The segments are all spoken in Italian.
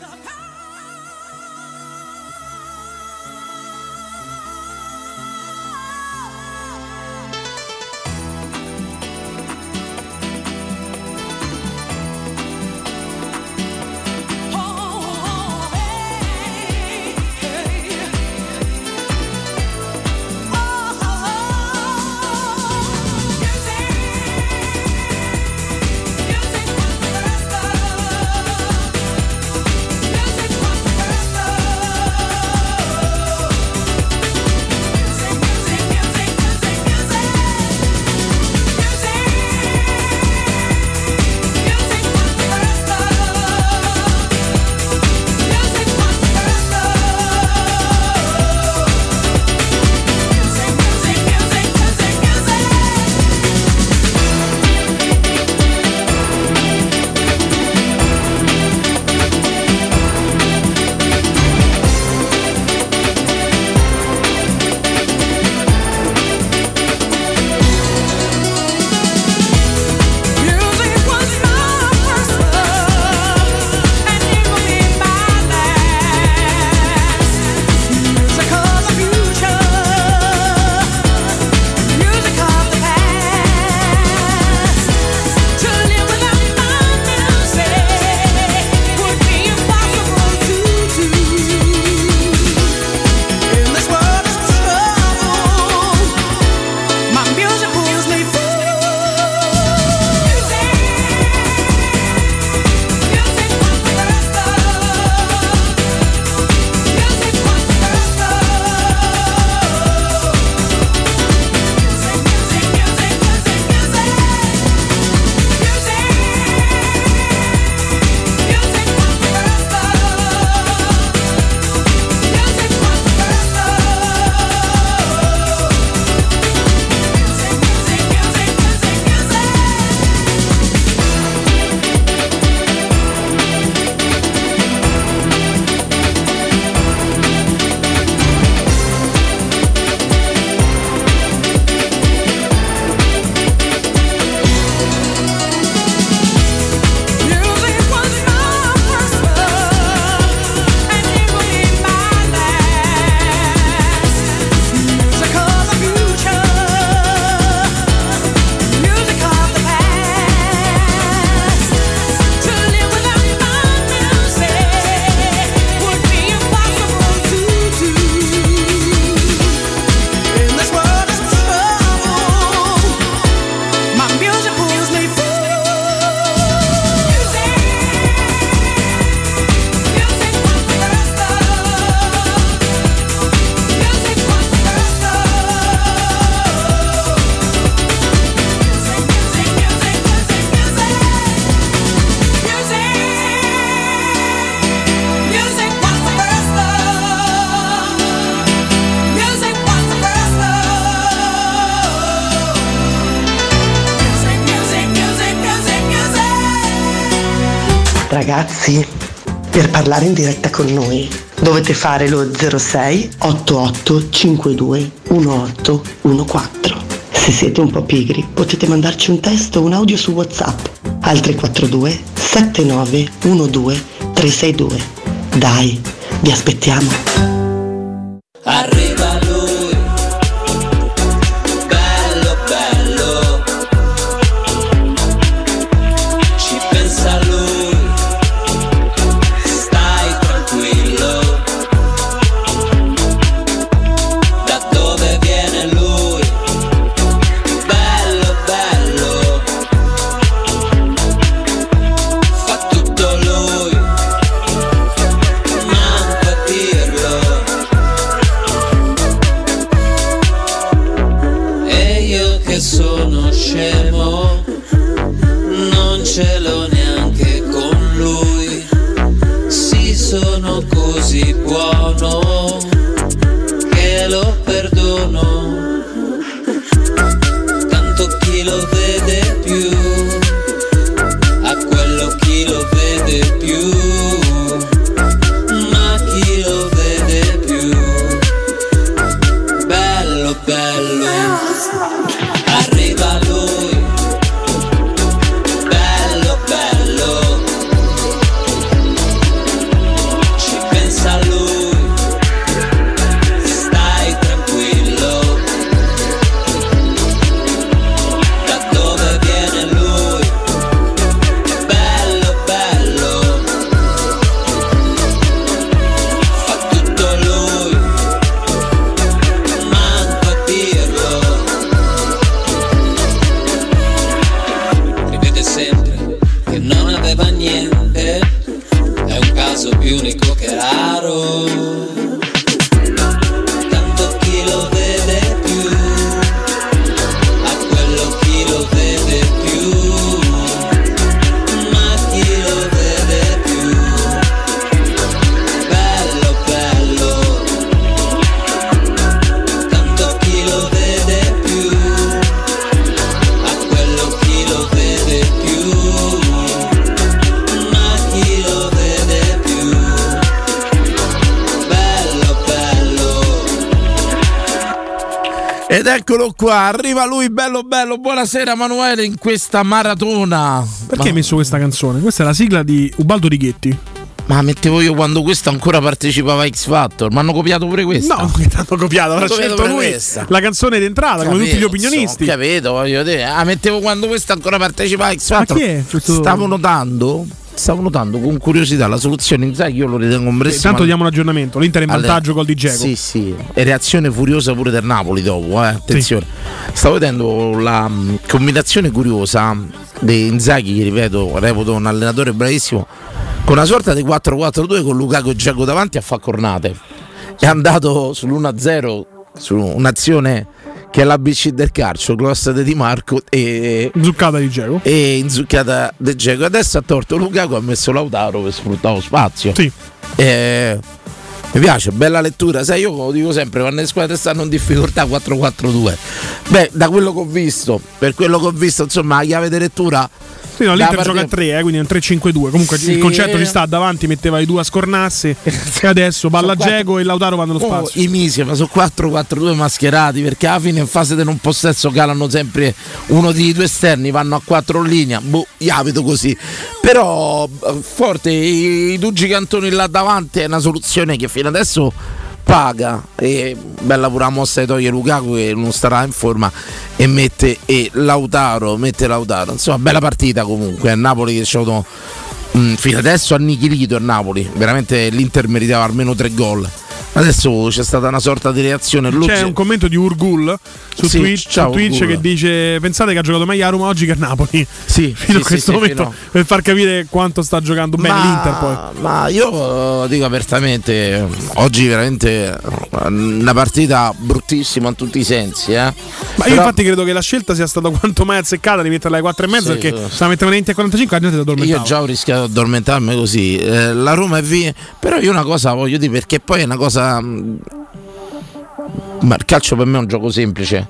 the Ragazzi, per parlare in diretta con noi dovete fare lo 06 88 52 18 14. Se siete un po' pigri potete mandarci un testo o un audio su WhatsApp al 342 79 12 362. Dai, vi aspettiamo. Ed qua, arriva lui, bello bello, buonasera Emanuele in questa maratona. Perché hai messo questa canzone? Questa è la sigla di Ubaldo Righetti. Ma mettevo io quando questa ancora partecipava a X Factor, mi hanno copiato pure questa. No, t'hanno copiato, copiato scelto lui questa. la canzone d'entrata, come tutti gli Capito, opinionisti. insomma, capito, voglio dire. Ah, mettevo quando questa ancora partecipava a X Factor. chi è questo- Stavo notando, stavo notando con curiosità la soluzione in Zaghi, io lo ritengo un bressimo. Intanto diamo l'aggiornamento. L'Inter è in vantaggio col di Dzeko. Sì, sì. E reazione furiosa pure del Napoli dopo, eh. Attenzione. Stavo vedendo la mm, combinazione curiosa di Inzaghi, che ripeto, reputo un allenatore bravissimo, con una sorta di 4-4-2 con Lukaku e Giacomo davanti a fa cornate. È andato sull'1-0 su un'azione che è l'ABC del calcio, cross di Di Marco e, Zuccata di Dzeko. e inzucchiata del Geco. Adesso ha torto Lukaku ha messo Lautaro per sfruttare lo spazio. Sì. Eh, mi piace, bella lettura. Sai, io lo dico sempre, quando le squadre stanno in difficoltà 4-4-2. Beh, da quello che ho visto, per quello che ho visto, insomma, la chiave di lettura. Sì, no, l'Inter gioca a partita- 3, eh, quindi è un 3-5-2. Comunque Sì. il concetto ci sta davanti, metteva i due a scornarsi. e adesso Balla Dzeko e Lautaro vanno allo Oh, spazio. I misi, ma sono 4-4-2 mascherati perché alla fine in fase di non possesso calano sempre uno dei due esterni, vanno a 4 in linea. Boh, io vedo così. Però eh, forte, i, i due gigantoni là davanti è una soluzione che fino adesso paga. E bella pure la mossa di toglie Lukaku che non starà in forma e mette e Lautaro, mette Lautaro. Insomma, bella partita comunque. È Napoli che ci ha avuto Mm, fino adesso annichilito il Napoli, veramente l'Inter meritava almeno tre gol. Adesso c'è stata una sorta di reazione. C'è un commento di Urgul su Sì, Twitch, ciao, su Twitch che dice: Pensate che ha giocato meglio a Roma oggi che a Napoli. Sì, Fino sì, a questo sì, momento, fino- per far capire quanto sta giocando bene l'Inter. Poi Ma io eh, dico apertamente, oggi veramente eh, una partita bruttissima in tutti i sensi. Eh. Ma io Però- infatti credo che la scelta sia stata quanto mai azzeccata di metterla alle 4 e mezza perché sì. stava mettendo 20 e 45 la gente si addormentava. Io già ho rischiato di addormentarmi così. Eh, la Roma è via. Però io una cosa voglio dire perché poi è una cosa. Ma il calcio per me è un gioco semplice.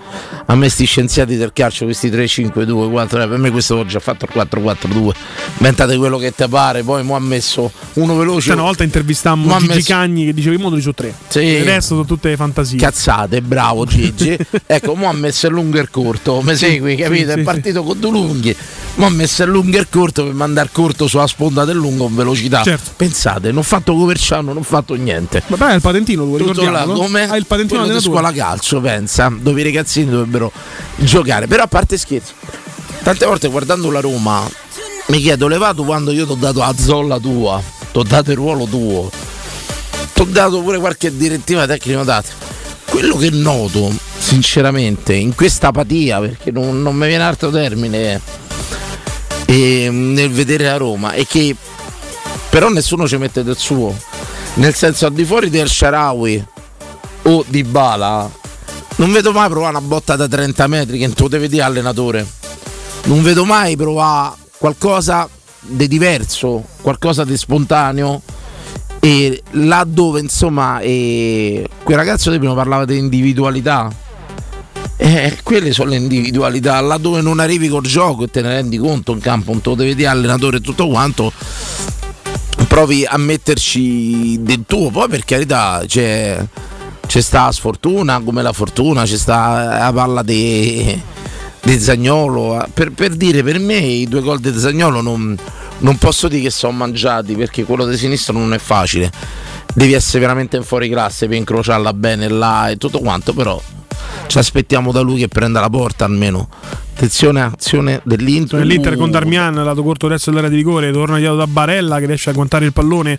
A me sti scienziati del calcio, questi 3-5-2, 4, per me questo ho già fatto il 4-4-2. Inventate quello che ti pare, poi mo ha messo uno veloce. Cioè, una volta intervistammo ha Gigi messo- Cagni che diceva i moduli su 3. Sì. Il resto sono tutte fantasie. Cazzate, bravo Gigi. ecco, mo ha messo il lungo e il corto, mi segui, capito? sì, è sì. partito con due lunghi, mo ha messo il lungo e il corto per mandare corto sulla sponda del lungo con velocità. Certo. Pensate, non ho fatto Coverciano, non ho fatto niente. Ma hai il patentino, tu Tutto là, ricordiamo? come Hai il patentino della scuola calcio, pensa, dove i ragazzini dovrebbero giocare. Però a parte scherzi, tante volte guardando la Roma mi chiedo, levato quando io ti ho dato la zolla tua, ti ho dato il ruolo tuo, ti ho dato pure qualche direttiva tecnica data. Quello che noto, sinceramente, in questa apatia, perché non, non mi viene altro termine, eh, nel vedere la Roma, è che però nessuno ci mette del suo. Nel senso, al di fuori del Sharawi o di Bala, non vedo mai provare una botta da 30 metri che lo deve dire allenatore. Non vedo mai provare qualcosa di diverso, qualcosa di spontaneo. E là dove insomma eh, quel ragazzo di prima parlava di individualità. Eh, quelle sono le individualità, là dove non arrivi col gioco e te ne rendi conto in campo, non te lo deve dire allenatore e tutto quanto, provi a metterci del tuo, poi per carità c'è, c'è sta sfortuna come la fortuna, c'è sta la palla di, di Zagnolo, per, per dire per me i due gol di Zagnolo non, non posso dire che sono mangiati perché quello di sinistra non è facile, devi essere veramente in fuori classe per incrociarla bene là e tutto quanto, però ci aspettiamo da lui che prenda la porta almeno. Attenzione, azione dell'Inter. L'Inter con Uh. Darmian, lato corto adesso dell'area di rigore, torna dietro da Barella che riesce a guantare il pallone,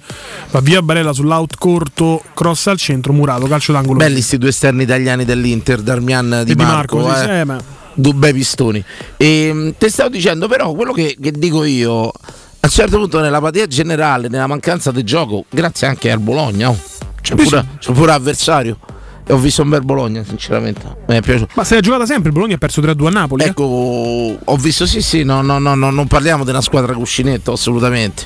va via Barella sull'out corto, cross al centro, murato, calcio d'angolo. Belli questi due esterni italiani dell'Inter, Darmian di, E Di Marco, Marco, sì, eh. sì, eh, ma- due bei pistoni. E, te stavo dicendo, però, quello che, che dico io, a un certo punto, nella partita generale, nella mancanza di gioco, grazie anche al Bologna, oh, c'è, pure, c'è pure avversario. Ho visto un bel Bologna, sinceramente. Mi è piaciuto. Ma se l'ha giocata sempre, il Bologna ha perso 3-2 a Napoli. eh? Ecco, ho visto, sì, sì, no, no, no, no, non parliamo di una squadra cuscinetto, assolutamente.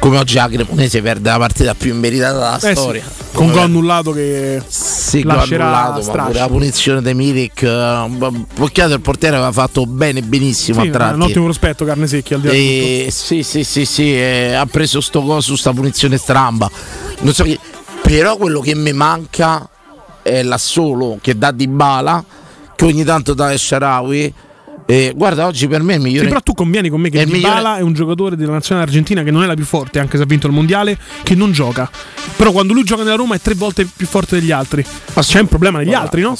Come oggi la Cremonese perde la partita più immeritata della Eh sì, storia. con Come- gol annullato che sì, lascerà annullato, ma strascico. pure la punizione di Milik. eh, Pocchiato il portiere aveva fatto bene, benissimo sì, a tratti. un ottimo prospetto, carne secchia al di là. E sì, sì, sì, sì, eh, ha preso sto gol su sta punizione stramba. Non so chi- Però quello che mi manca è l'assolo che dà di bala. che ogni tanto dà Sharawi. Eh, guarda, oggi per me è il migliore. Sì, però tu convieni con me che Dybala migliore- è un giocatore della nazionale argentina che non è la più forte, anche se ha vinto il mondiale, che non gioca. Però quando lui gioca nella Roma è tre volte più forte degli altri. C'è un problema negli Guarda, altri, no?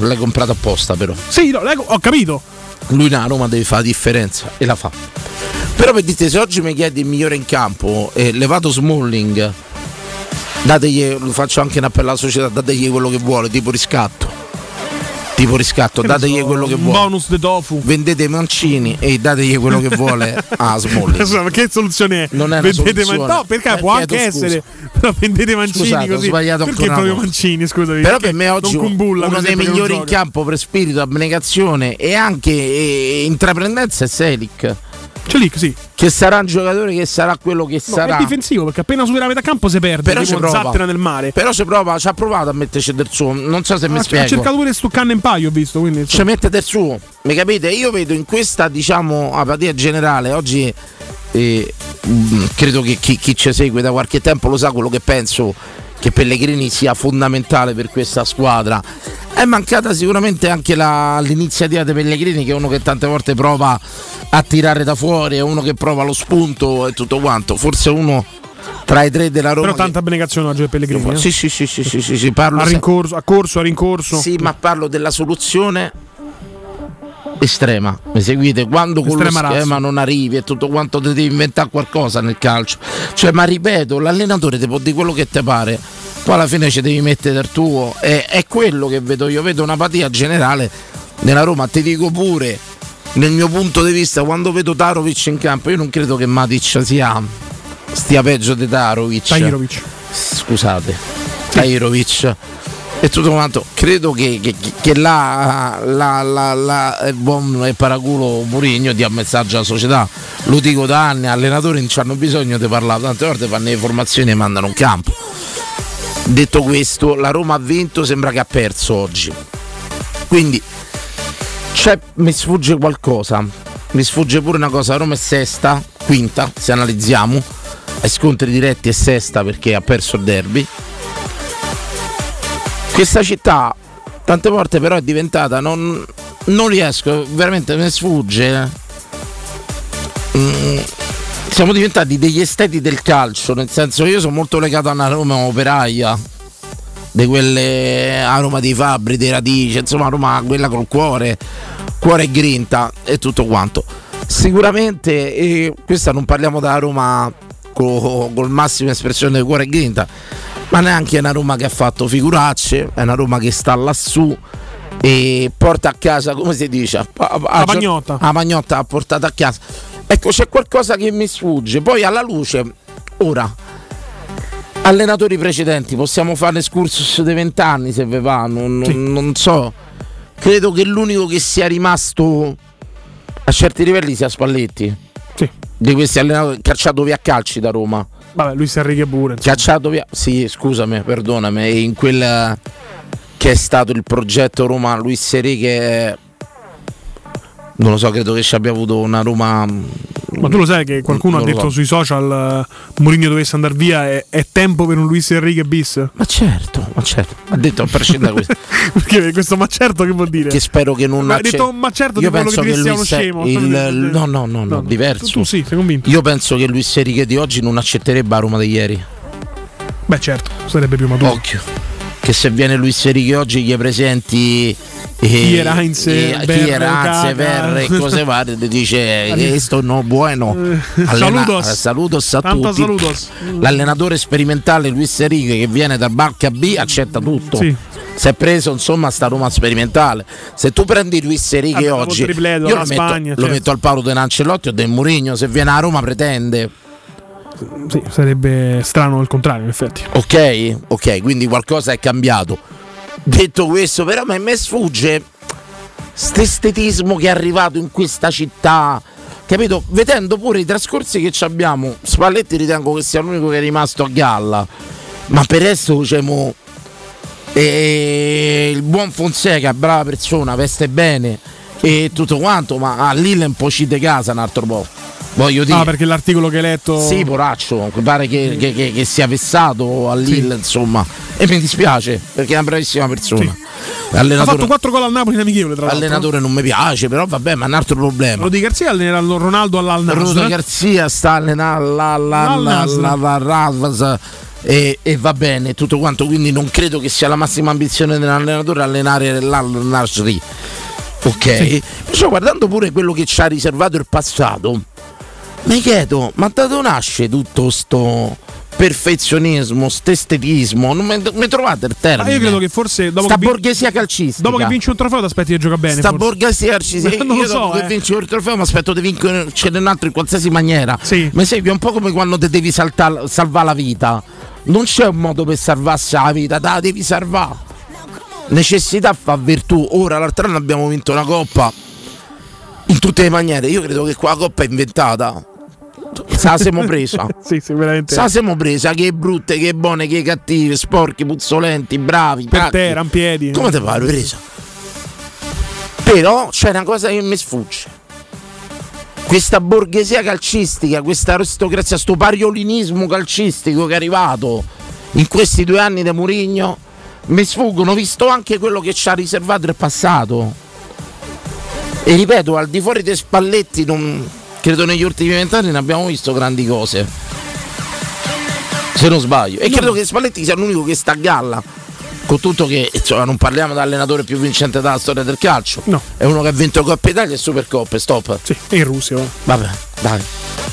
L'hai comprato apposta, però. Sì, no, ho capito. Lui nella Roma deve fare la differenza e la fa. Però per dite, se oggi mi chiedi il migliore in campo, eh, levato Smalling, dategli, lo faccio anche in appello alla società, dategli quello che vuole, tipo riscatto. Tipo riscatto, Che dategli so, quello che vuole. bonus de tofu. Vendete mancini e dategli quello che vuole a Smalling. Insomma, che soluzione è? Non è vendete man- No, perché può anche essere. Però vendete mancini Scusate, ho così. sbagliato perché ancora proprio mancini, scusami. Però per me oggi per uno dei migliori in campo per spirito, abnegazione e anche eh, intraprendenza è Selic. C'è lì, sì. Che sarà un giocatore che sarà quello che No, sarà. è difensivo perché appena supera metà campo si perde. Però ci prova. nel mare. Però ci prova, ci ha provato a metterci del suo. Non so se mi Ha, ha spiego. cercato pure sto canne in paio, ho visto. Quindi, Ci mette del suo. Mi capite? Io vedo in questa, diciamo, apatia generale. Oggi eh, mh, credo che chi, chi ci segue da qualche tempo lo sa quello che penso che Pellegrini sia fondamentale per questa squadra. È mancata sicuramente anche la- l'iniziativa di Pellegrini, che è uno che tante volte prova a tirare da fuori, è uno che prova lo spunto e tutto quanto. Forse uno tra i tre della Roma. Però tanta abnegazione oggi per Pellegrini. eh. Sì, sì, sì, sì, sì, sì, sì, parlo A rincorso, a corso, a rincorso. sì, ma parlo della soluzione estrema. Mi seguite? Quando con Estrema lo schema razza. non arrivi e tutto quanto ti devi inventare qualcosa nel calcio. Cioè, ma ripeto, l'allenatore ti può dire quello che ti pare. Poi alla fine ci devi mettere del tuo. È, è quello che vedo io. Vedo un'apatia generale nella Roma. Ti dico pure, nel mio punto di vista, quando vedo Tarovic in campo, io non credo che Matic sia stia peggio di Tarovic Tahirovic. scusate, Tahirovic e tutto quanto. Credo che, che, che là, là, là, là il buon e paraculo Murigno dia un messaggio alla società. Lo dico da anni, allenatori non hanno bisogno di parlare, tante volte fanno le formazioni e mandano in campo. Detto questo, la Roma ha vinto, sembra che ha perso oggi. Quindi mi sfugge qualcosa. Mi sfugge pure una cosa, la Roma è sesta, quinta, se analizziamo. Ai scontri diretti è sesta perché ha perso il derby. Questa città tante volte però è diventata, non, non riesco, veramente mi sfugge. Mm, siamo diventati degli esteti del calcio, nel senso io sono molto legato a una Roma operaia, di quelle a Roma di Fabri, di Radice, insomma Roma quella col cuore, cuore e grinta e tutto quanto. Sicuramente, e questa non parliamo della Roma co- col massima espressione di cuore e grinta, ma neanche una Roma che ha fatto figuracce, è una Roma che sta lassù e porta a casa, come si dice? A, a- a- La pagnotta. La pagnotta ha portato a casa. Ecco, c'è qualcosa che mi sfugge. Poi alla luce, ora, allenatori precedenti, possiamo fare l'escursus dei vent'anni se ve va, non, non- Sì. non so. Credo che l'unico che sia rimasto a certi livelli sia Spalletti. Sì. Di questi allenatori cacciato via a calci da Roma. Vabbè, lui si arrighe pure. insomma. Cacciato via. Sì, scusami, perdonami. In quel che è stato il progetto Roma Luis Seriche. Non lo so, credo che ci abbia avuto una Roma. Ma tu lo sai che qualcuno Non ha detto so. sui social uh, Mourinho dovesse andare via è, è tempo per un Luis Enrique bis? Ma certo, ma certo. Ha detto a prescindere da questo. Perché questo ma certo che vuol dire? che spero che non Ma acce- detto ma certo Io penso che che diresti a uno scemo. il- no, no, no, no, diverso. Tu, tu sì, sei convinto? Io penso che Luis Enrique di oggi non accetterebbe a Roma di ieri. Beh certo, sarebbe più maturo. Occhio. Che se viene Luis Enrique oggi gli presenti eh, Chi era Heinz, eh, Verre, e cose varie dice questo no buono Eh, Allena- saludos. saludos a Tanto tutti saludos. l'allenatore sperimentale Luis Enrique che viene dal Barca B accetta tutto Sì. si è preso insomma sta Roma sperimentale se tu prendi Luis Enrique oggi tripleto, io lo metto, Spagna, lo certo. metto al palo di Ancelotti o del Mourinho se viene a Roma pretende Sì, sarebbe strano il contrario, in effetti. Ok, ok, quindi qualcosa è cambiato. Detto questo, però a me sfugge questo estetismo che è arrivato in questa città. Capito? Vedendo pure i trascorsi che abbiamo, Spalletti ritengo che sia l'unico che è rimasto a galla. Ma per resto, diciamo, eh, il buon Fonseca, brava persona, veste bene e tutto quanto, ma a Lille un po' ci de casa un altro po'. Voglio dire. Ah, perché l'articolo che hai letto. Sì, poraccio, pare che, che, che, che sia vessato a Lille, sì. insomma. E mi dispiace, perché è una bravissima persona. Sì. Ha fatto 4 gol al Napoli in amichevole, tra l'altro. Allenatore non mi piace, però vabbè, ma è un altro problema. Rodi Garzia allena Ronaldo all'Al Rodi Garzia sta allenando l'Al e, e, va bene tutto quanto, quindi non credo che sia la massima ambizione dell'allenatore allenare l'Al-Nasri. Ok, sì. sto guardando pure quello che ci ha riservato il passato mi chiedo, ma da dove nasce tutto sto perfezionismo, estetismo? Non mi, mi trovate il termine? Ma io credo che forse dopo Sta che borghesia calcistica. Dopo che vinci un trofeo ti aspetti che gioca bene. Sta forse. borghesia calcistica. non io lo so, dopo eh. che vinci un trofeo mi aspetto di vincere un altro in qualsiasi maniera. Sì. Mi segui un po' come quando ti devi salvare la vita. Non c'è un modo per salvarsi la vita, te la devi salvare. Necessità fa virtù. Ora l'altro anno abbiamo vinto una coppa in tutte le maniere. Io credo che qua la coppa è inventata. La siamo presa. sì, la siamo presa, che brutte, che buone, che cattive, sporchi, puzzolenti, bravi. Per pacchi. te, rampiedi. Come te pare presa? Però c'è una cosa che mi sfugge. Questa borghesia calcistica, questa aristocrazia, questo pariolinismo calcistico che è arrivato in questi due anni da Murigno, mi sfuggono, visto anche quello che ci ha riservato il passato. E ripeto, al di fuori dei Spalletti non, credo negli ultimi vent'anni ne abbiamo visto grandi cose. Se non sbaglio. E No. credo che Spalletti sia l'unico che sta a galla. Con tutto che insomma, non parliamo dell'allenatore più vincente della storia del calcio. No. È uno che ha vinto Coppa Italia e Supercoppe, stop. Sì, è in Russia. va. Vabbè, dai.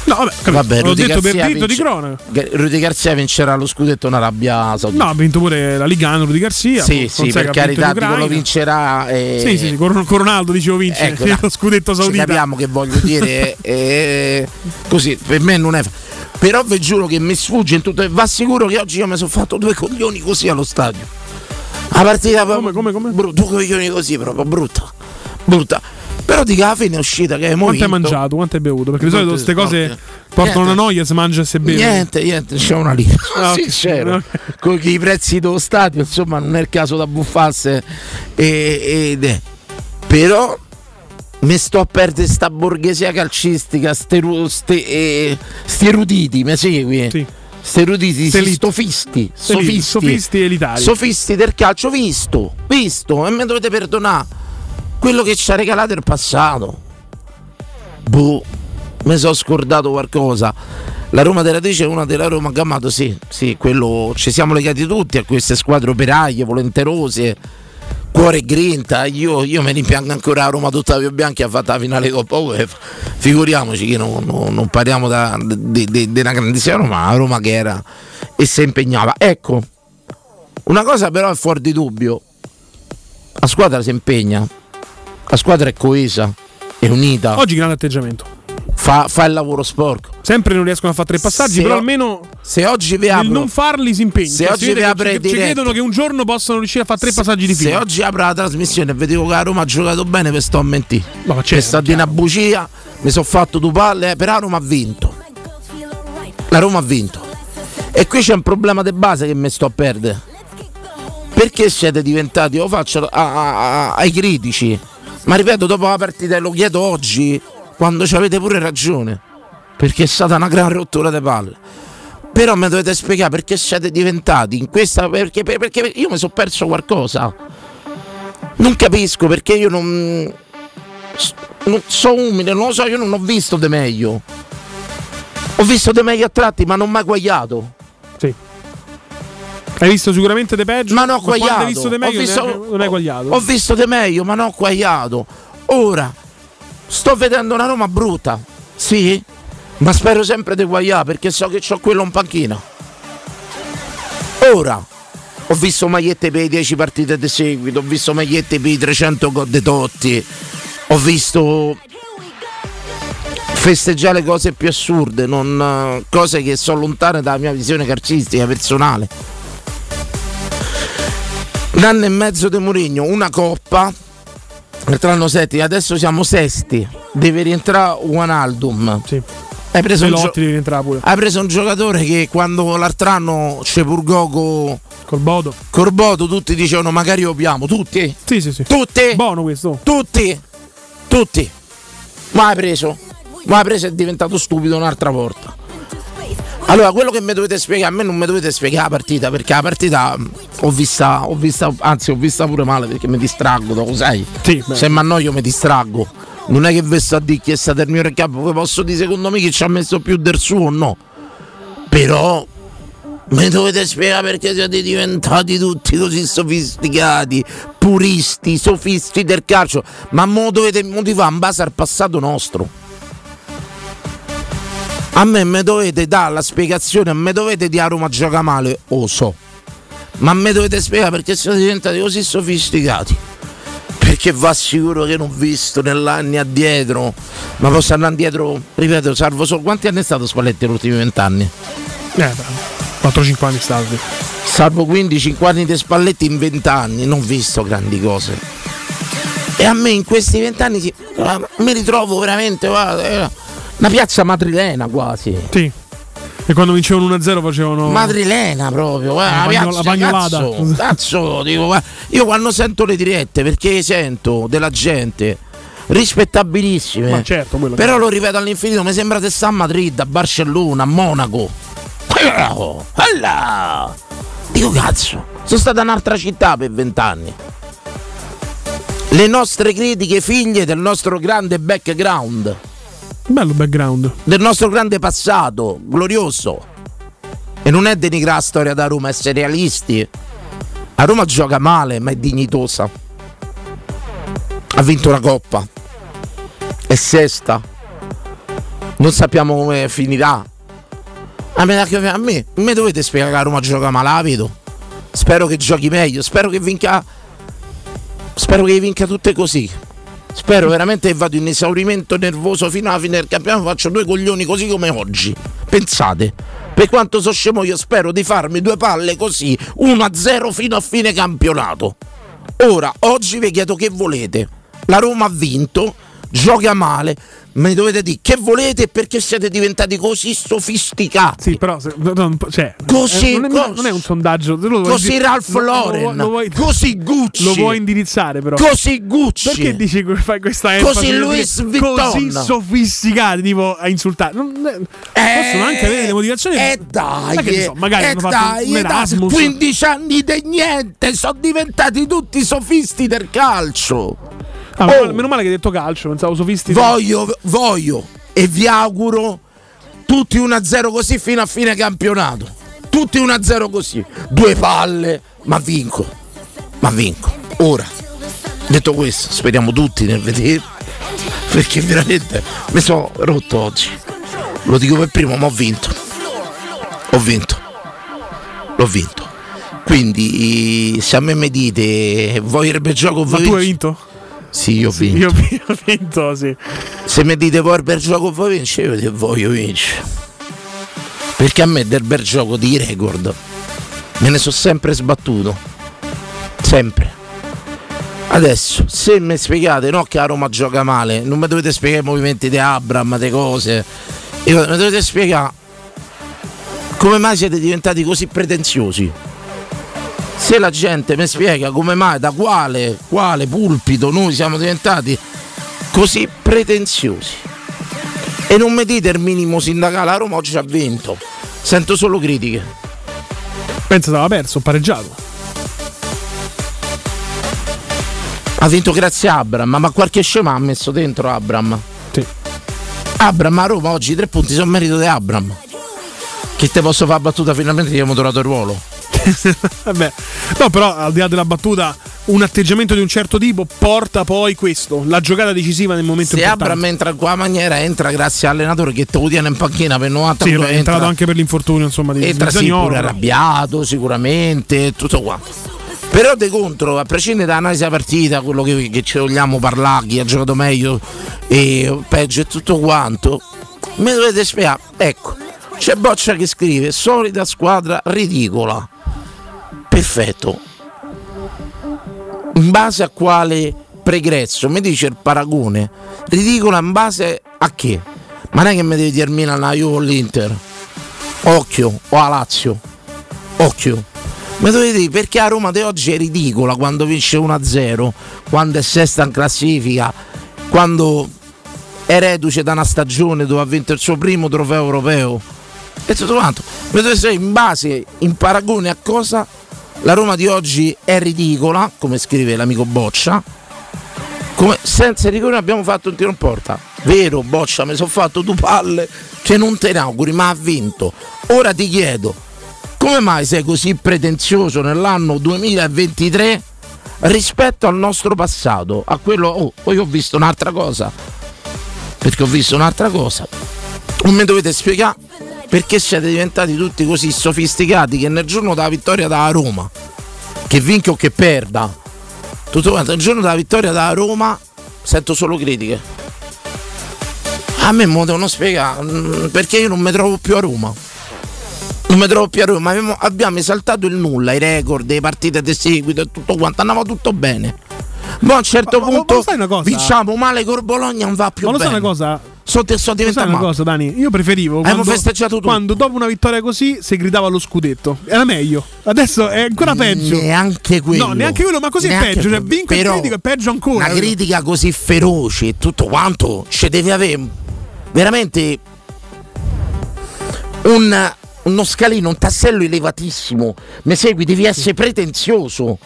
No, vabbè, capito. Vabbè, L'ho detto per Garcia diritto di vince- cronaca. Rudy Garzia vincerà lo scudetto in Arabia Saudita. No, ha vinto pure la Ligano Rudy Garcia. sì, sì, per carità, dico, lo vince. vincerà. eh, Sì, sì, con, con Ronaldo dicevo vince Ecco, lo scudetto Ci saudita. capiamo che voglio dire eh, così per me non è però vi giuro che mi sfugge in tutto va sicuro che oggi io mi sono fatto due coglioni così allo stadio la partita Come, come, come? bru- due coglioni così proprio brutta brutta però di che alla fine è uscita che abbiamo Quanto hai mangiato? Quanto hai bevuto? Perché di solito queste cose no, portano niente. una noia se mangia e se beve. Niente, niente, c'è una lira. Ah, ok. Sincero. Ok. Con i prezzi dello stadio, insomma, non è il caso da buffarsi. E, ed è- Però mi sto a perdere sta borghesia calcistica, ste, ru- ste, eh, sti eruditi, mi segui? Sì. Sti eruditi, Ste sti li- stofisti, lì, sofisti, sofisti sofisti del calcio, visto, visto, e mi dovete perdonare quello che ci ha regalato il passato. Boh, mi sono scordato qualcosa. La Roma della Radice è una della Roma Gamato, sì, sì, quello ci siamo legati tutti a queste squadre operaie, volenterose, cuore e grinta. Io, io me rimpiango ancora la Roma d'Ottavio Bianchi ha fatto la finale Coppa UEFA. Figuriamoci che non, non- non parliamo di una grandissima Roma, la Roma che era e si impegnava. Ecco, una cosa però è fuori di dubbio. La squadra si impegna, la squadra è coesa, è unita, Oggi grande atteggiamento. fa, fa il lavoro sporco. Sempre non riescono a fare tre passaggi, Se però ho- almeno Se oggi vi apro, non farli si impegna. Se Cioè, oggi vi apre ci, ci diretta- credono che un giorno possano riuscire a fare tre passaggi di se fila. oggi apro la trasmissione e vedevo che la Roma ha giocato bene, per sto a mentire. No, C'è certo, stata una bugia, mi sono fatto due palle, eh, però la Roma ha vinto. La Roma ha vinto. E qui c'è un problema di base che mi sto a perdere. Perché siete diventati, lo faccio a- a- a- ai critici, ma ripeto, dopo la partita, lo chiedo oggi, quando ci avete pure ragione, perché è stata una gran rottura di palle. Però mi dovete spiegare perché siete diventati in questa. Perché, per- perché io mi sono perso qualcosa. Non capisco perché io non. non so umile, non lo so, io non ho visto de meglio. Ho visto de meglio a tratti, ma non mai guagliato. Hai visto sicuramente De peggio? Ma non ho quando guagliato. hai visto De Ho meglio visto- non hai guagliato. Ho visto de meglio, ma non ho guagliato. Ora sto vedendo una Roma brutta. Sì, ma spero sempre di guagliare perché so che ho quello in panchina. Ora ho visto magliette per i 10 partite di seguito, ho visto magliette per i 300 gol di Totti, ho visto festeggiare cose più assurde, non, eh, cose che sono lontane dalla mia visione calcistica personale. Un anno e mezzo di Mourinho, una coppa, l'altro anno settimo, adesso siamo sesti, deve rientrare Wijnaldum. Sì. Hai preso, un gio- hai preso un giocatore che quando l'altro anno ci purgò con Col Bodo. Corboto, tutti dicevano magari opiamo, tutti, Sì, sì, sì. tutti, Buono questo. tutti, tutti. Ma hai preso? ma preso è diventato stupido un'altra volta. Allora, quello che mi dovete spiegare, a me non mi dovete spiegare la partita, perché la partita mm, ho vista, ho vista, anzi ho vista pure male perché mi distraggo, lo sai? Sì. Se mi annoio mi distraggo. Non è che vi sto a dire chi è stato il mio recap, poi posso dire secondo me chi ci ha messo più del suo o no. Però mi dovete spiegare perché siete diventati tutti così sofisticati, puristi, sofisti del calcio, ma mo dovete motivare in base al passato nostro. A me mi dovete dare la spiegazione, me dovete dire a Roma gioca male, lo so. Ma me dovete spiegare perché siete diventati così sofisticati. Perché va sicuro che non ho visto nell'anni addietro. Ma posso andare indietro, ripeto, salvo solo. Quanti anni è stato Spalletti negli ultimi vent'anni? Eh, 4-5 anni. Salvo quindi 5 anni di Spalletti in 20 anni, non ho visto grandi cose. E a me in questi 20 anni sì, mi ritrovo veramente guarda, eh, una piazza madrilena quasi. Sì. E quando vincevano 1-0 facevano. Madrilena proprio, guarda, La bagno- piazza, la bagnolata. Cazzo, cazzo, dico, guarda, io quando sento le dirette, perché sento della gente rispettabilissime. Ma certo, Però lo ripeto all'infinito, mi sembra di stare a Madrid, a Barcellona, a Monaco. Alla! Dico cazzo, sono stata in un'altra città per vent'anni. Le nostre critiche figlie del nostro grande background, Bello background. del nostro grande passato, glorioso. E non è denigrare la storia da Roma, essere realisti. A Roma gioca male, ma è dignitosa. Ha vinto una coppa. È sesta. Non sappiamo come finirà. A me, a me, me dovete spiegare che a Roma gioca male, la vedo. Spero che giochi meglio. Spero che vinca. Spero che vinca tutte così. Spero veramente che vado in esaurimento nervoso fino alla fine del campionato. Faccio due coglioni così come oggi. Pensate, per quanto so scemo, io spero di farmi due palle così 1-0 fino a fine campionato. Ora, oggi vi chiedo che volete. La Roma ha vinto, gioca male. Me dovete dire che volete e perché siete diventati così sofisticati. Sì, però. se- non- cioè, Così, eh, non, è, cos- non è un sondaggio. Così indi- Ralph lo- lo Lauren, Lo vuoi, così Gucci, lo vuoi indirizzare, però. così Gucci. Perché dici que- fai questa Così enfasi nel Louis Vuitton. Così sofisticati, tipo a insultare. Non- eh, possono anche avere le motivazioni. E dai, Ma che so, magari e hanno fatto dai, un e dai, Erasmus. 15 anni di niente, sono diventati tutti sofisti del calcio. Ah, meno, Oh. male, meno male che hai detto calcio, pensavo sofisti. Voglio, voglio e vi auguro tutti 1-0 così fino a fine campionato. Tutti 1-0 così. Due palle, ma vinco. Ma vinco. Ora, detto questo, speriamo tutti nel vedere. Perché veramente mi sono rotto oggi. Lo dico per primo, ma ho vinto. Ho vinto. L'ho vinto. Quindi se a me mi dite vuoi il gioco Ma vuoi tu hai vincere?" vinto? Sì, io ho vinto. Io ho vinto, sì. Se mi dite vuoi il bel gioco vuoi vincere, io dico voglio vincere. Perché a me del bel gioco di record me ne sono sempre sbattuto. Sempre. Adesso, se mi spiegate no che a Roma gioca male, non mi dovete spiegare i movimenti di Abram, le cose. Io- mi dovete spiegare come mai siete diventati così pretenziosi. Se la gente mi spiega come mai, da quale, quale pulpito noi siamo diventati così pretenziosi. E non mi dite il minimo sindacale, a Roma oggi ha vinto. Sento solo critiche. Pensa stava perso, pareggiato. Ha vinto grazie a Abram, ma qualche scema ha messo dentro Abram. Sì. Abram a Roma oggi tre punti sono merito di Abram. Che te posso fare battuta finalmente ti abbiamo trovato il ruolo. Vabbè. No, però al di là della battuta, un atteggiamento di un certo tipo porta poi questo, la giocata decisiva nel momento Se importante. Abram entra in quella maniera, entra grazie all'allenatore che te lo tiene in panchina per 90 Sì, è entrato anche per l'infortunio, insomma, di, entra sì, pure arrabbiato sicuramente tutto quanto però di contro a prescindere dall'analisi della partita quello che, che ci vogliamo parlare chi ha giocato meglio e peggio e tutto quanto mi dovete spiegare ecco c'è Boccia che scrive solita squadra ridicola perfetto. In base a quale pregresso? Mi dice il paragone. Ridicola in base a che? Ma non è che mi devi dire Milan la Juve o l'Inter? Occhio o a Lazio? Occhio. Ma dovete dire perché a Roma di oggi è ridicola quando vince 1-0 quando è sesta in classifica quando è reduce da una stagione dove ha vinto il suo primo trofeo europeo? E tutto quanto. In base, in paragone a cosa la Roma di oggi è ridicola, come scrive l'amico Boccia. Come senza rigore abbiamo fatto un tiro in porta. Vero, Boccia, mi sono fatto due palle che non te ne auguri, ma ha vinto. Ora ti chiedo, come mai sei così pretenzioso nell'anno 2023 rispetto al nostro passato? A quello, oh, poi ho visto un'altra cosa. Perché ho visto un'altra cosa. Non mi dovete spiegare perché siete diventati tutti così sofisticati che nel giorno della vittoria da Roma, che vinca o che perda, tutto quanto, nel giorno della vittoria da Roma sento solo critiche. A me lo devono spiegare mm, perché io non mi trovo più a Roma. Non mi trovo più a Roma, abbiamo, abbiamo esaltato il nulla, i record, le partite di seguito e tutto quanto, andava tutto bene. Ma a un certo ma, punto ma, vinciamo male con Bologna non va più ma lo bene. sai una cosa? So, so diventato una cosa, Dani. Io preferivo quando, festeggiato tutto. quando dopo una vittoria così si gridava lo scudetto. Era meglio. Adesso è ancora peggio. Neanche quello. No, neanche quello, ma così neanche è peggio. Cioè, vinco e critico è peggio ancora. Una critica così feroce e tutto quanto ci deve avere veramente un, uno scalino, un tassello elevatissimo. Mi segui, devi essere pretenzioso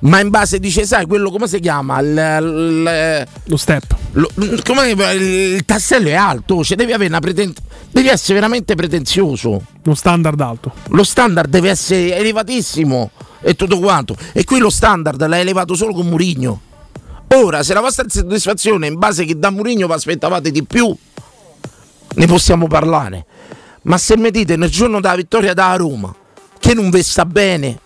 ma in base dice sai quello come si chiama? L, l, lo step. lo, come, il tassello è alto cioè devi avere una pretensione devi essere veramente pretenzioso. Lo standard alto. Lo standard deve essere elevatissimo e tutto quanto. E qui lo standard l'hai elevato solo con Murigno. Ora se la vostra soddisfazione è in base che da Murigno vi aspettavate di più. Ne possiamo parlare. Ma se mi dite nel giorno della vittoria da Roma che non vi sta bene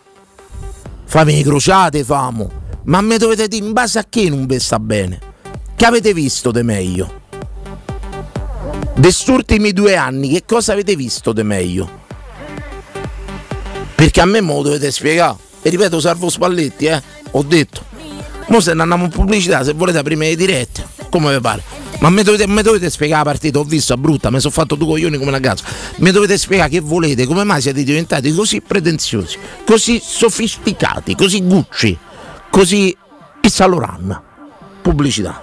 fammi crociate, famo. Ma mi dovete dire in base a che non vi sta bene? Che avete visto di meglio? Questi ultimi due anni, che cosa avete visto di meglio? Perché a me me lo dovete spiegare. E ripeto, salvo Spalletti, eh. Ho detto. Mo se ne andiamo in pubblicità, se volete aprire le dirette, come vi pare. Ma mi dovete, dovete, spiegare la partita, ho visto brutta, mi sono fatto due coglioni come una cazzo. Mi dovete spiegare che volete, come mai siete diventati così pretenziosi, così sofisticati, così Gucci, così Isaloran. Pubblicità.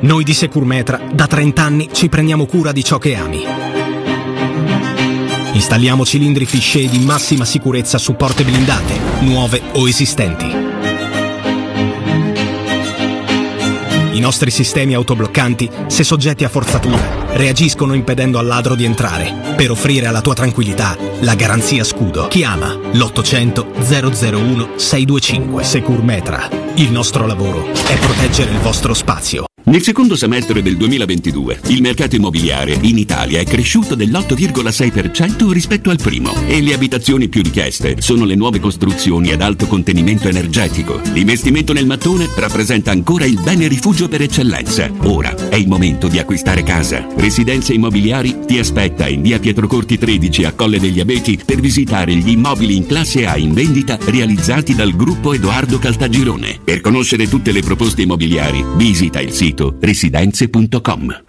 Noi di Securmetra da 30 anni ci prendiamo cura di ciò che ami. Installiamo cilindri fisce di massima sicurezza su porte blindate, nuove o esistenti. I nostri sistemi autobloccanti, se soggetti a forzatura, reagiscono impedendo al ladro di entrare, per offrire alla tua tranquillità la garanzia scudo. Chiama l'800 001 625 Securmetra. Il nostro lavoro è proteggere il vostro spazio. Nel secondo semestre del 2022 il mercato immobiliare in Italia è cresciuto dell'8,6% rispetto al primo e le abitazioni più richieste sono le nuove costruzioni ad alto contenimento energetico. L'investimento nel mattone rappresenta ancora il bene rifugio per eccellenza. Ora è il momento di acquistare casa. Residenze Immobiliari ti aspetta in via Pietrocorti 13 a Colle degli Abeti per visitare gli immobili in classe A in vendita realizzati dal gruppo Edoardo Caltagirone. Per conoscere tutte le proposte immobiliari visita il sito residenze.com.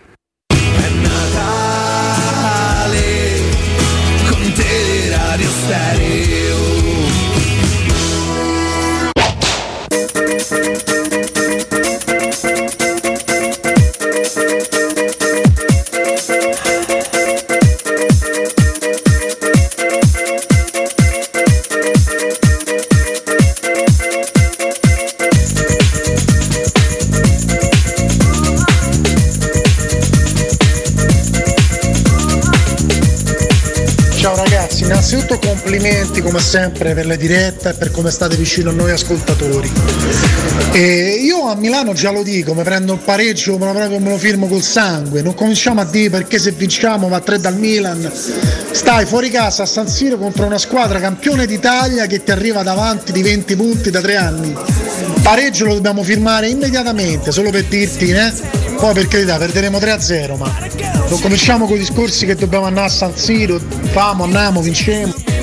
sempre per le dirette e per come state vicino a noi ascoltatori. E io a Milano già lo dico, mi prendo il pareggio, me lo, proprio, me lo firmo col sangue, non cominciamo a dire perché se vinciamo va a 3 dal Milan, stai fuori casa a San Siro contro una squadra campione d'Italia che ti arriva davanti di 20 punti da 3 anni pareggio lo dobbiamo firmare immediatamente, solo per dirti, eh? Poi per carità perderemo 3-0, ma non cominciamo con i discorsi che dobbiamo andare a San Siro, famo, andiamo, vinciamo.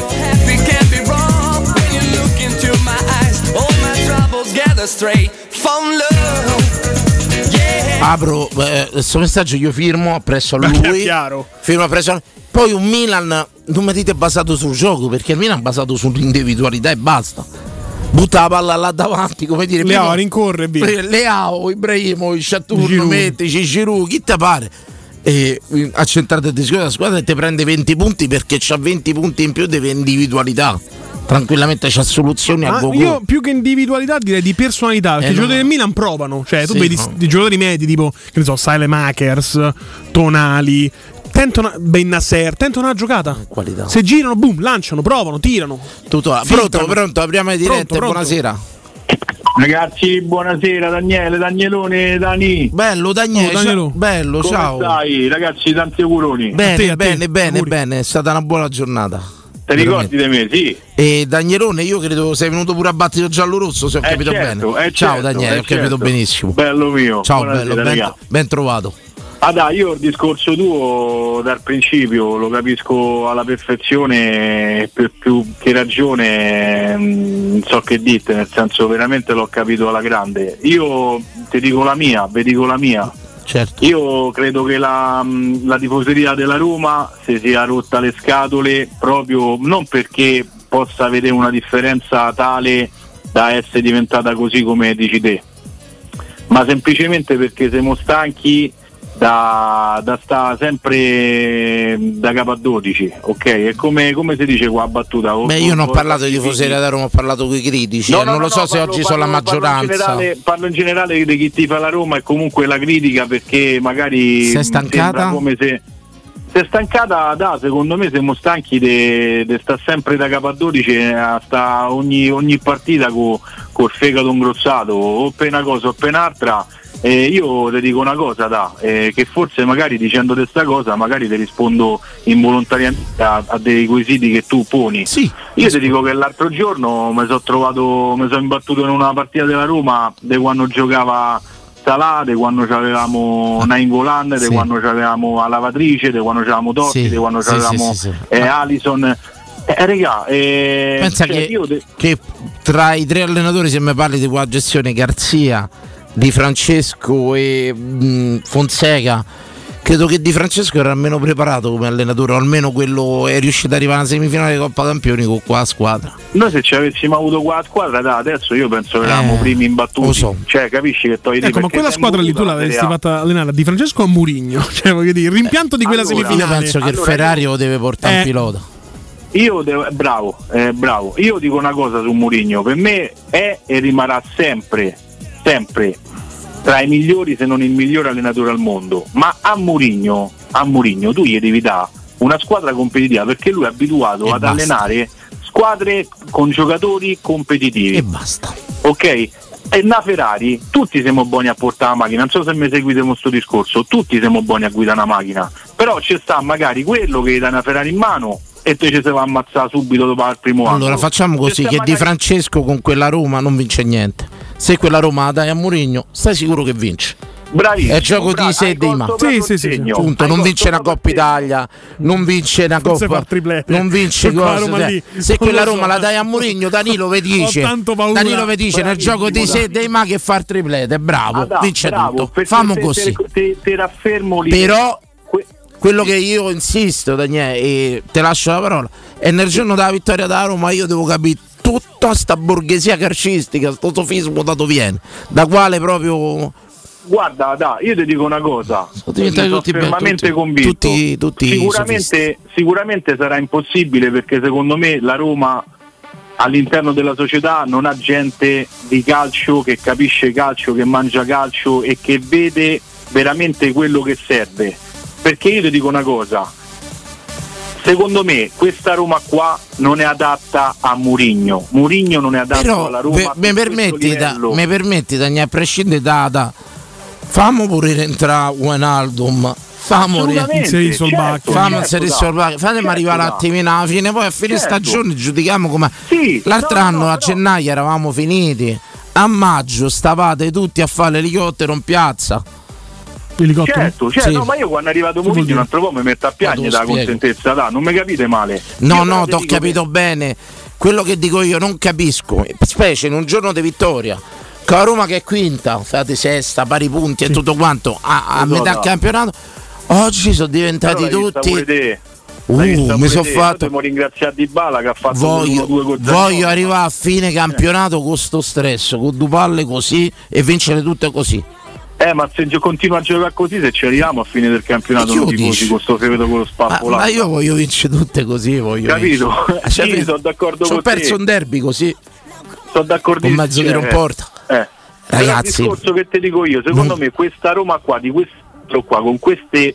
Apro eh, questo messaggio, io firmo presso a lui. è chiaro. Firmo presso a Poi un Milan, non mi dite basato sul gioco, perché il Milan è basato sull'individualità e basta. Butta la palla là davanti, come dire. Leao rincorre via. Leao, Ibrahimovic, Shaturno, Giroud. Mettici, Giroud, chi te pare? E eh, a centrare il discorso la squadra e ti prende 20 punti perché c'ha 20 punti in più deve individualità. Tranquillamente c'ha soluzioni a Ma go io più che individualità direi di personalità, perché Eh, i no, giocatori no. del Milan provano, cioè tu Sì, vedi no. i giocatori medi tipo, che ne so, Makers, Tonali, tentano Bennasser, tentano una giocata. qualità. Se girano, boom, lanciano, provano, tirano. Tutto. Pronto, pronto, apriamo le dirette, Pronto, pronto. buonasera. Ragazzi, buonasera Daniele, Danielone, Dani. Bello Daniele, Oh, Danielo. ciao. bello, Come ciao. stai? Ragazzi, tanti auguroni. Bene, A te, a te. bene, bene, Auguri. bene, è stata una buona giornata. Ti ricordi di me? Sì. E Danielone, io credo sei venuto pure a battito giallo-rosso, se ho Eh, capito certo, bene. eh, Ciao certo, Daniele, eh, ho capito certo. benissimo. Bello mio. Ciao Buonasera, bello, ben, ben trovato. Ah dai, io il discorso tuo dal principio lo capisco alla perfezione, per più che ragione mm, non so che dite, nel senso veramente l'ho capito alla grande. Io ti dico la mia, vi dico la mia. Certo. Io credo che la, mh, la tifoseria della Roma si sia rotta le scatole proprio non perché possa vedere una differenza tale da essere diventata così come dici te, ma semplicemente perché siamo stanchi da, da sta sempre da capo a 12, ok? È come, come si dice qua a battuta? o- Beh, io non ho parlato di tifoseria da Roma, ho parlato con i critici. No, e no, non lo no, so no, se parlo- oggi sono la parlo- parlo in maggioranza. generale- Parlo in generale di chi tifa la Roma e comunque la critica perché magari Sei mh, stancata? come se si è stancata da secondo me siamo stanchi di sta sempre da capo a 12 a sta ogni, ogni partita co- col fegato ingrossato o una cosa o per un'altra e io ti dico una cosa da, eh, che forse magari dicendo questa cosa magari ti rispondo involontariamente a, a dei quesiti che tu poni Sì. io ti dico che l'altro giorno mi sono trovato, mi sono imbattuto in una partita della Roma di quando giocava Salà, di quando avevamo Nainggolan, di Sì. quando avevamo la lavatrice, di quando avevamo Totti, Sì, di quando sì, avevamo sì, eh, Alison. Eh, regà, eh, Pensa cioè, che, te- che tra i tre allenatori, se mi parli di quella gestione, Garzia, Di Francesco e mh, Fonseca, credo che Di Francesco era meno preparato come allenatore, o almeno quello è riuscito ad arrivare alla semifinale di Coppa Campioni con qua squadra. noi se ci avessimo avuto qua la squadra, da adesso io penso che eravamo Eh, primi imbattuti. lo so. Cioè, capisci che togli Ecco, ma quella squadra lì tu l'avresti fatta allenare a Di Francesco o a Murigno? Cioè, voglio dire, il rimpianto di quella allora, Io semifinale. penso che il Allora, Ferrari io- lo deve portare Eh. un pilota. Io devo, eh, bravo, eh, bravo. Io dico una cosa su Mourinho, per me è e rimarrà sempre, sempre tra i migliori se non il migliore allenatore al mondo. Ma a Mourinho, a Mourinho tu gli devi dare una squadra competitiva perché lui è abituato E ad basta. allenare squadre con giocatori competitivi. E basta. Ok? E na Ferrari, tutti siamo buoni a portare la macchina, non so se mi seguite con questo discorso, tutti siamo buoni a guidare una macchina, però ci sta magari quello che gli dà una Ferrari in mano e te ci si va a ammazzare subito dopo il primo anno. Allora facciamo così: che Di Francesco con quella Roma non vince niente. Se quella Roma la dai a Mourinho, stai sicuro che vince. Bravissimo, È gioco bravo, di sé e dei ma. Sì, sì, sì, segno. Punto, non vince una Coppa. Italia, non vince una Coppa, non vince cioè, lì. Se quella so. Roma la dai a Mourinho, Danilo vi dice. Danilo vi dice nel gioco di sé e dei ma che fa il triplete, bravo, Ah, da, vince bravo, tutto. Famo così. Te, te, te. Però quello che io insisto, Daniele, e te lascio la parola, è nel giorno della vittoria da Roma io devo capire tutta sta borghesia calcistica, sto sofismo da dove viene, da quale proprio Guarda, da, io ti dico una cosa, Sono tutti fermamente tutti- convinto. tutti- tutti sicuramente, sicuramente sarà impossibile perché secondo me la Roma all'interno della società non ha gente di calcio che capisce calcio, che mangia calcio e che vede veramente quello che serve. Perché io ti dico una cosa, secondo me questa Roma qua non è adatta a Murigno. Murigno non è adatto Però alla Roma. mi permetti, da, mi permetti Daniele, a prescindere da, da fammo pure rientrare Wijnaldum, fammo ri- Assolutamente, Inserire Solbakken. certo, fammi certo, inserire fatemi Certo, arrivare un attimino alla fine, poi a fine Certo. stagione giudichiamo come Sì, l'altro no, anno no, a no. gennaio eravamo finiti. a maggio stavate tutti a fare l'elicottero in piazza. L'elicottero? Certo, certo, Sì. no, ma io quando è arrivato Mourinho un altro po' mi metto a piangere Ma da te lo spiego. contentezza, da, non mi capite male. No, Io no, ti ho capito bene. Quello che dico io non capisco, specie in un giorno di vittoria. Con la Roma che è quinta, fate sesta, pari punti e tutto quanto, a, a so, metà no. campionato, oggi sono che- diventati vista tutti... Uh, mi sono fatto... Dobbiamo ringraziare Di Bala che ha fatto Voglio, due voglio arrivare a fine campionato con sto stress, con due palle così e vincere tutte così. Eh, ma se continua a giocare così, se ci arriviamo a fine del campionato, non tifosi con sto fevedo con lo Ma, spappo ma io voglio vincere tutte così, voglio Capito? vincere. Sì, per- sono d'accordo ci ho con perso te. un derby così, Sono d'accordo con mezzo tiro in porta. Eh. Ragazzi. il discorso che ti dico io, secondo Non- me questa Roma qua, di questo qua, con queste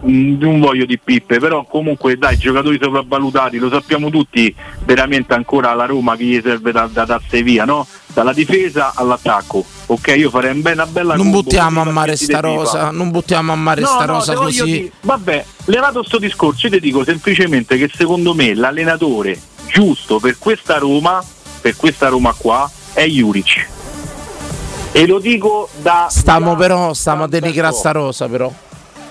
non voglio di pippe, però comunque dai, giocatori sopravvalutati, lo sappiamo tutti, veramente ancora alla Roma che gli serve da, da darsi via, no? Dalla difesa all'attacco. Ok, io farei una bella Non combo buttiamo a mare sta rosa, non buttiamo a mare sta rosa te voglio così. dire- vabbè, levato sto discorso, io ti dico semplicemente che secondo me l'allenatore giusto per questa Roma, per questa Roma qua, è Juric. E lo dico da. Stiamo da- però, stiamo a denigrare sta rosa però.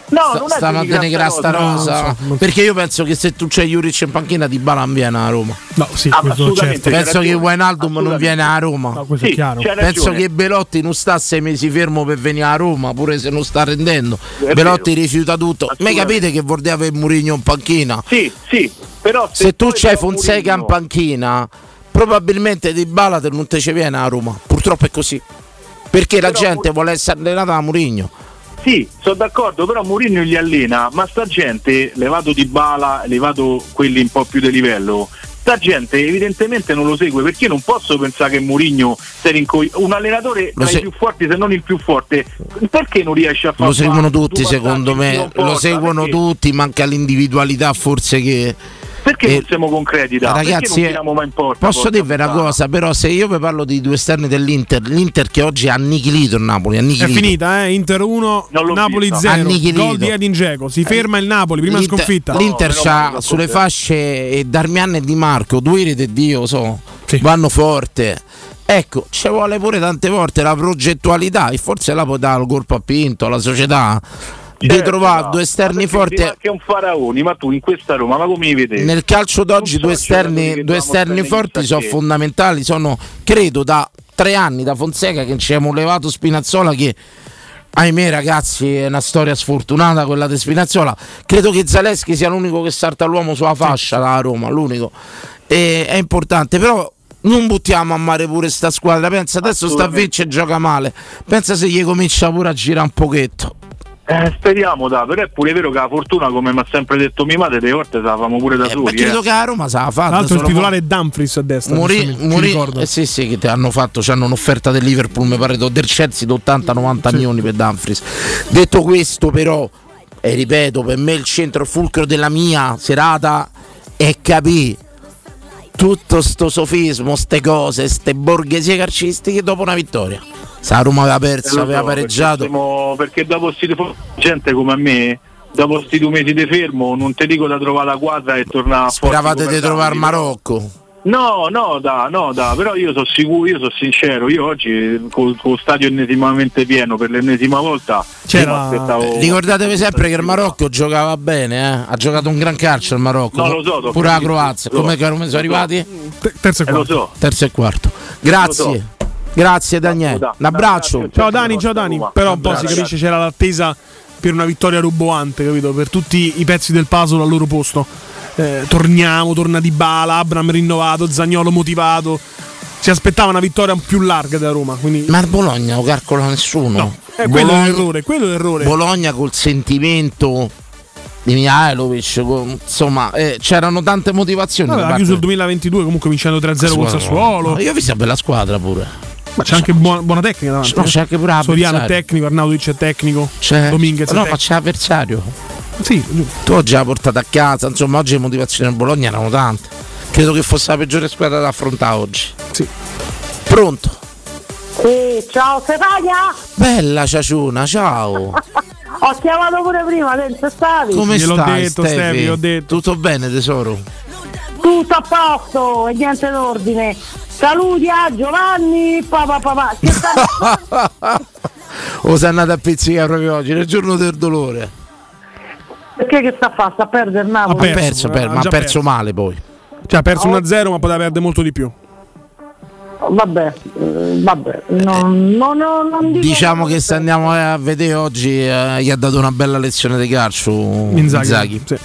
No, Sta- non è stiamo a denigrare sta no, rosa. non so. Perché io penso che se tu c'hai Juric in panchina di Bala non viene a Roma. No, sì, Ah, questo certo. C'è penso che Wijnaldum non viene a Roma. No, questo Sì, è chiaro. c'è Penso che Belotti non sta sei mesi fermo per venire a Roma, pure se non sta rendendo. È Belotti vero. rifiuta tutto. Ma capite che dire avere Murigno in panchina? Sì, sì, però Se tu poi c'hai Fonseca in Mourinho- panchina, probabilmente Di Bala non te ci viene a Roma. Purtroppo è così. Perché la Però gente Mur- vuole essere allenata da Murigno. Sì, sono d'accordo, però Mourinho li allena, ma sta gente, levato di bala, levato quelli un po' più di livello, sta gente evidentemente non lo segue perché io non posso pensare che Mourinho sia rincoglio- un allenatore tra se- i più forti, se non il più forte, perché non riesce a fare Lo seguono tutti, secondo me. Lo seguono Perché- tutti, manca l'individualità forse che. Perché Eh, non siamo concreti? Da? Ragazzi, perché non tiriamo mai in porta? posso dirvi una cosa, però se io vi parlo di due esterni dell'Inter, l'Inter che oggi ha annichilito il Napoli, È annichilito. finita, eh? Inter 1, Non l'ho Napoli vista. 0. Annichilito. Gol di Edin Dzeko. Si ferma il Napoli, prima L'Inter, sconfitta. l'Inter male, lo sulle fasce e Darmian e Di Marco, due di Dio, so, Sì. vanno forte. Ecco, ci vuole pure tante volte la progettualità e forse la può dare il colpo a Pinto, alla società, Certo, trovare no. due esterni Ma forti. È un faraoni, ma tu in questa Roma, ma come li vedi? Nel calcio d'oggi due esterni, due esterni forti sono fondamentali, sono credo da tre anni da Fonseca che ci abbiamo levato Spinazzola che ahimè ragazzi è una storia sfortunata quella di Spinazzola. Credo che Zaleschi sia l'unico che salta l'uomo sulla fascia da Roma l'unico. E, è importante però non buttiamo a mare pure sta squadra. Pensa adesso sta vincere e gioca male. Pensa se gli comincia pure a girare un pochetto Eh, speriamo, da, però è pure vero che la fortuna, come mi ha sempre detto mia madre, delle volte se la famo pure da Eh, soli. ma credo eh. che a Roma se la fa Tra l'altro il titolare è Dumfries a destra. Muri- ricordo. eh sì, sì, che ti hanno fatto, c'hanno un'offerta del Liverpool, mi pare, del Chelsea di 80-90 milioni per Dumfries. Detto questo, però, e ripeto, per me il centro fulcro della mia serata è capire tutto sto sofismo, ste cose, ste borghesie calcistiche dopo una vittoria. Roma aveva Eh, perso, lo aveva so, pareggiato. Perché, siamo- perché dopo sti gente come a me, dopo questi due mesi di fermo, non ti dico da trovare la quadra e tornare a Speravate di trovare Marocco. No, no, da, no, da, però io sono sicuro, io sono sincero, io oggi con lo stadio ennesimamente pieno per l'ennesima volta C'era- aspettavo- Ricordatevi sempre che il Marocco giocava bene, eh? ha giocato un gran calcio il Marocco. No, lo so, pure la. Croazia. Lo. Come, come sono arrivati? Te- terzo e Eh, so. Terzo e quarto. Grazie. So. Grazie Daniele. Da- Un abbraccio. Ciao Dani, ciao Dani. Però un po' si capisce c'era l'attesa per una vittoria ruboante, capito? Per tutti i pezzi del puzzle al loro posto. Eh, torniamo, torna di bala, Abram rinnovato, Zagnolo motivato. Si aspettava una vittoria più larga della Roma. Quindi Ma il Bologna non calcola nessuno. no, eh, quello è Bologna, l'errore, quello è l'errore. Bologna col sentimento di Mihailovic, insomma, eh, c'erano tante motivazioni. Da ha chiuso il 2022 comunque vincendo 3-0 con Sassuolo. Sassuolo. No, Io ho visto una bella squadra pure. Ma c'è anche buona, buona tecnica davanti. No, eh. c'è anche pure Soriano è tecnico, Arnautovic è tecnico, C'è- Dominguez no, ma c'è avversario. Sì, Tu oggi l'hai portato a casa, insomma, oggi le motivazioni del Bologna erano tante. Credo che fosse la peggiore squadra da affrontare oggi. sì. Pronto? Sì, ciao Stefania! Bella ciaciuna, ciao. Ho chiamato pure prima, dentro stavi? Come Gliel'ho stai? detto? Stefi, ho detto. Tutto bene, tesoro? Tutto a posto e niente d'ordine. Saluti a Giovanni, papà papà. Sta- o sei andato a pizzicare proprio oggi, nel giorno del dolore. Perché che sta a fare? Sta a perdere il Napoli? Ha perso, per- ha ma ha perso perso. male poi. Cioè, ha perso 1-0, ma poteva perdere molto di più. Vabbè, eh, vabbè, non, non, non dico Diciamo che se andiamo a vedere oggi eh, gli ha dato una bella lezione di calcio Inzaghi. Sì.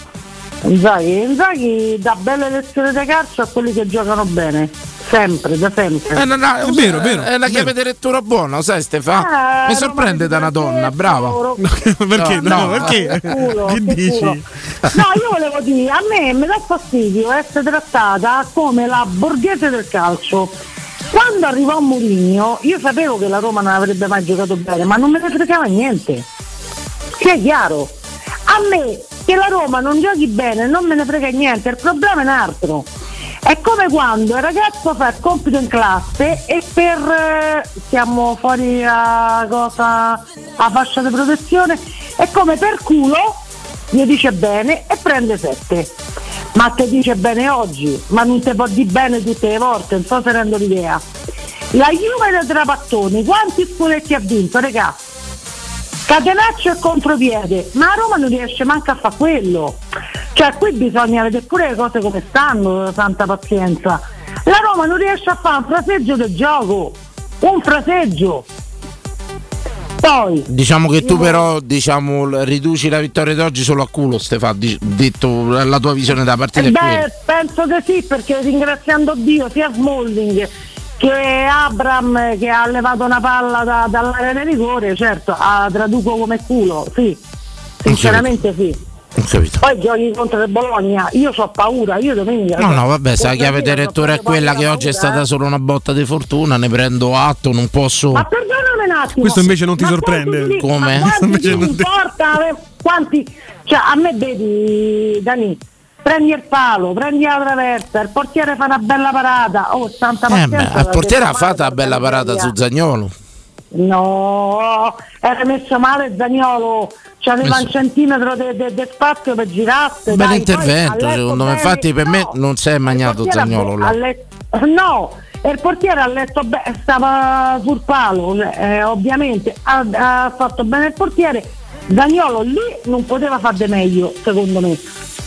Inzaghi, Inzaghi dà belle lezioni di calcio a quelli che giocano bene, sempre, da sempre. Eh, no, no, È vero, è vero, È è chiave di lettura buona, sai Stefano? Eh, Mi sorprende da una donna, brava. perché? No, No, no. perché? Culo, che che dici? culo. No, io volevo dire, a me mi dà fastidio essere trattata come la borghese del calcio. Quando arrivò Mourinho, io sapevo che la Roma non avrebbe mai giocato bene, ma non me ne fregava niente. Sia chiaro. A me che la Roma non giochi bene non me ne frega niente, il problema è un altro. È come quando il ragazzo fa il compito in classe e per eh, siamo fuori a cosa a fascia di protezione, è come per culo gli dice bene e prende 7. Ma te dice bene oggi, ma non te può dire bene tutte le volte, non so se rendo l'idea. La Juve del Trapattoni, quanti scudetti ha vinto, regà? Catenaccio e contropiede, ma a Roma non riesce manco a fare quello. Cioè qui bisogna vedere pure le cose come stanno, tanta pazienza. La Roma non riesce a fare un fraseggio del gioco, un fraseggio. Poi, Diciamo che tu però diciamo, riduci la vittoria d'oggi solo a culo Stefano, detto la tua visione della partita quella. beh, penso che sì, perché ringraziando Dio sia Smalling che Abram che ha levato una palla da- dall'area di rigore, certo, la traduco come culo, sì. Sinceramente sì. Poi giochi contro il Bologna, io ho paura, io domenica. No, no, vabbè, se la chiave c'ho lettura è quella che paura, oggi è paura, stata eh. solo una botta di fortuna, ne prendo atto, non posso. Ma perdonami un attimo. Questo invece non ti Ma sorprende? quanti ti- Come? Ma quanti Invece ti non ti- importa? eh, Quanti? Cioè, a me vedi, Dani, prendi il palo, prendi la traversa, il portiere fa una bella parata. Oh, santa Eh, beh, il portiere ha fatto una bella parata su Zagnolo. No, era messo male Zagnolo, c'aveva Messo- un centimetro di spazio per girarsi. Bel dai, poi intervento, secondo me. Infatti, per me no, non si è magnato Zagnolo là. letto- no, e il portiere ha letto bene, stava sul palo, eh, ovviamente ha, ha fatto bene il portiere. Zagnolo lì non poteva fare di meglio, secondo me.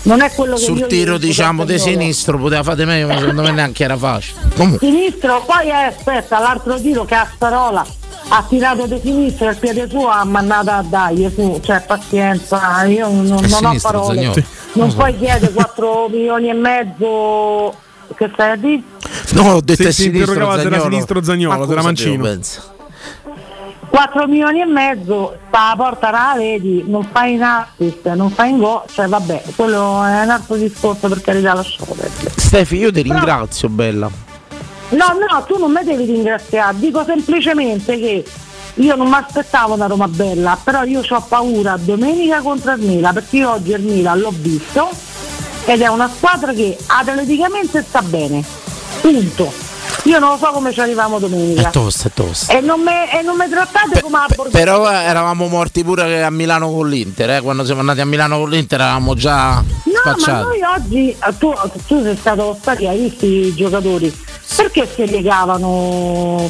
Non è quello che Sul tiro, diciamo, di sinistro poteva fare meglio, ma secondo me neanche era facile. Comunque, Sinistro, poi eh, aspetta, l'altro tiro Castarola ha tirato di sinistra il piede suo ha mandato a dai su, cioè pazienza, io non, non ho sinistro, parole. Zaniolo. Non Sì. puoi chiedere 4 milioni e mezzo che stai a dire? no, ho detto Si- è si sinistro interrogava se era sinistro Zaniolo, Ma se era mancino. 4 milioni e mezzo, sta la porta la vedi, non fai in assist, non fai in gol, cioè vabbè, quello è un altro discorso per carità lasciamo perdere. Stefi, io ti ringrazio, bella. No, no, tu non mi devi ringraziare, dico semplicemente che io non mi aspettavo una Roma bella, però io ho paura domenica contro il Milan, perché io oggi il Milan l'ho visto ed è una squadra che atleticamente sta bene. Punto. Io non lo so come ci arriviamo domenica. È tosta, è tosta. E non me- e non mi trattate come a Borghese. Però eravamo morti pure a Milano con l'Inter, eh. quando siamo andati a Milano con l'Inter eravamo già No, ma spacciati. noi oggi, eh, tu, tu sei stato stati, hai visto i giocatori, perché si piegavano,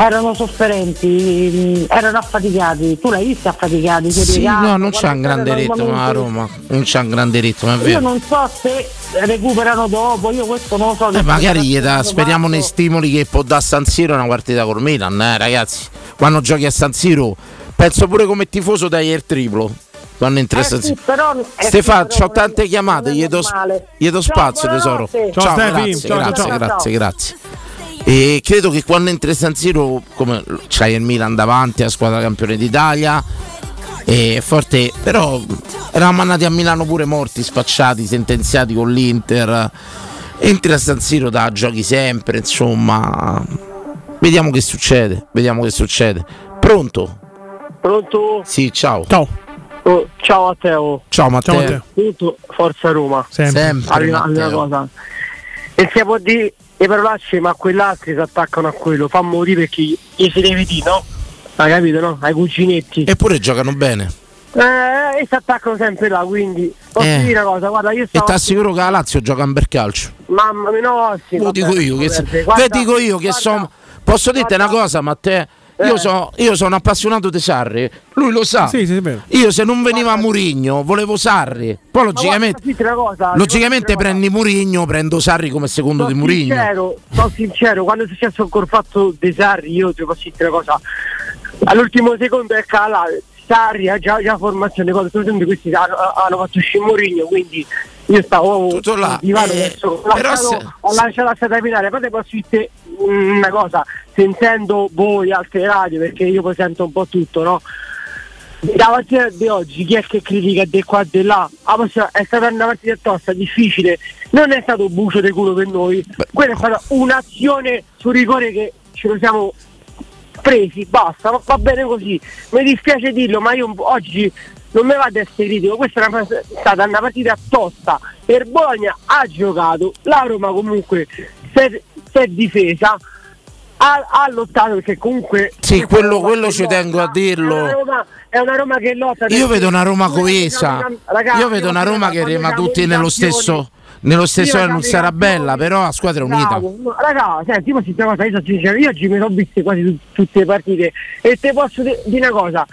erano sofferenti, erano affaticati, tu l'hai visto affaticati? Sì, piegavano, no, non c'è un grande ritmo a Roma, non c'è un grande ritmo, è Io vero. non so se recuperano dopo, io questo non lo so. Eh, magari gli hanno speriamo fatto. nei stimoli che può dare San Siro una partita col Milan, eh, ragazzi. Quando giochi a San Siro, penso pure come tifoso dai il triplo. Quando entra a Eh San sì, Siro. però- eh Stefano, sì, però ho tante chiamate, gli do, gli do Ciao, spazio tesoro. Ciao, Stefi, grazie, ciao, ciao, grazie, ciao. grazie, grazie. E credo che quando entra San Siro, come c'hai il Milan davanti, la squadra campione d'Italia, è forte, però eravamo andati a Milano pure morti, spacciati, sentenziati con l'Inter. Entri a San Siro da giochi sempre, insomma. Vediamo che succede, vediamo che succede. Pronto? Pronto? Sì, ciao. Ciao. Oh, ciao Matteo. Ciao Matteo. Ciao Matteo. Forza Roma. Sempre. Sempre, Arriva una cosa. E si può dire le parolacce, ma quell'altro si attaccano a quello. Fa morire perché gli si deve dire, no? Hai capito, no? Ai cuginetti. Eppure giocano bene. Eh, e si attaccano sempre là, quindi posso Eh. dire una cosa, guarda, io E stavo... ti assicuro che la Lazio gioca un bel calcio. Mamma mia, no, sì, Lo dico io che, guarda, dico io che guarda, sono. Posso dirti una cosa, Matteo? Io, Eh. so- io sono appassionato di Sarri, lui lo sa. Sì, sì. Io se non veniva Murigno volevo Sarri. Poi logicamente, guarda, cosa, logicamente prendi Murigno, prendo Sarri come secondo cosa? di Sono Murigno. sincero, sono sincero, quando è successo ancora fatto dei Sarri, io ti posso dire una cosa, all'ultimo secondo è calato, Sarri ha già, già formazione, cose, tutti questi hanno, hanno fatto uscire Mourinho, quindi io stavo Tutto là, divano, eh, adesso, ho però se- ho lasciato la strada finale, poi posso dire una cosa, sentendo voi altre radio, perché io poi sento un po' tutto, no? La partita di oggi, chi è che critica di qua e di là? Ah, è stata una partita tosta, difficile, non è stato un bucio di culo per noi, quella è stata un'azione sul rigore che ce lo siamo presi, basta, va, va bene così. Mi dispiace dirlo, ma io oggi non mi vado a essere critico, questa è, una- è stata una partita tosta. Per Bologna ha giocato, la Roma comunque si è, difesa. Ha, ha lottato perché comunque Sì, quello- quello ci lotta, tengo a dirlo. È una Roma, è una Roma che lotta Io vedo una Roma coesa. ragazzi, Io vedo una Roma che rema tutti nello stesso. Nello stesso Io non sarà bella, però a squadra unita. No, Raga, senti, io questa cosa, io sono sincero, io oggi mi sono viste quasi tu- tutte le partite e te posso di- dire una cosa.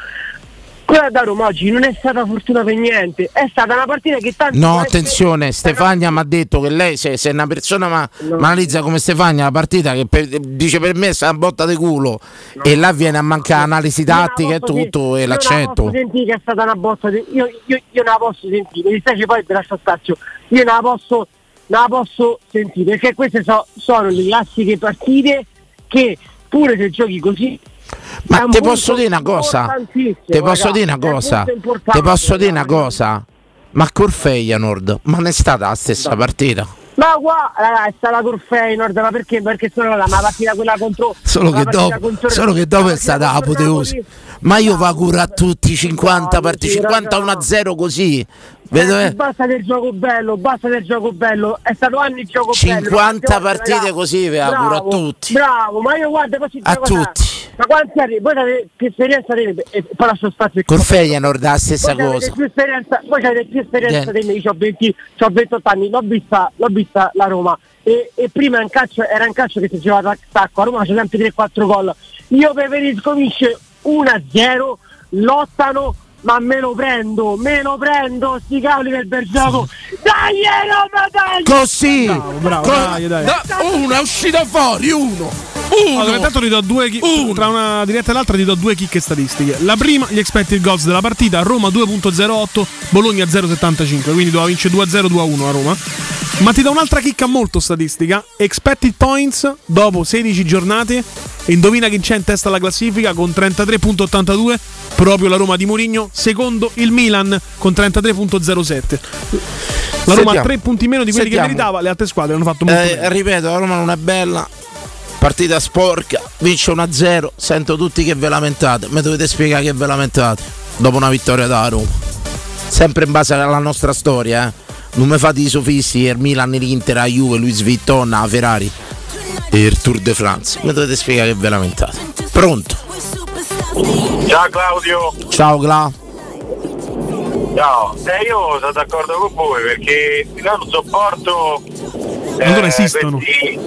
Quella da Roma oggi non è stata fortuna per niente, è stata una partita che tanto No, attenzione, Stefania mi ha detto che lei, se, se una persona ma, No. analizza come Stefania la partita, che per- dice per me sta una botta di culo, e là viene a mancare analisi non la tattica e tutto, e io non la l'accento. posso sentire che è stata una botta di... io, io, io non la posso sentire, mi dispiace poi per lascio spazio, io non la posso, non la posso sentire, perché queste so- sono le classiche partite che pure se giochi così Ma è ti posso dire una cosa? Ti posso dire una È un cosa? Ti posso dire una cosa? Ma col Feyenoord, ma non è stata la stessa partita? Ma qua ragazzi, sta la col Feyenoord, ma perché? Perché sono la, partita quella contro Solo che dopo, contro- solo che dopo è stata apoteosi. Ma io va a curare tutti 50 No, partite, sì, 50 raga. 1-0 così. Vedo, Eh, eh, Basta del gioco bello, basta del gioco bello, è stato anni di gioco bello. 50 ma quante partite volte, così, ve auguro a tutti. Bravo, ma io guarda, dire A tutti. Ma quanti anni? Voi avete più esperienza me, e poi lascio spazio Col Feyenoord la stessa voi cosa. più esperienza, voi avete più esperienza me, io ho 20 c'ho 28 anni, l'ho vista, l'ho vista la Roma e, e prima in calcio, era in calcio che si giocava a tacco, a Roma c'è sempre 3-4 gol. Io preferisco vince 1-0, lottano, ma me lo prendo, me lo prendo, sti cavoli del bel gioco. Dai Roma, dai! Così, bravo, Co- dai, dai. da- uno è uscito fuori, uno. Uno. Allora, intanto ti do due chi- tra una diretta e l'altra ti do due chicche statistiche. La prima, gli expected goals della partita, Roma 2.08, Bologna 0.75, quindi doveva vincere 2-0, 2-1 a Roma. Ma ti do un'altra chicca molto statistica, expected points dopo 16 giornate, indovina chi c'è in testa alla classifica con 33.82, proprio la Roma di Mourinho, secondo il Milan con 33.07. La Roma ha. 3 punti meno di quelli Sentiamo. che meritava, le altre squadre hanno fatto molto Eh, ripeto, la Roma non è bella. Partita sporca, vince 1-0. Sento tutti che ve lamentate. Mi dovete spiegare che ve lamentate dopo una vittoria da Roma. Sempre in base alla nostra storia, eh. Non mi fate i sofisti, il Milan, l'Inter, la Juve, Luis Vuitton, la Ferrari e il Tour de France. Mi dovete spiegare che ve lamentate. Pronto? Ciao Claudio, Ciao Cla. Ciao. Eh, io sono d'accordo con voi perché io non sopporto eh, Allora esistono. questi,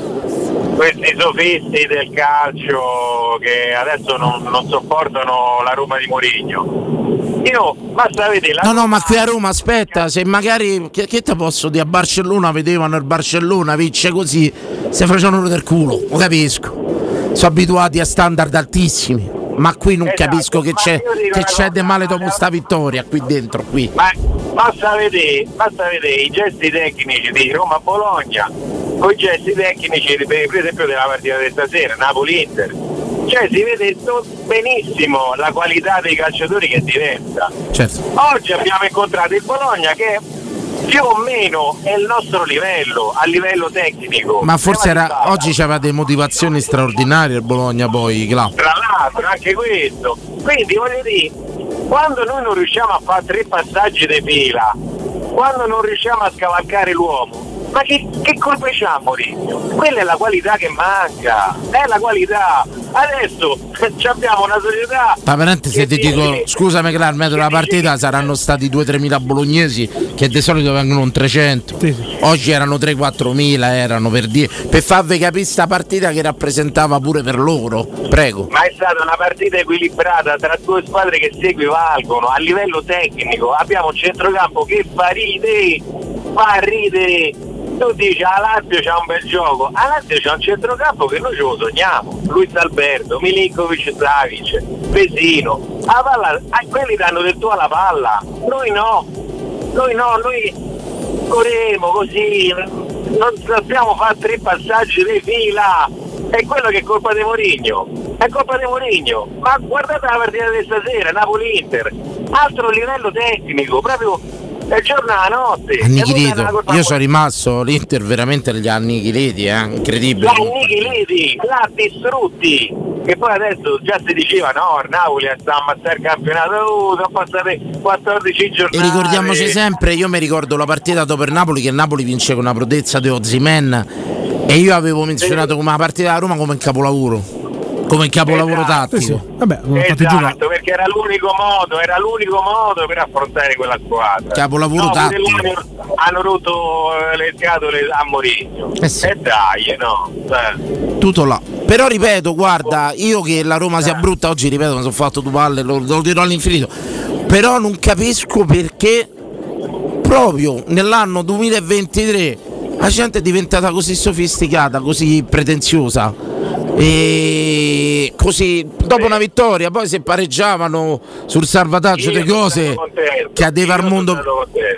questi sofisti del calcio che adesso non, non sopportano la Roma di Mourinho. Io basta vedere la No, no, ma qui a Roma aspetta, se magari che, che te posso dire a Barcellona vedevano il Barcellona vince così, si facevano del culo, lo capisco. Sono abituati a standard altissimi, ma qui non Esatto, capisco che c'è, che c'è di male dopo sta vittoria qui dentro qui. Ma basta vedere, basta vedere i gesti tecnici di Roma Bologna con i gesti tecnici per esempio della partita di stasera, Napoli-Inter. Cioè si vede benissimo la qualità dei calciatori che è diversa. Certo. Oggi abbiamo incontrato il Bologna che più o meno è il nostro livello, a livello tecnico. Ma forse era, oggi c'aveva delle motivazioni straordinarie il Bologna poi, Cla. tra l'altro anche questo quindi voglio dire quando noi non riusciamo a fare tre passaggi di fila quando non riusciamo a scavalcare l'uomo ma che, che colpe c'ha Mourinho? quella è la qualità che manca è la qualità Adesso abbiamo una società. Ma veramente se ti dico, dice- scusami che l'armetro della partita saranno stati 2-3 mila bolognesi che di solito vengono un 300. Oggi erano 3-4 mila, erano per dire, per farvi capire sta partita che rappresentava pure per loro. Prego. Ma è stata una partita equilibrata tra due squadre che si equivalgono a livello tecnico. Abbiamo un centrocampo che fa ridere, fa ridere. Tu dici a Lazio c'ha un bel gioco, a Lazio c'ha un centrocampo che noi ce lo sogniamo. Luis Alberto, Milinkovic Savic, Pesino. La palla, a quelli danno del tuo alla palla, noi no. Noi no, noi corremo così, non sappiamo fare tre passaggi di fila. È quello che è colpa di Mourinho. È colpa di Mourinho. Ma guardate la partita di stasera, Napoli-Inter. Altro livello tecnico, proprio è giorno alla notte. E è Annichilito. Io sono rimasto, l'Inter veramente li ha annichiliti, eh? incredibile. L'ha annichiliti, l'ha distrutti. E poi adesso già si diceva no, Napoli sta a ammazzare il campionato, oh, sono passate 14 giornate. E ricordiamoci sempre, io mi ricordo la partita dopo il Napoli che il Napoli vince con una prodezza di Ozimen e io avevo menzionato come la partita da Roma come un capolavoro, come capolavoro tattico. Vabbè, non fatti giocare. Esatto, perché era l'unico modo, era l'unico modo per affrontare quella squadra. Capolavoro no, tattico. hanno, hanno rotto eh, le scatole a Mourinho. Eh sì. E dai, no. eh. Tutto là. Però ripeto, guarda, io che la Roma sia brutta oggi, ripeto, mi sono fatto due palle, lo, lo dirò all'infinito. Però non capisco perché proprio nell'anno 2023 la gente è diventata così sofisticata, così pretenziosa. E così dopo una vittoria, poi se pareggiavano sul salvataggio sono cose, contento. cadeva al mondo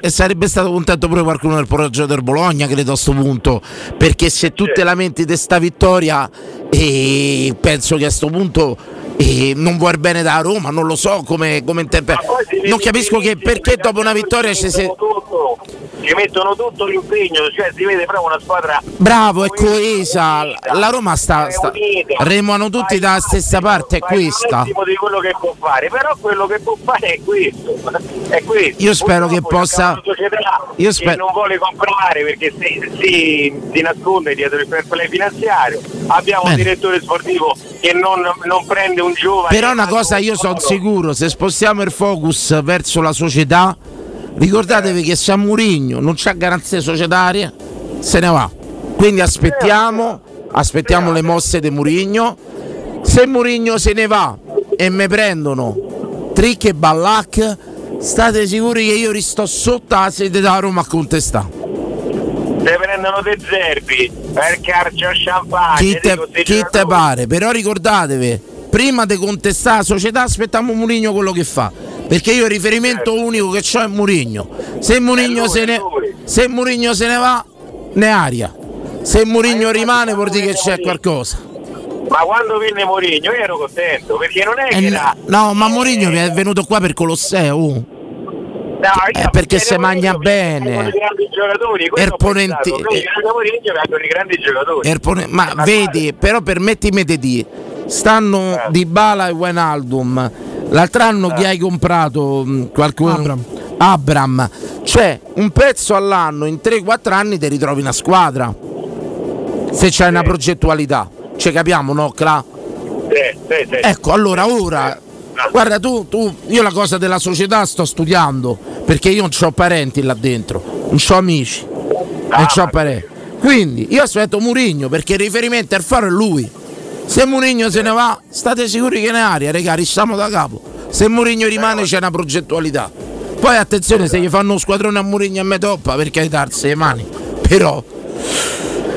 e sarebbe stato contento pure qualcuno del progetto del Bologna credo a sto punto perché se tu te lamenti di sta vittoria e penso che a sto punto eh, non vuoi il bene da Roma non lo so come, come interpre- non capisco che perché dopo una vittoria ci si... Ci mettono tutto l'impegno, cioè si vede proprio una squadra bravo è coesa la Roma sta, sta remano tutti dalla stessa parte è questa di quello che può fare, però quello che può fare è questo. È questo. Io spero che Purtroppo possa- una società io che sper- non vuole comprare perché si, si, si nasconde dietro il fair play finanziario. Abbiamo un Bene. direttore sportivo che non, non prende un giovane. Però una cosa io sono sicuro, se spostiamo il focus verso la società, ricordatevi che se a Murigno non c'ha garanzie societarie, se ne va. Quindi aspettiamo, aspettiamo le mosse di Murigno. Se Murigno se ne va e mi prendono Trick e Ballac, state sicuri che io risto sotto la sede da Roma a contestare. Se prendono De Zerbi per carcio champagne. Chi te, chi te pare, però ricordatevi, prima di contestare la società aspettiamo Murigno quello che fa. Perché io il riferimento unico che ho è Murigno. Se Murigno se ne, se Murigno se ne va, ne aria. Se Murigno rimane vuol dire che c'è qualcosa. Ma quando venne Mourinho io ero contento perché non è che Eh, era. no, ma Murigno è venuto qua per Colosseo. No, io- perché se magna bene. Erponenti-. Erpone- ma vedi, però permettimi di dire, stanno Di Bala e Wijnaldum. L'altro anno chi hai comprato? mh, Qualcuno? Abram. Abram. Cioè, un pezzo all'anno, in 3-4 anni ti ritrovi una squadra. Se c'hai una progettualità. Ci capiamo, no, Cla? Sì, sì, sì. Ecco, allora ora. Guarda tu, tu, io la cosa della società sto studiando perché io non ho parenti là dentro, non ho amici, non ho parenti. Quindi io aspetto Murigno perché il riferimento al faro è lui. Se Murigno se ne va, state sicuri che ne aria, regà, risciamo da capo. Se Murigno rimane c'è una progettualità. Poi attenzione se gli fanno uno squadrone a Murigno a me toppa perché darsi le mani. Però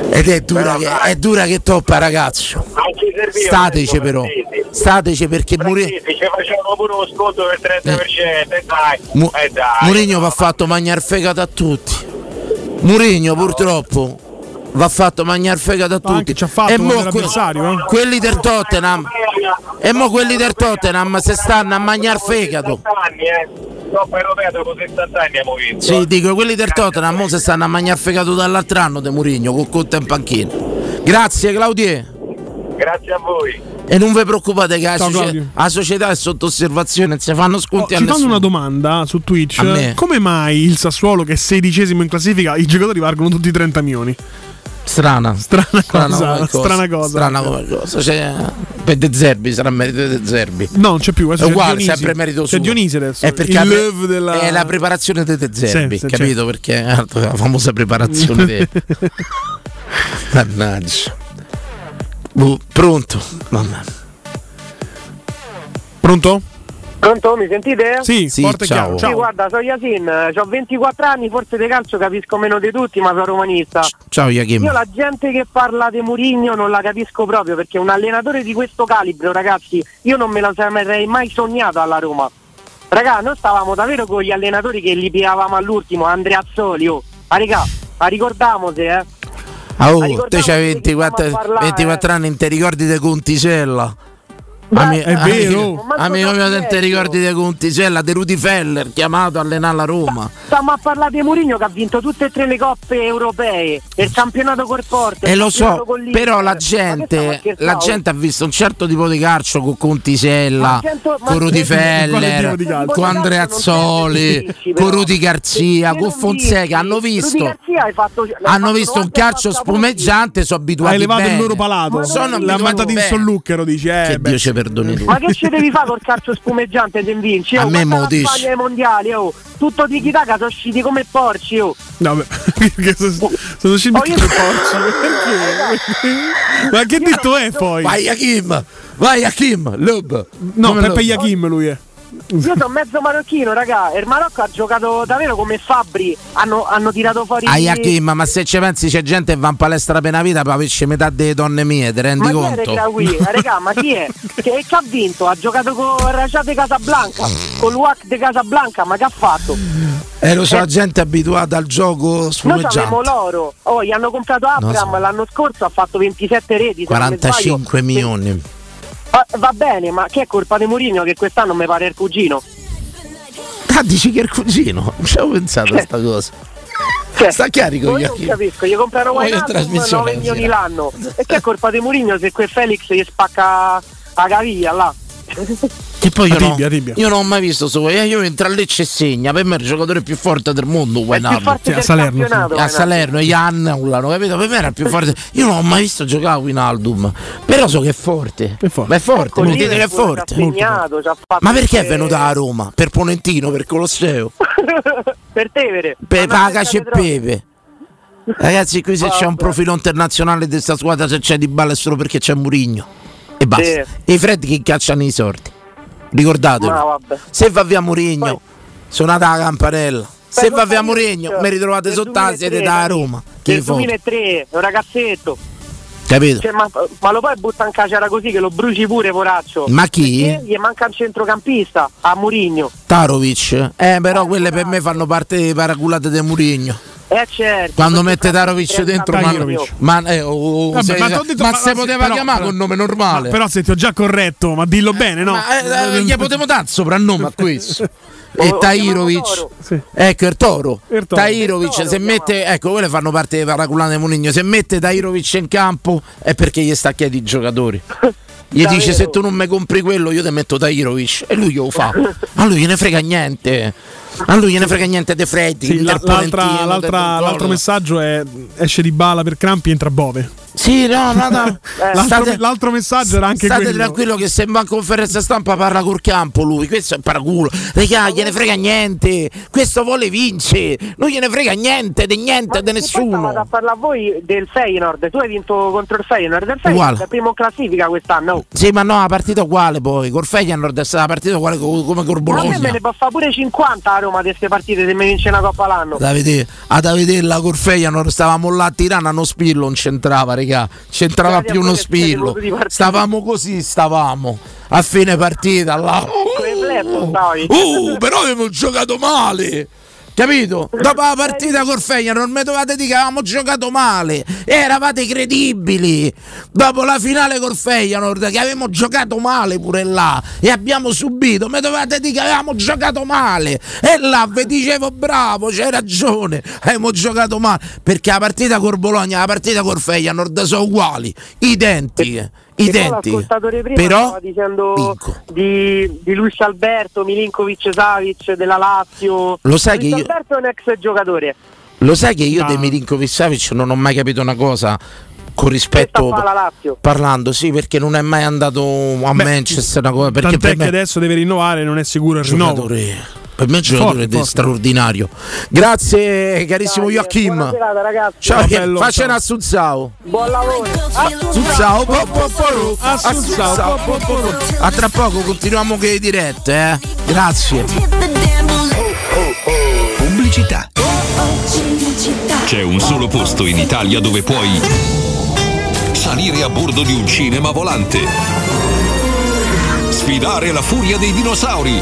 ed è dura, che, è dura che toppa ragazzo. Stateci però. Frattesi. Stateci perché Murigno. Ci facevano pure uno sconto del 30%, e dai, Mu- e dai. Mourinho va fatto mangiare fegato a tutti. Mourinho purtroppo va fatto mangiare fegato a tutti. Anche ci ha fatto e mo l'avversario, eh. quelli del Tottenham e mo quelli del Tottenham se stanno a mangiare fegato. 60 anni, eh. Coppa europea dopo 60 anni abbiamo vinto. Sì, dico quelli del Tottenham mo se stanno a mangiare fegato dall'altro anno di Mourinho con Conte in panchina. Grazie Claudie. Grazie a voi. E non vi preoccupate che la, Ciao, socie- la società è sotto osservazione, si fanno Oh, sconti a ci fanno una domanda su Twitch. Come mai il Sassuolo, che è sedicesimo in classifica, i giocatori valgono tutti 30 milioni? Strana. Strana cosa, come strana cosa. Strana come cosa. Cioè, per De Zerbi sarà merito De Zerbi. No, non c'è più. È adesso c'è uguale, Dionisi. sempre merito C'è suo. Dionisi adesso. È perché il pre- della... è la preparazione di De Zerbi, Sì, sì, capito? Perché eh, la famosa preparazione di Mannaggia. Boh, pronto? Mamma. Pronto? Pronto, mi sentite? Sì, Sì, forte ciao. chiaro. Sì, Ciao. guarda, sono Yasin, ho 24 anni, forse di calcio capisco meno di tutti, ma sono romanista. Ciao Iachim. Io la gente che parla di Murigno non la capisco proprio perché un allenatore di questo calibro, ragazzi, io non me la sarei mai sognato alla Roma. Raga, noi stavamo davvero con gli allenatori che li piavamo all'ultimo, Andrea Azzoli, oh. Ah, raga, ma ricordiamoci, eh. Ah, oh, te c'hai che stiamo 24, a parlare, 24 anni, non ti ricordi di Contisella? Ami- è vero. Amico, amico mio, non ti ricordi di Contisella, di Rudy Feller, chiamato a allenare la Roma. Stiamo a parlare di Mourinho che ha vinto tutte e tre le coppe europee, il campionato col Porto. E lo so, però la che a gente, la gente ha visto un certo tipo di calcio con Contisella, Ma cento- ma con Rudy che- Feller, con non serve con. Rudy Garzia, Che con Fonseca. Hanno visto, hai fatto, hanno visto un 90 calcio spumeggiante, sono abituati Ha elevato bene. il loro palato. Sono L'ha mandato in bene. solluchero, dici. Eh, Che beh. Dio ci perdoni tu. Ma che ci devi fare col calcio spumeggiante te vinci? A Oh, me mo dici. Spagna ai mondiali, oh. Tutto di chitaca sono usciti come porci, oh. No, beh, perché sono, sono usciti Oh, come porci. Ma che detto è poi? Vai Hakim, vai Hakim, Lub. No, Peppe? Iachim lui è. Io sono mezzo marocchino, raga. Il Marocco ha giocato davvero come Fabri. Hanno, hanno tirato fuori. Hakim, ma se ci pensi c'è gente che va in palestra una vita per averci metà delle donne mie, ti rendi Ma chi è conto? Qui? Raga, ma chi è? Che, che ha vinto? Ha giocato con Raja de Casablanca, con l'UAC de Casablanca, ma che ha fatto? Eh, lo so, la gente è abituata al gioco Noi spumeggiante. avevamo l'oro. Oh, gli hanno comprato Abram so. l'anno scorso, ha fatto 27 reti. se non mi 45 sbaglio. milioni. Va, va bene, ma che è colpa di Mourinho che quest'anno mi pare il cugino? Ah, dici che è il cugino? Non ci avevo pensato a sta cosa. Sta carico Io non capisco, gli comprano Wijnaldum trasmissione 9 milioni l'anno. E che è colpa di Mourinho se quel Felix gli spacca la caviglia là? Che poi io, A no- Tibia, a Tibia. io non ho mai visto sto eh, Io entro a Lecce e segna. Per me è il giocatore più forte del mondo. Wijnaldum. forte Sì, a Salerno, campionato, a. Salerno e gli annullano, capito? Per me era il più forte. Io non ho mai visto giocare a Winaldum. Però so che è forte. È forte. Ma è forte, mi dite che è forte. segnato, Ma perché è venuta a Roma? Per Ponentino, per Colosseo? per Tevere. Per Ma non Paga pensate e. Pepe. Ragazzi, qui se c'è un profilo internazionale di questa squadra, se c'è di balla è solo perché c'è Murigno. E basta. Sì. I Fred che cacciano i sorti. Ricordatelo. Ma vabbè. Se va via Murigno, suonate la campanella. Se va via Murigno, mi ritrovate sotto la sede 2003, da Roma. Che Nel foto. 2003, un ragazzetto. Capito? Cioè, ma, ma lo poi butta in cacciara così che lo bruci pure, poraccio. Ma chi? Perché gli manca un centrocampista a Murigno. Tarovic. Eh, però quelle per me fanno parte dei paraculate di Murigno. Eh certo. Quando mette Tarovic dentro, ma, Tahirovic. ma, eh, oh, Vabbè, se, ma detto- ma ma- se ma- poteva però- chiamare però- con nome normale. Però se ti ho già corretto, ma dillo bene, no? Ma, eh, gli potevo dare il soprannome a questo. Lo- e lo Tahirovic, chiamavo Sì. ecco il toro. Il Toro. Tahirovic, Il Toro se lo mette, ecco, quelle fanno parte dei paraculati di Murigno. Se mette Tahirovic in campo è perché gli sta chiedi i giocatori. Gli Davvero? dice se tu non mi compri quello io ti metto Tahirovic e lui glielo fa. A lui gliene frega niente. A lui gliene frega niente dei freddi. Sì, l'altro messaggio è esce di bala per Crampi entra Bove. Sì, no, no, no. L'altro, State- l'altro messaggio era anche State quello. tranquillo che se va in conferenza stampa parla col campo lui, questo è paraculo. Regà, gliene frega niente. Questo vuole vincere. Non gliene frega niente, di niente, di Ma poi stavate a nessuno. parlare a voi del Feyenoord. Tu hai vinto contro il Feyenoord. Il Uguale. Feyenoord è primo in classifica quest'anno. Sì, ma no, la partita uguale poi. Col Feyenoord è stata la partita uguale co- come col Ma a me me Bologna. ne può fare pure 50 a Roma di queste partite se mi vince una coppa l'anno. Da vedere, ad vederla col Feyenoord stavamo là a Tirana, uno spillo non c'entrava, regà. C'entrava Guardi, più uno spillo. Stavamo così, stavamo. A fine partita là. Stavi. Uh, però abbiamo giocato male. Capito? Dopo la partita col Feyenoord non mi dovete dire che avevamo giocato male. Eravate credibili. Dopo la finale col Feyenoord che avevamo giocato male pure là e abbiamo subito, mi dovete dire che avevamo giocato male. E là vi dicevo bravo, c'hai ragione. Abbiamo giocato male perché la partita col Bologna e la partita col Feyenoord sono uguali, identiche. Identiche. l'ascoltatore prima Però stava dicendo vinco. di, di Luis Alberto, Milinkovic Savic della Lazio. Lo sai Luis che io- Alberto è un ex giocatore. Lo sai che io No. dei Milinkovic Savic non ho mai capito una cosa con rispetto parlando, sì, perché non è mai andato a Beh, Manchester una cosa, perché Tant'è per che me adesso deve rinnovare, non è sicuro il rinnovo. Per me è un giocatore Forte, di forte. straordinario. Grazie carissimo Dai, Joachim. buona serata, ragazzi. Ciao, bello, faccia ciao. una Suzzao. Buon lavoro. Assunzao. A tra poco continuiamo con le dirette, eh. Grazie. Pubblicità. C'è un solo posto in Italia dove puoi salire a bordo di un cinema volante, sfidare la furia dei dinosauri,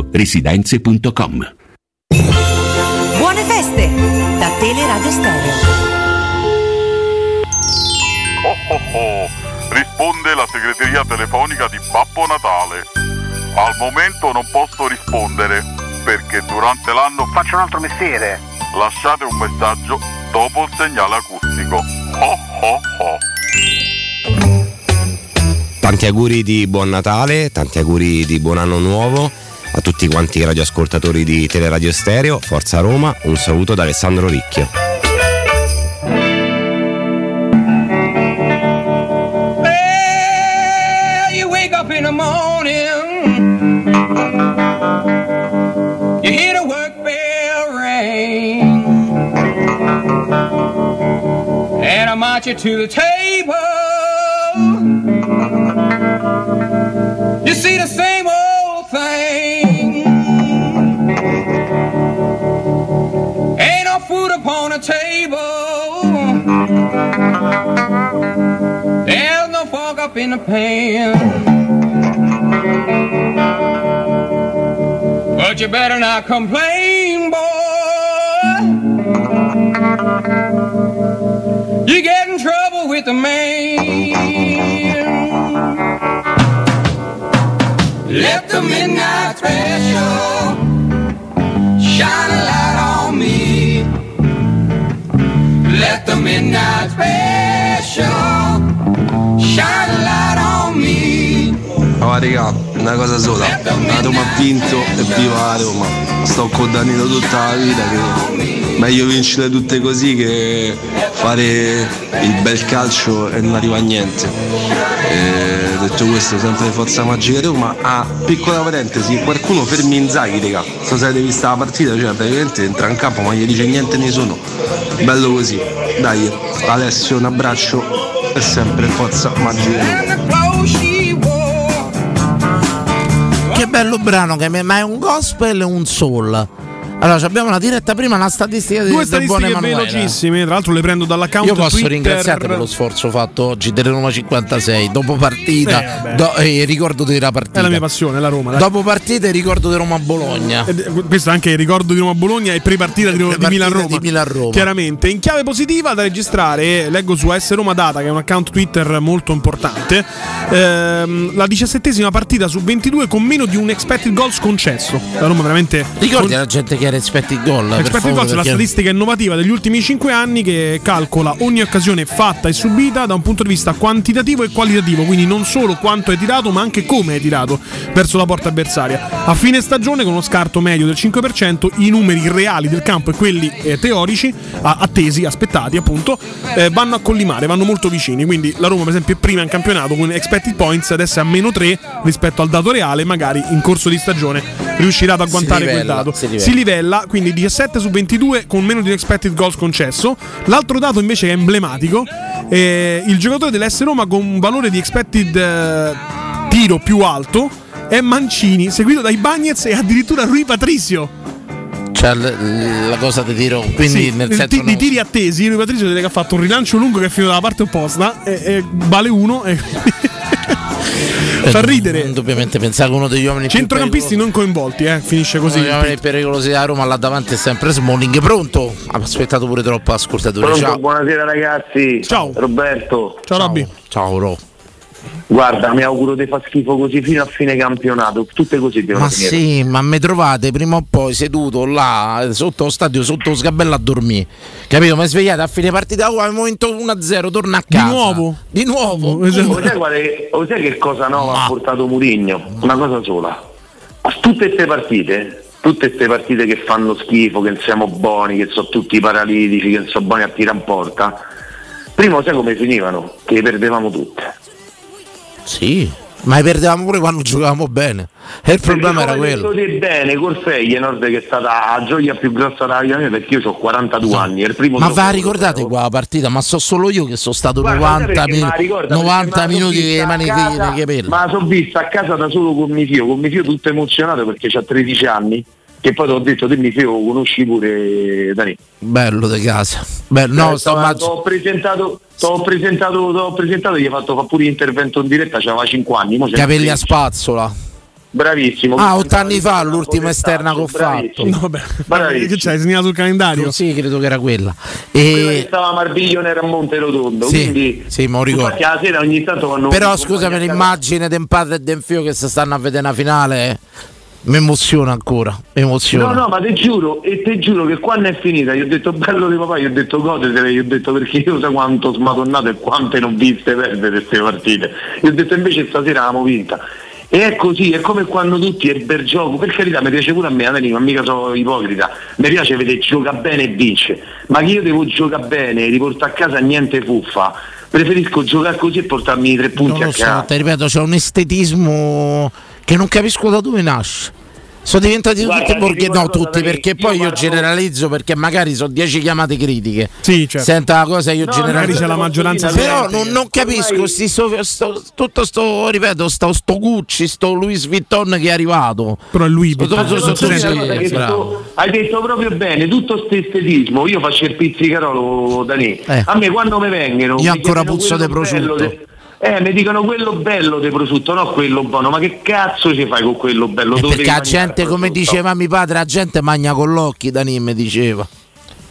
residenze.com. Buone feste da Teleradio Stereo. Oh oh oh, risponde la segreteria telefonica di Babbo Natale. Al momento non posso rispondere perché durante l'anno faccio un altro mestiere. Lasciate un messaggio dopo il segnale acustico. Oh oh oh. Tanti auguri di buon Natale, tanti auguri di buon anno nuovo a tutti quanti i radioascoltatori di Teleradio Stereo, Forza Roma, un saluto da Alessandro Ricchio. March you to the table. You see the same old thing. In the pan. But you better not complain, boy. You get in trouble with the man. Let the midnight special shine a light on me. Let the midnight special me. Oh raga, una cosa sola, la Roma ha vinto e viva la Roma. Sto con Danilo tutta la vita che meglio vincere tutte così che fare il bel calcio e non arriva a niente. E detto questo, sempre Forza Magica Roma. Ah, piccola parentesi, qualcuno fermi Inzaghi, raga. Se siete vista la partita, cioè praticamente entra in campo ma gli dice niente nessuno. Bello così. Dai, Alessio, un abbraccio e sempre Forza Magica Roma. Che bello brano, che me- ma è un gospel e un soul. Allora, abbiamo una diretta prima, una statistica di Due del statistiche velocissime, tra l'altro le prendo dall'account Io posso Twitter. ringraziarti per lo sforzo fatto oggi delle Roma 56. Dopo partita, Eh, do- eh, ricordo della partita. È la mia passione, la Roma. dai. Dopo partita, il ricordo di Roma Bologna. Ed- eh, questo è anche il ricordo di Roma Bologna e pre-partita di, di Milan Milan-Roma. Chiaramente, in chiave positiva da registrare, leggo su S Roma Data, che è un account Twitter molto importante. ehm, la diciassettesima partita su 22 con meno di un expected goals concesso. La Roma veramente. Ricordi alla gente che expected goal? Expected favore, goals è la statistica innovativa degli ultimi 5 anni che calcola ogni occasione fatta e subita da un punto di vista quantitativo e qualitativo, quindi non solo quanto è tirato, ma anche come è tirato verso la porta avversaria. A fine stagione, con uno scarto medio del 5%, i numeri reali del campo e quelli eh, teorici, attesi, aspettati appunto, eh, vanno a collimare, vanno molto vicini. Quindi la Roma, per esempio, è prima in campionato con expected points, adesso è a meno 3 rispetto al dato reale, magari in corso di stagione riuscirà ad agguantare quel dato. si livella. Si livella, quindi 17 su 22 con meno di un expected goals concesso. L'altro dato invece che è emblematico, è il giocatore dell'S Roma con un valore di expected eh, tiro più alto è Mancini, seguito dai Bagnets e addirittura Rui Patricio. Cioè, l- la cosa ti tiro, quindi Sì, nel di- senso. di tiri attesi, Rui Patricio direi che ha fatto un rilancio lungo che è finito dalla parte opposta e, e vale uno e fa ridere. Indubbiamente pensare che uno degli uomini Centrocampisti non coinvolti, eh, finisce così. Uno degli uomini pericolosi a Roma là davanti è sempre Smalling. Pronto? Ha aspettato pure troppo ascoltatore. Pronto, Ciao. buonasera ragazzi. Ciao. Roberto. Ciao Robby. Ciao Ro. Guarda, mi auguro di far schifo così fino a fine campionato. Tutte così devono Ma finire. sì, ma mi trovate prima o poi seduto là sotto lo stadio, sotto lo sgabello a dormire. Capito? Mi svegliate a fine partita, oh, abbiamo vinto 1-0, torna a casa. nuovo? Di nuovo. Lo sai, quale- lo sai che cosa nuova ha portato Murigno? Una cosa sola. A tutte queste partite, tutte queste partite che fanno schifo, che non siamo buoni, che sono tutti paralitici, che non sono buoni a tirare in porta, prima sai come finivano? Che le perdevamo tutte. Sì, ma perdevamo pure quando giocavamo bene. E il problema era Perché quello. te bene, col Feyenoord che è stata la gioia più grossa della vita mia perché io ho 42 anni. è il primo Ma va ricordate qua la partita? Ma so solo io che sono stato Guarda, 90, sai perché min- me la ricordo? Perché 90 me la minuti con le mani casa, capelli. Ma sono vista a casa da solo con mio figlio, con mio figlio tutto emozionato perché ha 13 anni. Che poi ti ho detto, mio figlio lo conosci pure Dani. Bello di casa. Bello, no, Eh, sto t'ho presentato, t'ho presentato, t'ho presentato, gli ho fatto fa pure intervento in diretta, c'aveva 5 anni. capelli a 13. spazzola. Bravissimo. Ah, otto anni fa l'ultima esterna che ho fatto. No, vabbè. Che c'hai segnato sul calendario? Sì, credo che era quella. Quella che E... stava a Marbiglio era a Monte Rotondo. Sì, quindi, sì, ma ricordo. infatti la sera ogni tanto quando Però scusami, l'immagine del padre e del figlio che si stanno a vedere una finale eh, mi emoziona ancora. Emoziona. No, no, ma ti giuro, e ti giuro che quando è finita, gli ho detto bello di papà, gli ho detto godetele, gli ho detto perché io so quanto smadonnato e quante non viste perdere queste partite. Gli ho detto invece stasera l'abbiamo vinta. E è così, è come quando tutti è per gioco, per carità mi piace pure a me, Dani, ma mica sono ipocrita, mi piace vedere gioca bene e vince, ma che io devo giocare bene, riportare a casa niente fuffa, preferisco giocare così e portarmi i tre punti Non a so, casa. ti ripeto, c'è un estetismo che non capisco da dove nasce. Sono diventati Guarda, tutti ti borghi, dico no tutti, perché io poi io guardo- generalizzo perché magari sono 10 chiamate critiche. Sì, certo. Senta la cosa, io No, generalizzo. magari c'è la maggioranza Però non, non capisco sti sto- sto- tutto sto, ripeto, sto, sto Gucci, sto Louis Vuitton che è arrivato. Però è lui Sto- sto- sto- sto- sto- hai detto proprio bene, tutto questo estetismo, io faccio il pizzicarolo da lì. Eh. A me quando mi vengono... Io mi ancora puzzo di prosciutto. de- Eh, mi dicono quello bello di prosciutto, no quello buono, ma che cazzo ci fai con quello bello? Eh, perché la gente, come diceva mio padre, la gente magna con l'occhio, Dani mi diceva.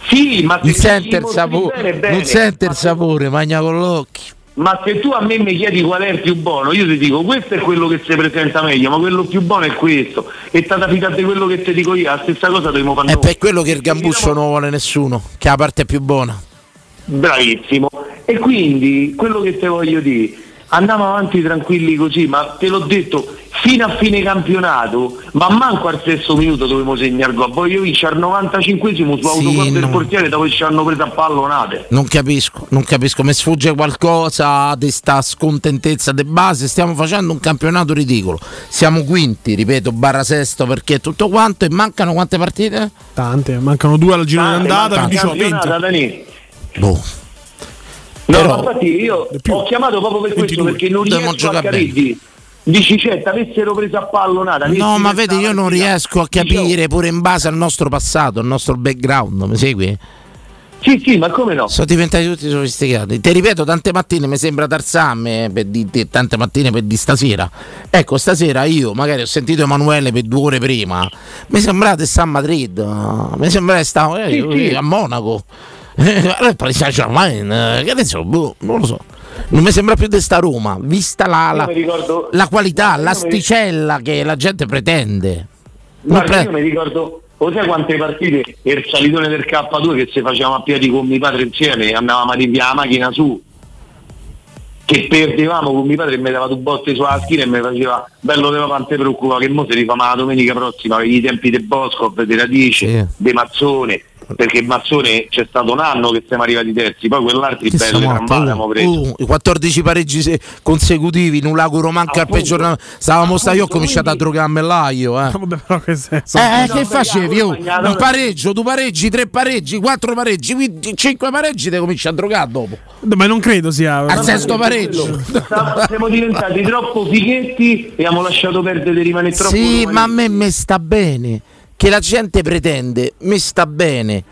Sì, ma Non se sente il sapore, bene, bene. non sente il sapore, magna con l'occhio. Ma se tu a me mi chiedi qual è il più buono, io ti dico questo è quello che si presenta meglio, ma quello più buono è questo. E state fidate di quello che ti dico io, la stessa cosa dobbiamo fare È noi. per quello che il gambuscio non vuole nessuno, che è la parte più buona. Bravissimo. E quindi quello che te voglio dire, andiamo avanti tranquilli così, ma te l'ho detto, fino a fine campionato, ma manco al stesso minuto dovevo segnare gol. Voglio vincere al 95esimo su Sì, autogol del portiere dove ci hanno preso a pallonate. Non capisco, non capisco, mi sfugge qualcosa di sta scontentezza di base, stiamo facendo un campionato ridicolo. Siamo quinti, ripeto, barra sesto perché tutto quanto e mancano quante partite? Tante, mancano due al giro d'andata, manca 18, campionata, 20. Dani. Boh. No, Però- infatti io ho chiamato proprio per questo 22. perché non riesco a capirti. Dici certo, avessero preso a pallonata. No, ma vedi, io non riesco a capire pure in base al nostro passato, al nostro background, mi segui? Sì, sì, ma come no? Sono diventati tutti sofisticati. Ti ripeto, tante mattine mi sembra per di, di- tante mattine per di stasera. Ecco, stasera io magari ho sentito Emanuele per due ore prima. Mi sembrate sta a Madrid, mi sembrava stavo eh, Sì, sì. a Monaco. Il Paris Saint Germain, che adesso boh, non lo so. Non mi sembra più di sta Roma, vista la, la- ricordo- la qualità, Io mi- l'asticella che la gente pretende. Guarda, pre- io mi ricordo, lo sai quante partite il salitone del K2 che se facevamo a piedi con mio padre insieme, andavamo a ripiare la macchina su, che perdevamo con mio padre e mi dava due botte sulla schiena e mi faceva bello te papà non ti preoccupa che mo si rifà ma la domenica prossima i tempi di Boscov, di Radice, Sì. di Mazzone perché Mazzone c'è stato un anno che siamo arrivati terzi, poi quell'altro Che a- trambate abbiamo preso. uh, i 14 pareggi se- consecutivi in un lago romanca al peggior stavamo sta io ho cominciato a drogarmi l'aio eh. Vabbè, però che senso? Eh, No, che facevi? Oh, un pareggio, due pareggi, tre pareggi, quattro pareggi, quindi cinque pareggi te cominci a drogare dopo. Ma non credo sia. Al sesto pareggio. Sta- Siamo diventati troppo fighetti e abbiamo lasciato perdere di rimanere troppo Sì, ma a me mi sta bene. Che la gente pretende, mi sta bene.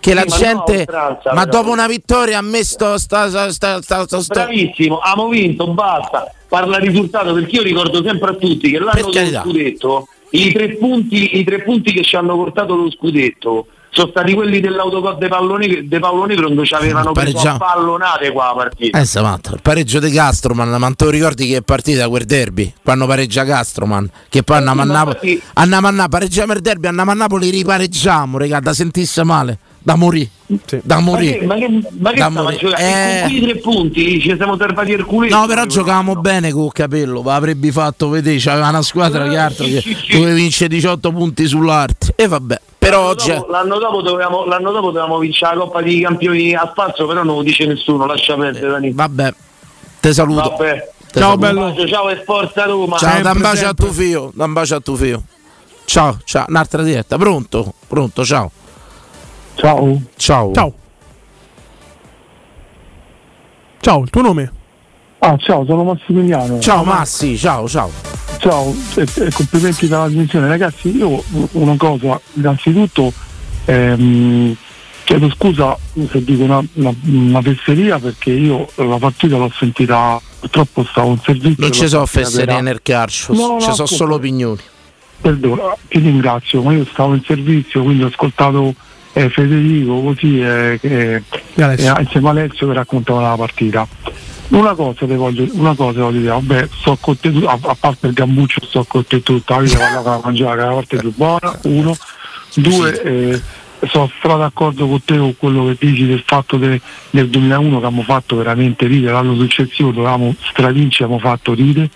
Che la Sì, ma gente. no, Franza, ma dopo una vittoria a me sto. sta, sta, sta, sta, Bravissimo, abbiamo vinto, basta. Parla risultato perché io ricordo sempre a tutti che l'anno dello scudetto, i tre, punti, i tre punti che ci hanno portato lo scudetto sono stati quelli dell'autogol dei Palloni, dei Palloni quando ci avevano preso a Pareggiamo. pallonate qua la partita. Eh, sta matto. Il pareggio di Castroman, ma te lo ricordi che è partita quel derby? Quando pareggia Castroman, che poi andiamo a Eh, ma Napoli. Andiamo a Napoli, pareggiamo il derby, andiamo a Napoli, ripareggiamo, regà, da sentisse male, da morì. Da Ma morì. che, ma che, ma che Da giocare? Eh. Con quei tre punti ci siamo servati il culetto. No, però giocavamo bene con capello, ma avrebbe fatto vedere, c'aveva una squadra che altro che dove vince 18 punti sull'arte. E vabbè, però L'anno oggi dopo, l'anno, dopo dovevamo, l'anno dopo dovevamo vincere la Coppa dei Campioni a spazio, però non lo dice nessuno, lascia perdere Dani. Vabbè, te saluto. Vabbè. Te saluto. Un bacio, ciao e forza Roma. Ciao, da un bacio a tuo figlio, un bacio a tuo figlio. Ciao, ciao, un'altra diretta, pronto? Pronto, ciao. Ciao. Ciao. Ciao. Ciao, il tuo nome? Ah, ciao, sono Massimiliano. Ciao Massi, ciao, ciao. Ciao, e, complimenti per la trasmissione. Ragazzi, io una cosa, innanzitutto ehm, chiedo scusa se dico una, una, una fesseria perché io la partita l'ho sentita, purtroppo stavo in servizio. Non ci sono partita fesserie nel calcio, No, no, ci sono solo opinioni. Perdona, ti ringrazio, ma io stavo in servizio, quindi ho ascoltato eh, Federico così eh, che- Alessio. eh, insieme a Alessio che raccontava la partita. Una cosa ti voglio, una cosa voglio dire, vabbè, sto con te, a, a parte il gambuccio sto con te tutta la vita, quando la mangiare la parte più buona, uno, due, eh, sono stra d'accordo con te con quello che dici del fatto de- del 2001 che abbiamo fatto veramente ridere, l'anno successivo dovevamo stravincere, abbiamo fatto ridere,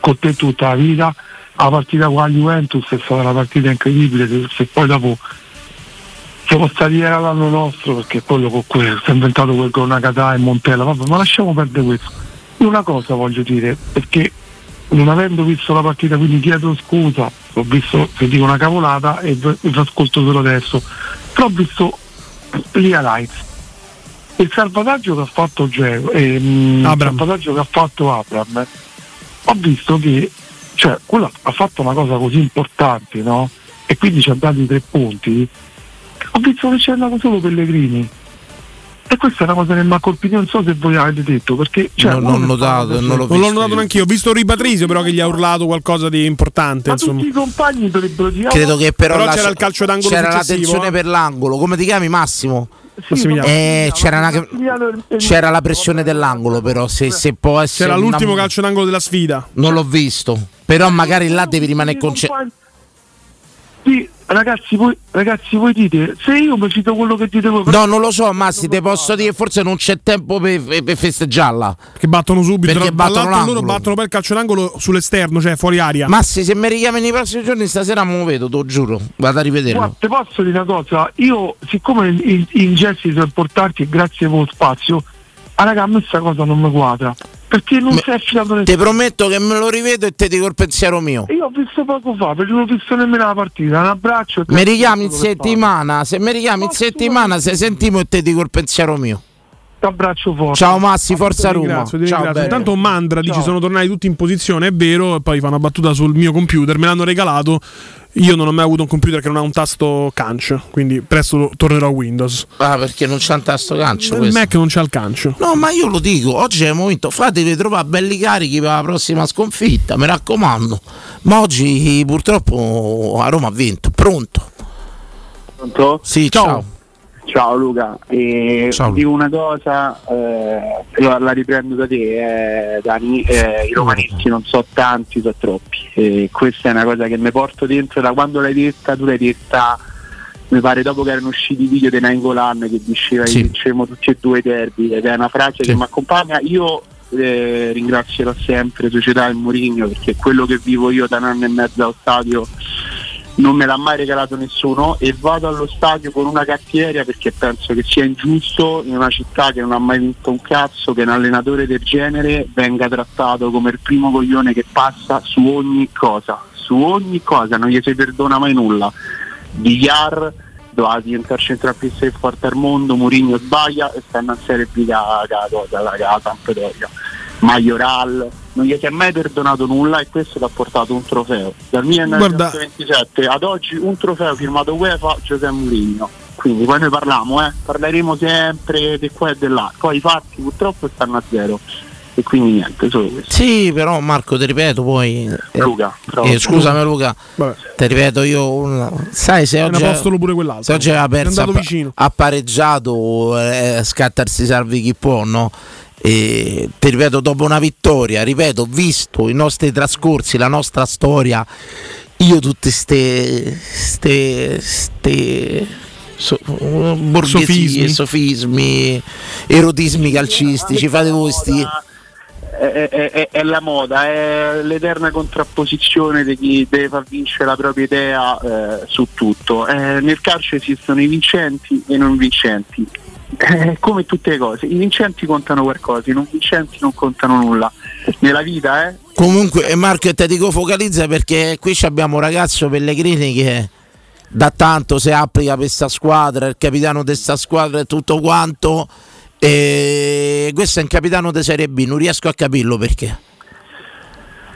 con te tutta la vita, la partita con la Juventus è stata una partita incredibile, se, se poi dopo siamo stati era l'anno nostro perché quello con cui si è inventato quel con Nakata e Montella, vabbè, ma lasciamo perdere questo. Io una cosa voglio dire, perché non avendo visto la partita quindi chiedo scusa, ho visto se dico una cavolata e vi ascolto solo adesso, però ho visto gli highlights. Il salvataggio che ha fatto Geo, ehm, il salvataggio che ha fatto Abram, eh, ho visto che cioè, quello ha fatto una cosa così importante, no? E quindi ci ha dato i tre punti. Ho visto che c'è andato solo Pellegrini. E questa è una cosa che mi ha colpito, non so se voi avete detto, perché cioè, Non- uno non notato, una non l'ho Non l'ho notato neanche io. Ho visto Ripatrisio, però, che gli ha urlato qualcosa di importante. Ma Insomma. tutti i compagni dovrebbero dire Credo che però, Però la- c'era il calcio d'angolo c'era la tensione eh. per l'angolo. Come ti chiami Massimo? Massimiliano. Eh, c'era, una- c'era la pressione dell'angolo, però se, se può essere. C'era una- l'ultimo calcio d'angolo della sfida. Non l'ho visto. Però magari là devi rimanere concentrato. Sì, ragazzi, voi, ragazzi, voi dite, se io mi cito quello che dite voi, No, non lo so, Massi, te posso dire, forse non c'è tempo per, per festeggiarla. Che battono subito. Perché Tra battono loro battono per il calcio d'angolo sull'esterno, cioè fuori aria. Massi, se mi richiami nei prossimi giorni, stasera me lo vedo, te lo giuro. Vado a rivederlo. Guarda, ti posso dire una cosa, io siccome in, in gesti sono importanti e grazie per lo spazio, ah, raga, a me questa cosa non mi quadra, perché non è affidato Ti prometto che me lo rivedo e te dico il pensiero mio. Io ho visto poco fa, perché non ho visto nemmeno la partita, un abbraccio e Mi richiami in settimana, se mi richiami in settimana, se sentimo e te dico il pensiero mio. Abbraccio forte. Ciao Massi, forza Ti Roma. ti Ciao, ringrazio. bello. Intanto Mandra dice Ciao. sono tornati tutti in posizione, è vero, e poi fa una battuta sul mio computer, me l'hanno regalato. Io non ho mai avuto un computer che non ha un tasto cancio, quindi presto tornerò a Windows. Ah, perché non c'è un tasto gancio Il questo. Mac non c'ha il cancio. No, ma io lo dico, oggi è il momento, fatevi trovare belli carichi per la prossima sconfitta, mi raccomando. Ma oggi purtroppo a Roma ha vinto, pronto? Pronto? Sì, ciao. Ciao Luca, e Ciao, Luca. dico una cosa, eh, la riprendo da te, eh, Dani, eh, i romanisti non so tanti, so troppi, e questa è una cosa che mi porto dentro da quando l'hai detta, tu l'hai detta, mi pare dopo che erano usciti i video di Nainggolan che diceva Sì. che vincevamo tutti e due i derby, ed è una frase che mi accompagna, io eh, ringrazierò sempre Società e Mourinho perché quello che vivo io da un anno e mezzo allo stadio non me l'ha mai regalato nessuno e vado allo stadio con una cattiveria perché penso che sia ingiusto in una città che non ha mai vinto un cazzo che un allenatore del genere venga trattato come il primo coglione che passa su ogni cosa, su ogni cosa, non gli si perdona mai nulla. Villar doveva diventare centrocampista più forte al mondo, Mourinho sbaglia e stanno a Serie B da da- da-. Majoral, non gli si è mai perdonato nulla e questo ti ha portato un trofeo. Dal Guarda- 1927 ad oggi un trofeo firmato UEFA Giuseppe Mourinho. Quindi poi noi parliamo, eh, parleremo sempre di qua e di là. Poi i fatti purtroppo stanno a zero. E quindi niente, solo questo. Sì, però Marco, ti ripeto poi. eh, Luca, eh, scusami Luca, Vabbè. ti ripeto io un- sai se È un oggi apostolo pure quell'altro. se oggi aveva È perso ha, vicino. ha pareggiato eh, scattarsi salvi chi può, no? E ti ripeto, dopo una vittoria, ripeto, visto i nostri trascorsi, la nostra storia, io tutte ste, ste, ste so- borghesie, Sofismi. sofismi, erotismi calcistici, fate voi sti... è, è- è- è la moda, è l'eterna contrapposizione di chi deve far vincere la propria idea eh, su tutto. Eh, nel calcio esistono i vincenti e i non vincenti. Eh, come tutte le cose, i vincenti contano qualcosa, i non vincenti non contano nulla. Nella vita, eh, Comunque, eh, Marco, te dico focalizza perché qui abbiamo un ragazzo Pellegrini che da tanto si applica per questa squadra, il capitano di questa squadra e tutto quanto. E questo è un capitano di Serie B, non riesco a capirlo perché.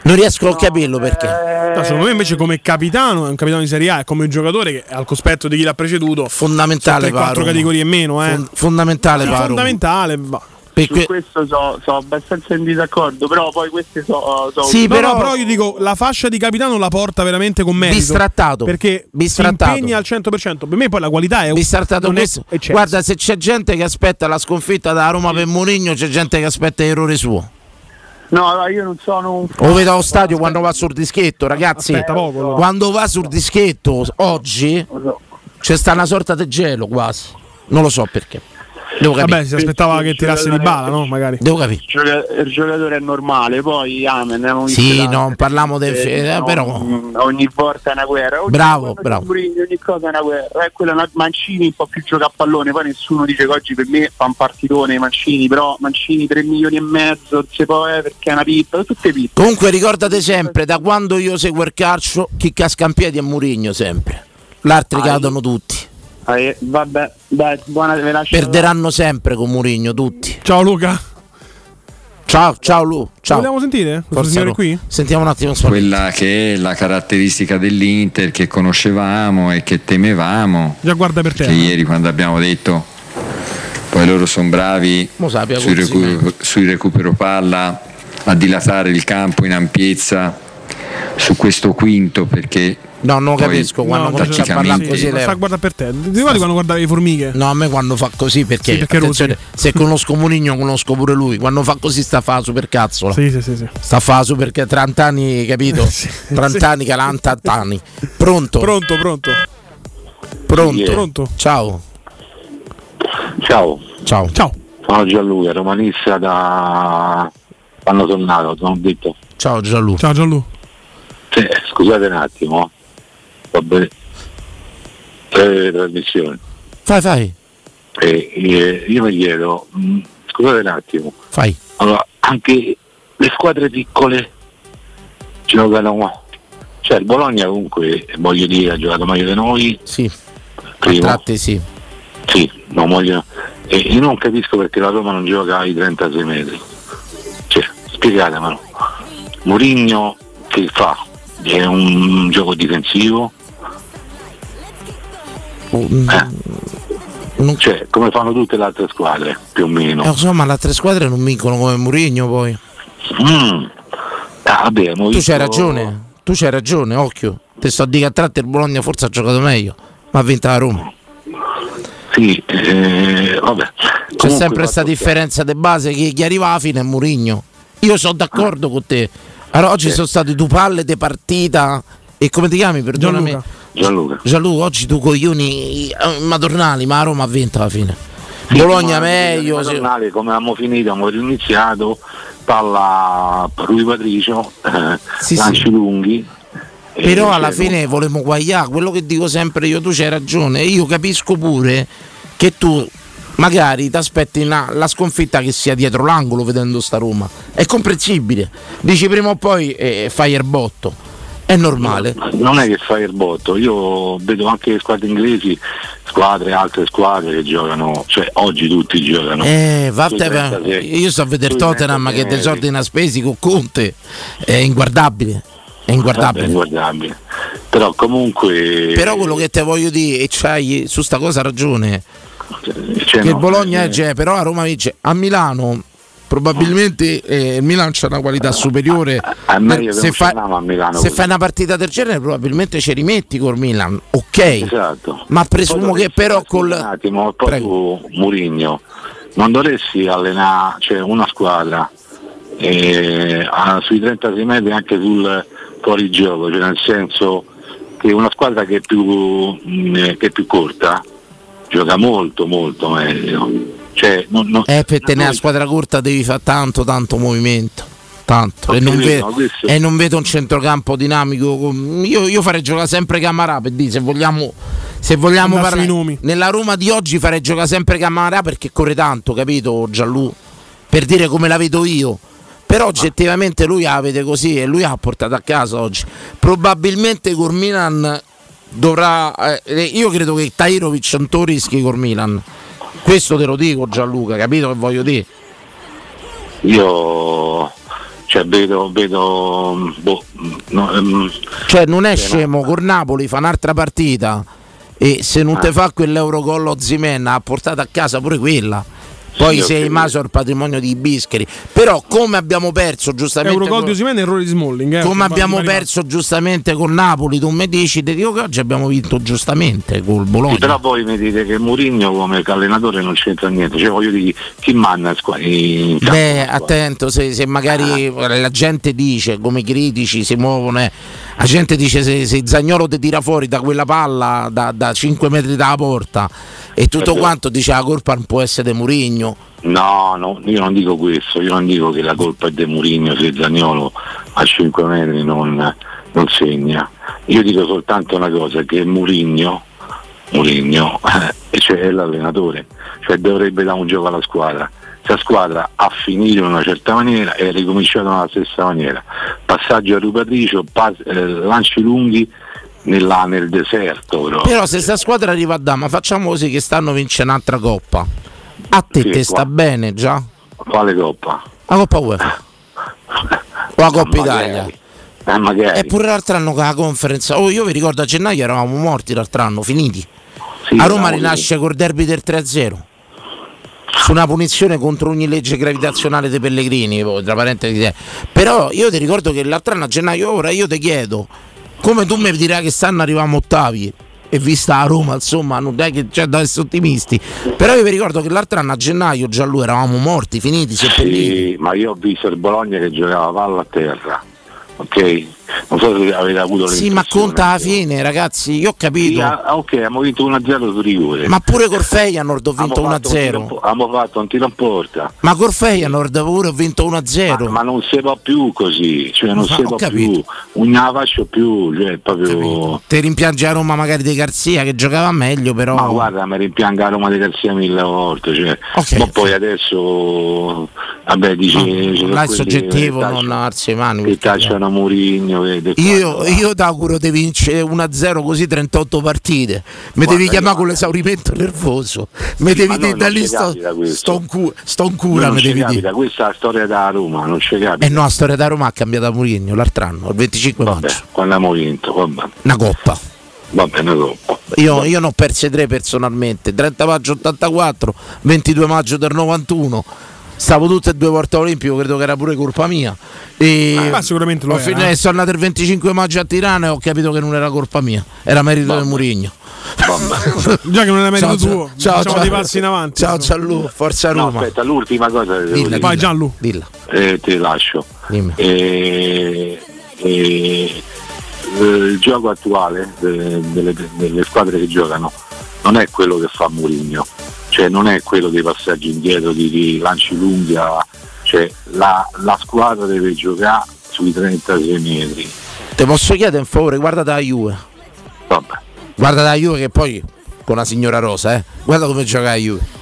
Non riesco a capirlo perché. No, secondo me invece come capitano è un capitano di Serie A, è come un giocatore che al cospetto di chi l'ha preceduto fondamentale quattro Paro. categorie e meno, eh. Fon- fondamentale Sì, Paro. fondamentale, va. su questo sono abbastanza in disaccordo, però poi queste sono... So, No, no, però io dico la fascia di capitano la porta veramente con merito. Bistrattato. Perché Bistrattato. si impegna al 100%. Per me poi la qualità è Bistrattato è questo. eccesso. Guarda, se c'è gente che aspetta la sconfitta da Roma per Mourinho, c'è gente che aspetta l'errore suo. No, no, io non sono un... Lo vedo allo stadio quando va sul dischetto, ragazzi. Aspetta poco. Quando va sul dischetto oggi c'è sta una sorta di gelo quasi. Non lo so perché. Devo capire. Vabbè, si aspettava che tirasse di bala, no? Magari. Devo capire. Il gioca- il giocatore è normale, poi amen. visto Sì, tante, non parliamo del eh, eh, no, però mm, ogni volta è una guerra. Ogni Bravo, bravo. c'è Mourinho, ogni cosa è una guerra. Eh, quella è una- Mancini un po' più gioca a pallone, poi nessuno dice che oggi per me fa un partitone Mancini, però Mancini 3 milioni e mezzo, si può eh, perché è una pippa, tutte pippe. Comunque ricordate sempre, da quando io seguo il calcio, chi casca in piedi è Murigno sempre. L'altri Ah, cadono tutti. Eh, vabbè, dai, buona ve lascio. Perderanno sempre con Murigno tutti. Ciao Luca. Ciao, ciao Lu. Ciao. Vogliamo sentire questo signore qui? Sentiamo un attimo Spalletti. quella che è la caratteristica dell'Inter che conoscevamo e che temevamo. Già guarda per Che te. ieri quando abbiamo detto poi loro sono bravi sui, recu- sui recupero palla a dilatare il campo in ampiezza su questo quinto perché No, non poi capisco quando No, comincia a parlare così. Lei- sta guarda per te. Ti ricordi quando guardavi le formiche? No, a me quando fa così perché, Sì, perché se conosco Murigno conosco pure lui. Quando fa così sta a fa la supercazzola. Sì, sì, sì, sì. Sta a fa la super che 30 anni, capito? 30 anni, 40 anni. Pronto? Pronto, pronto. Pronto? Pronto. Ciao. Ciao. Ciao. Ciao. Sono Gianluca, romanista da quando sono nato, ho detto. Ciao Gianluca. Ciao Gianlu. Sì, scusate un attimo. Va bene. Tre trasmissioni. Fai, fai. E, e io mi chiedo, mh, scusate un attimo. Fai. Allora, anche le squadre piccole giocano. Cioè il Bologna comunque, voglio dire, ha giocato meglio di noi. Sì. Primo. Tratti sì. Sì, no, voglio. E io non capisco perché la Roma non gioca ai 36 metri. Cioè, spiegatemelo. Mourinho che fa? È un gioco difensivo? Eh. Cioè, come fanno tutte le altre squadre, più o meno. Eh, insomma, le altre squadre non vincono come Murigno poi. Mm. Ah, Tu visto- c'hai ragione. Tu c'hai ragione, occhio. Ti sto a dire che a tratti il Bologna forse ha giocato meglio, ma ha vinto la Roma. Sì, eh, vabbè. C'è Comunque sempre questa sta- differenza di base che chi arriva alla fine è Murigno. Io sono d'accordo con te. Allora, oggi Sì. sono stati due palle di partita. E come ti chiami? Perdonami. Gianluca. Gianluca. Gianluca, oggi tu coglioni eh, madornali, ma la Roma ha vinto alla fine. Bologna Ma- meglio. ma sì. tornare come abbiamo finito, abbiamo riniziato, palla Rui Patricio, eh, Sì, lanci sì. lunghi Però alla fine volevamo guagliare, quello che dico sempre io, tu c'hai ragione, io capisco pure che tu magari ti aspetti la sconfitta che sia dietro l'angolo vedendo sta Roma, è comprensibile, dici prima o poi eh, fai il botto, è normale. Non è che fai il botto, io vedo anche le squadre inglesi, squadre, altre squadre che giocano, cioè oggi tutti giocano. Eh, vattene- 36 io sto a vedere Tottenham 36 che ha spesi con Conte, è inguardabile, è inguardabile. Vabbè, inguardabile. Però comunque Però quello che te voglio dire, e c'hai su sta cosa ragione, cioè, che il no, Bologna eh, esce, però a Roma vince. A Milano probabilmente eh, il Milan c'ha una qualità superiore. a io se cenavo a Milano se fai una partita del genere probabilmente ci rimetti col Milan, ok. Esatto. Ma presumo che però col... Un attimo, poi tu Murigno non dovresti allenare cioè, una squadra eh, a- sui 36 metri anche sul fuorigioco, cioè nel senso che una squadra che è più, mh, eh, che è più corta gioca molto molto meglio. Cioè, non- non- Eh, per tenere la squadra corta devi fare tanto, tanto movimento. Tanto. E non, vedo, questo- e non vedo un centrocampo dinamico. Io, io farei giocare sempre Camarà per dire se vogliamo, se vogliamo parlare. nomi. Nella Roma di oggi farei giocare sempre Camarà perché corre tanto, capito Giallù? Per dire come la vedo io. Però oggettivamente lui la vede così e lui ha portato a casa oggi. Probabilmente col Milan dovrà. eh, io credo che Tairovic non rischi col Milan. Questo te lo dico Gianluca, capito che voglio dire? io cioè, vedo, vedo boh, no, ehm, Cioè non è scemo, col Napoli fa un'altra partita e se non Ah. te fa quell'Eurogol Ozimen ha portato a casa pure quella. Poi Sì, sei rimasto al patrimonio di Bischeri. Però come abbiamo perso giustamente Eurogol con- di Osimhen errore di Smalling. eh, come abbiamo perso giustamente con Napoli, tu mi dici, ti dico che oggi abbiamo vinto giustamente col sì, Bologna. però poi mi dite che Mourinho come allenatore non c'entra niente, cioè voglio dire chi manna in squa- in campo? Beh, attento, se, se magari la gente dice, come i critici si muovono, eh, la gente dice se, se Zagnolo ti tira fuori da quella palla da, da 5 metri dalla porta e tutto Eh, quanto dice la colpa non può essere di Murigno. No, no, io non dico questo, io non dico che la colpa è di Mourinho se Zagnolo a 5 metri non, non segna. Io dico soltanto una cosa, che Mourinho, Mourinho cioè è l'allenatore, cioè dovrebbe dare un gioco alla squadra. Se la squadra ha finito in una certa maniera e ha ricominciato nella stessa maniera. Passaggio a Rupatricio, pas- eh, lanci lunghi nella- nel deserto. Però. Però se sta squadra arriva a Dama, facciamo così che stanno vincendo un'altra coppa. A te Sì, te sta bene già? Quale coppa? La Coppa UEFA. O la Coppa. Italia. Eh. Eppure l'altro anno con la conferenza. Oh, io vi ricordo a gennaio eravamo morti l'altro anno, finiti. Sì, a Roma rinasce col derby del 3-0. Su una punizione contro ogni legge gravitazionale dei Pellegrini, poi, tra parentesi. eh. Però io ti ricordo che l'altro anno a gennaio, ora io ti chiedo, come tu mi dirai che stanno arrivando ottavi, e vista a Roma, insomma, non è che c'è da essere ottimisti. Però io vi ricordo che l'altro anno a gennaio già lui eravamo morti, finiti, seppelliti. Sì, ma io ho visto il Bologna che giocava palla a terra, ok? Non so se avete avuto Sì, ma conta alla fine, ragazzi, io ho capito. Sì, ah, ok, abbiamo vinto 1-0 su rigore. Ma pure col Feyenoord ho vinto Abbiamo fatto un tiro in 1-0. po- Abbiamo fatto un tiro in porta. Ma col Feyenoord pure ho vinto 1-0. Ma, ma non si può più così, cioè non Ma si può più, non la faccio più, cioè proprio... Te rimpiange a Roma magari di Garzia che giocava meglio, però. Ma guarda, mi rimpianga a Roma di Garzia mille volte, cioè. ma poi adesso, vabbè, dice... ci sono là è soggettivo, non alzi le mani. Che tacciano Murigno, vede Io, io ti auguro di vincere 1-0 così 38 partite. Mi Guarda, devi chiamare con l'esaurimento nervoso. Mi devi dire da lì sto, sto in cu- sto in cura, mi devi dire. questa è la storia da Roma, non ci capita. E no, la storia da Roma ha cambiato a Mourinho l'altro anno, il 25 maggio. Quando abbiamo vinto, vabbè. Una coppa. Va bene dopo. Io, io ne ho perse tre personalmente, 30 maggio 84, 22 maggio del 91. Stavo tutte e due volte all'Olimpico, credo che era pure colpa mia. E Ah, ma sicuramente lo ho era, finito- eh. sono andato il 25 maggio a Tirana e ho capito che non era colpa mia, era merito del Murigno. Già che non è merito Ciao, ciao. tuo, Ciao, facciamo ciao. dei passi in avanti. Ciao Gianlu, forza No, Roma. aspetta, l'ultima cosa Dilla, dire. Vai. Gianlu. Dilla. Eh, te lascio. Dimmi. Eh, eh, eh, il gioco attuale de- delle, delle squadre che giocano non è quello che fa Mourinho, cioè non è quello dei passaggi indietro, di, di lanci lunghi, a- cioè la, la squadra deve giocare sui 36 metri Ti posso chiedere un favore, guarda la Juve. Guarda la Juve che poi con la signora Rosa, eh. Guarda come gioca la Juve.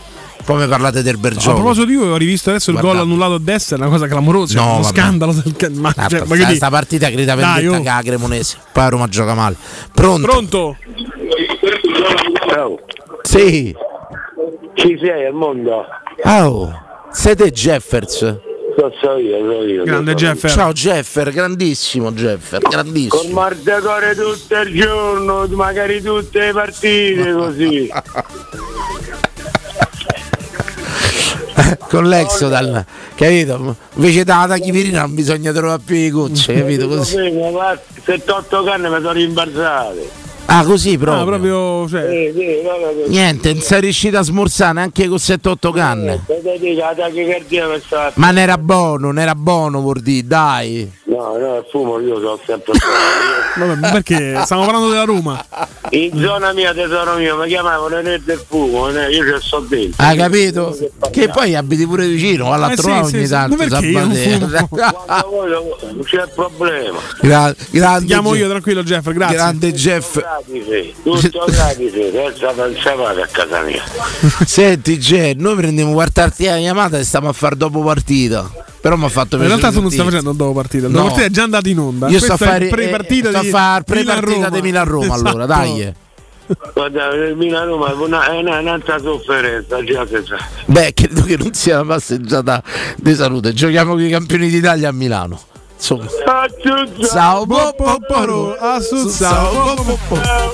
Poi mi parlate del A Bergiolo. proposito di Juve, ho rivisto adesso il Guarda. gol annullato a destra, è una cosa clamorosa, No, uno vabbè. scandalo del ma, Ah, cioè, ma sta- partita grida Dai, vendetta oh. che la Cremonese. Poi la Roma gioca male. Pronto? Pronto? Sì. Ci sei al mondo? Oh, siete Jeffers. So, so io, so io. Grande so. Jeffer. Ciao Jeffer, grandissimo Jeffer, grandissimo. Col mardatore tutto il giorno, magari tutte le partite così. Con l'Exodal, capito? Invece da tachipirina non bisogna trovare più i cucce, capito? Così. 7-8 canne mi sono rimbalzate. Ah, così proprio. Ah, proprio cioè, Sì, sì, proprio così. Niente, non sei riuscito a smorzare neanche con 7-8 canne. Ma non era buono, non era buono, vuol dire, dai. No, no, il fumo io sono sempre vabbè, ma perché stiamo parlando della Roma. In zona mia, tesoro mio, mi chiamavano nel del fumo, ne- io ci sto dentro. Hai capito? Che poi abiti pure vicino, va a Eh sì, ogni sì. tanto. Quando non c'è problema. Gra- grande, Ti chiamo Je- io, tranquillo Jeff, grazie. grande Jeff. Gratis, tutto gratis, senza pensare a casa mia. Senti, Je, noi prendiamo guardarti la chiamata e stiamo a fare dopo partita. Però mi ha fatto In piacere. realtà tu non stai facendo dopo partita, il No. dopo partita è già andato in onda. Io sto a fare il pre-partita sto a di fare pre-partita Milan-Roma. di Milan-Roma allora, Esatto. dai. Guarda, il Milano Roma è una- è una- un'altra sofferenza, già se sa. Beh, credo che non sia una passeggiata di salute. Giochiamo con i campioni d'Italia a Milano. Insomma. Ciao.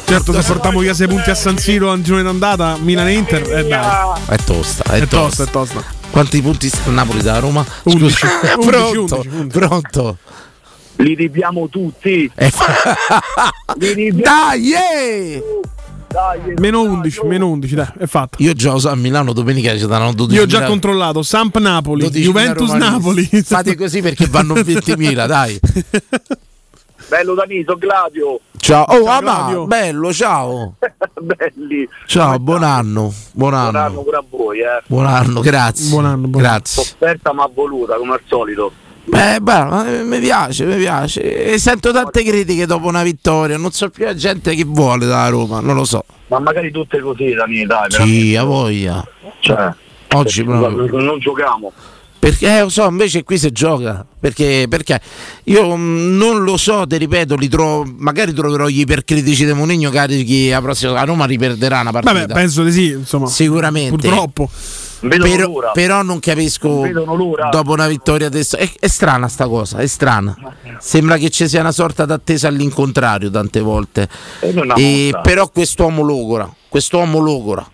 Certo, se portiamo via 6 punti a San Siro al girone d'andata, Milan e Inter, eh dai. È tosta, è, È tosta, tosta. è tosta. Quanti punti Napoli da Roma? 11. Scusa. 11, pronto, 11. pronto. Li ripiamo tutti. Dai! Meno 11, meno 11, dai, è fatto. Io già so a Milano domenica ci danno 12 Io ho già controllato Samp Napoli, 12.000 Juventus. Napoli. Fate così perché vanno 20.000, dai. Bello Daniso, Gladio. Ciao, oh, Ciao, ah, Claudio. bello, ciao. Belli. Ciao, buon anno. Buon Buon anno anno. pure a voi, eh. Buon anno, grazie. Buon anno, buon anno. Grazie. Sofferta ma voluta, come al solito. Beh, beh, eh, mi piace, mi piace. E sento tante critiche dopo una vittoria. Non so più la gente che vuole da Roma, non lo so. Ma magari tutte così, Dani, dai. Sì, a voglia. Cioè, Oggi proprio. non giochiamo. Perché eh, lo so, invece qui si gioca. Perché, perché io mh, non lo so, ti ripeto, li trovo, magari troverò gli ipercritici di Moligno carichi la prossima. A Roma riperderà una partita. Vabbè, penso di sì, insomma. Sicuramente. Purtroppo. Però, però non capisco Vedono l'ora. dopo una vittoria adesso. È, è strana sta cosa, è strana. Sembra che ci sia una sorta d'attesa all'incontrario tante volte. E non E però quest'uomo logora, quest'uomo logora.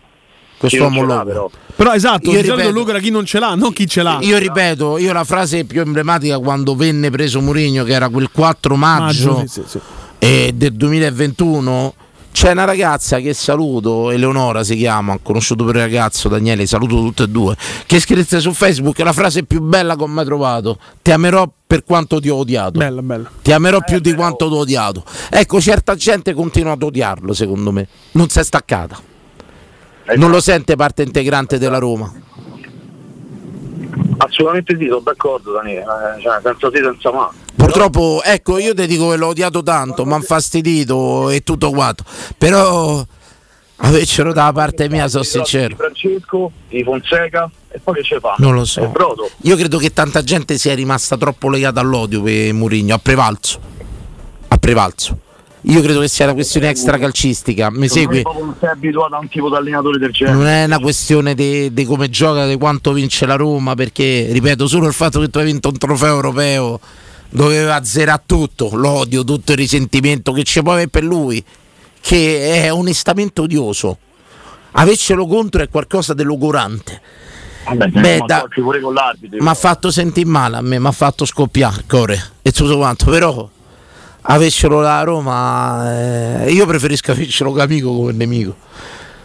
Quest'uomo ce l'ha, logora. però. Però esatto, Io ripeto- lucra chi non ce l'ha, non chi ce l'ha. Io ripeto, io la frase più emblematica quando venne preso Mourinho, che era quel 4 maggio, Maggio, sì, sì, sì. eh, del 2021, c'è una ragazza che saluto, Eleonora si chiama, ho conosciuto per il ragazzo Daniele, saluto tutte e due, che scrisse su Facebook la frase più bella che ho mai trovato, ti amerò per quanto ti ho odiato. Bella, bella. Ti amerò più di quanto ti ho odiato. Ecco, certa gente continua ad odiarlo, secondo me. Non si è staccata. Non lo sente parte integrante della Roma. Assolutamente sì, sono d'accordo, Dani. eh, Cioè, senza sì, senza ma. Purtroppo, ecco, io ti dico che l'ho odiato tanto, mi ha infastidito e tutto quanto. Però avercelo dalla parte mia, sono Di sincero. Francesco, di Fonseca e poi che ce fa? Non lo so. Io credo che tanta gente sia rimasta troppo legata all'odio per Murigno, ha prevalso. Ha prevalso. Io credo che sia una questione extracalcistica. Mi Secondo me segui? non sei abituato a un tipo di allenatore del genere. Non è una questione di come gioca, di quanto vince la Roma, perché ripeto, solo il fatto che tu hai vinto un trofeo europeo doveva azzerare tutto, l'odio, tutto il risentimento che ci può avere per lui, che è onestamente odioso. Avercelo contro è qualcosa di logorante. Beh, da- pure con l'arbitro. Mi ha fatto sentire male a me, mi ha fatto scoppiare il cuore e tutto quanto, però avercelo la Roma, eh, io preferisco avercelo come amico come nemico.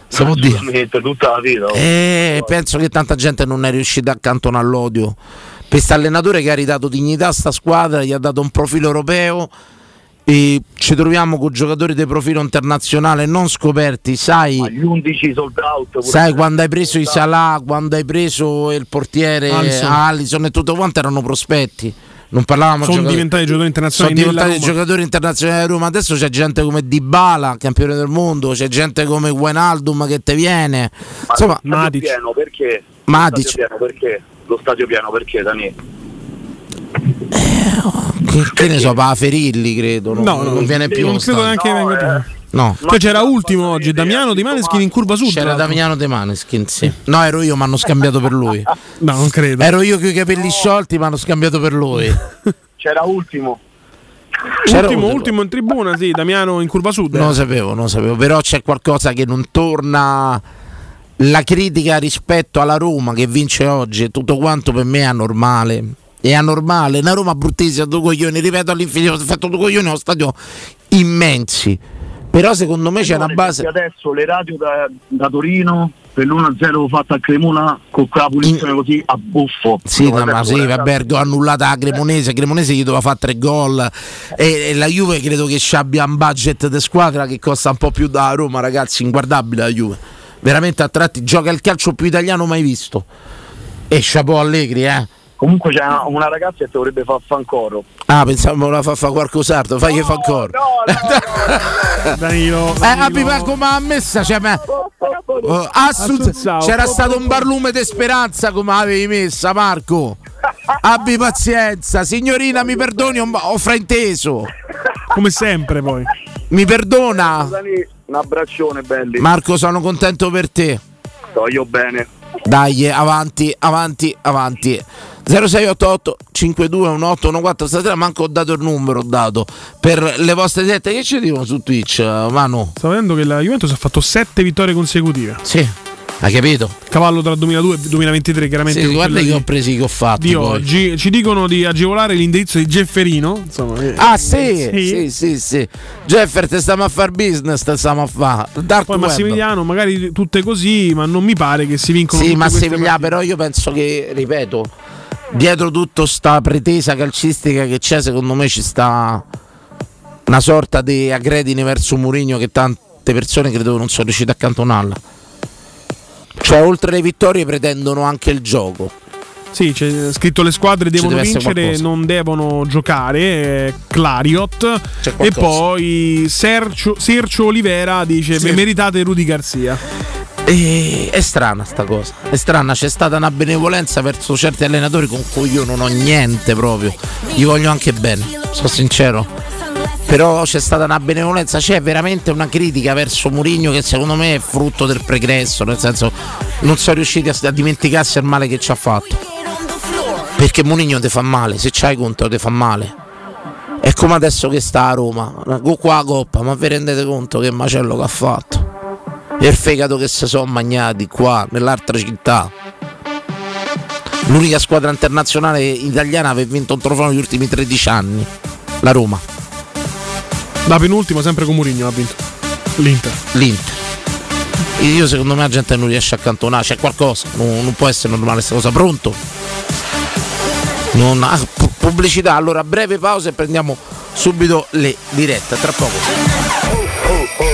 Si può dire. Tutta la vita. oh. Eh, penso che tanta gente non è riuscita a accantonare l'odio. Questo allenatore che ha ridato dignità a sta squadra, gli ha dato un profilo europeo e ci troviamo con giocatori di profilo internazionale non scoperti, sai, Gli 11 sold out. sai se- quando hai preso i Salah, quando hai preso il portiere Alisson. Allison e tutto quanto erano prospetti. Non parlavamo Sono giocatori- diventati giocatori internazionali Sono diventati Roma. giocatori internazionali a Roma. Adesso c'è gente come Dybala, campione del mondo, c'è gente come Wijnaldum che te viene. Insomma, lo stadio pieno perché? Matic. Lo stadio pieno perché? Lo stadio pieno perché, Dani? che, che ne so, Paferilli credo, non, No, no, non viene più. non credo neanche venga No. Cioè c'era ultimo oggi Damiano Di Maneskin in curva sud. C'era. Damiano De Maneskin, sì. No, ero io, mi hanno scambiato per lui. No, non credo. Ero io con i capelli sciolti, mi hanno scambiato per lui. C'era ultimo. C'era ultimo, ultimo. ultimo in tribuna, sì, Damiano in curva sud. Non lo eh. sapevo, non lo sapevo, però c'è qualcosa che non torna. La critica rispetto alla Roma che vince oggi tutto quanto per me è anormale. È anormale, una Roma bruttissima, due coglioni, ripeto all'infinito, ho fatto due coglioni a uno stadio immensi. Però secondo me c'è una base. Adesso le radio da, da Torino per l'1-0 fatta a Cremona con quella punizione così a buffo. Sì, No, ma sì, vabbè, annullata a Cremonese, Cremonese gli doveva fare tre gol e, e la Juve credo che ci abbia un budget di squadra che costa un po' più da Roma, ragazzi, inguardabile la Juve. Veramente a tratti gioca il calcio più italiano mai visto. E chapeau Allegri, eh. Comunque c'è una, ragazza che ti vorrebbe fare fancoro. Ah, pensavo la fa fare qualcos'altro, fai che fa ancora. Danilo, Eh, abbi ma come ha messa, cioè, ma- Oh, Assuz- c'era stato un barlume di speranza come avevi messa, Marco. Abbi pazienza, signorina, mi perdoni, ho, frainteso. Come sempre, poi. Mi perdona? Un abbraccione belli. Marco, sono contento per te. Sto io bene. Dai, avanti, avanti, avanti. 0688 521814 stasera manco ho dato il numero, ho dato per le vostre dirette. Che ci dicono su Twitch, eh, Manu? Sto vedendo che la Juventus ha fatto sette vittorie consecutive. Sì, hai capito? Cavallo tra 2002 e 2023, chiaramente. Sì, guarda che ho presi che ho fatto. di poi. oggi ci dicono di agevolare l'indirizzo di Gefferino. Insomma, eh, Ah sì, sì, sì, sì. Jeffer, te stiamo a fare business, te stiamo a fare. Dark Poi web. Massimiliano, magari tutte così, ma non mi pare che si vincono Sì, Massimiliano, però io penso che, ripeto, dietro tutta sta pretesa calcistica che c'è, secondo me ci sta una sorta di aggredine verso Mourinho che tante persone credo non sono riuscite a accantonarla. Cioè, oltre alle vittorie pretendono anche il gioco. Sì, c'è scritto le squadre devono vincere, non devono giocare. eh, Clariot. E poi Sergio, Sergio Olivera dice: Sì. "Vi meritate Rudy Garzia. E è strana sta cosa, è strana, c'è stata una benevolenza verso certi allenatori con cui io non ho niente proprio, gli voglio anche bene, sono sincero. Però c'è stata una benevolenza, c'è veramente una critica verso Mourinho che secondo me è frutto del pregresso, nel senso non sono riusciti a, a dimenticarsi il male che ci ha fatto. Perché Mourinho ti fa male, se c'hai conto ti fa male. È come adesso che sta a Roma, qua la coppa, ma vi rendete conto che macello che ha fatto? E il fegato che si sono magnati qua, nell'altra città. L'unica squadra internazionale italiana per vinto un trofeo negli ultimi 13 anni. La Roma. Da penultimo, sempre con Mourinho ha vinto. L'Inter. L'Inter. Io secondo me la gente non riesce a accantonare, c'è qualcosa, non, non può essere normale questa cosa. Pronto? Non, pu- pubblicità, allora breve pausa e prendiamo subito le dirette, tra poco.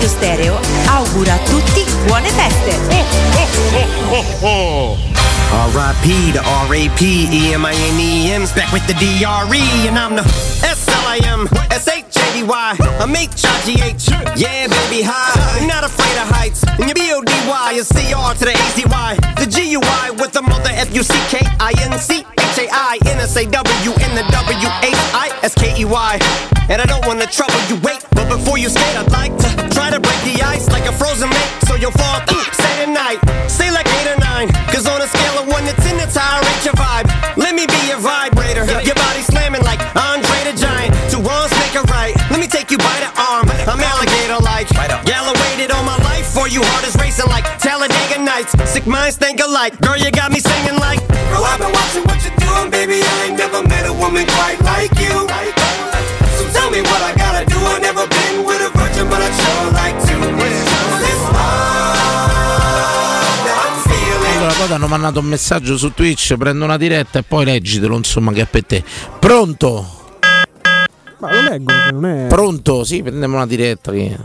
Teleradio Stereo augura a tutti buone feste. R.I.P. to R.A.P. E.M.I.N.E.M's back with the D.R.E. And I'm the S.L.I.M. S.H.A.D.Y. I'm H.I.G.H. Yeah, baby, high. Not afraid of heights. And your B.O.D.Y. is C.R. to the A.Z.Y. The G.U.I. with the mother F.U.C.K.I.N.C. H.A.I.N.S.A.W. and the W.H.I.S.K.E.Y. And I don't wanna trouble you, wait. But before you skate, I'd like to try to break the ice like a frozen lake. So you'll fall through, say tonight. Say like eight or nine. Cause on a scale of one to ten, it's how I rate your vibe. Let me be your vibrator. Your body slamming like Andre the Giant. Two wrongs make a right. Let me take you by the arm. I'm alligator like. Gala waited all my life for you. Heart is racing like Talladega Nights. Sick minds think alike. Girl, you got me singing like. Girl, I've been watching what you're doing, baby. I ain't never met a woman quite like you. Mandato un messaggio su Twitch, prendo una diretta e poi leggitelo, insomma, che è per te. Pronto? Ma lo leggo non è. Pronto? Sì, prendiamo una diretta. Che...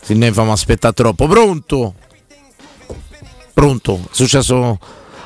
Se ne famo aspettare troppo. Pronto? Pronto? È successo.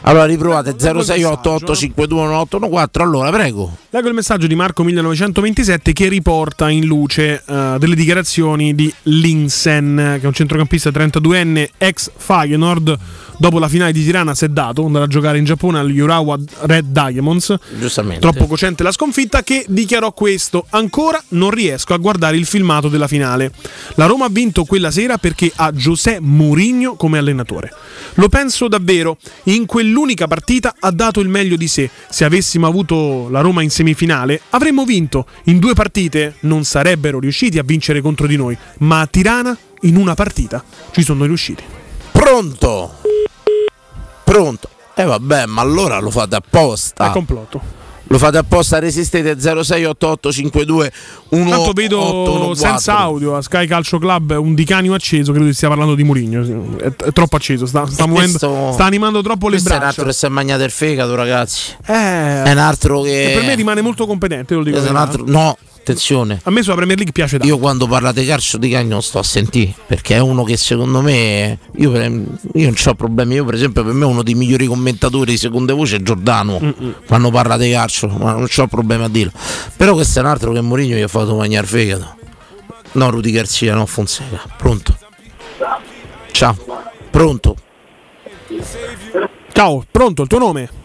Allora riprovate 0688521814. Allora, prego. Leggo il messaggio di Marco 1927 che riporta in luce eh, delle dichiarazioni di Linsen, che è un centrocampista 32enne ex Feyenoord. Dopo la finale di Tirana si è dato, andrà a giocare in Giappone agli Urawa Red Diamonds. Giustamente. Troppo cocente la sconfitta che dichiarò questo. Ancora non riesco a guardare il filmato della finale. La Roma ha vinto quella sera perché ha José Mourinho come allenatore. Lo penso davvero. In quell'unica partita ha dato il meglio di sé. Se avessimo avuto la Roma in semifinale avremmo vinto. In due partite non sarebbero riusciti a vincere contro di noi, ma a Tirana in una partita ci sono riusciti. Pronto? Pronto? E eh vabbè, ma allora lo fate apposta. È complotto. Lo fate apposta, resistete 068852 Tanto vedo senza audio a Sky Calcio Club un dicanio acceso, credo che stia parlando di Mourinho. È, è troppo acceso, sta, sta, Questo- sta animando troppo le Questo è un braccia. altro che si è mangiato il fegato, ragazzi. Eh, È un altro che. e per me rimane molto competente, lo dico. Questo è un la altro-. No, attenzione. A me sulla Premier League piace tanto. Io quando parlate calcio di cagno sto a sentire perché è uno che secondo me io, io non ho problemi. Io, per esempio, per me uno dei migliori commentatori di seconda voce è Giordano quando parla di calcio, ma non ho problemi a dirlo. Però questo è un altro che Mourinho gli ha fatto mangiare fegato. No, Rudy Garzia, no, Fonseca. Pronto? Ciao. Pronto? Ciao, pronto, il tuo nome?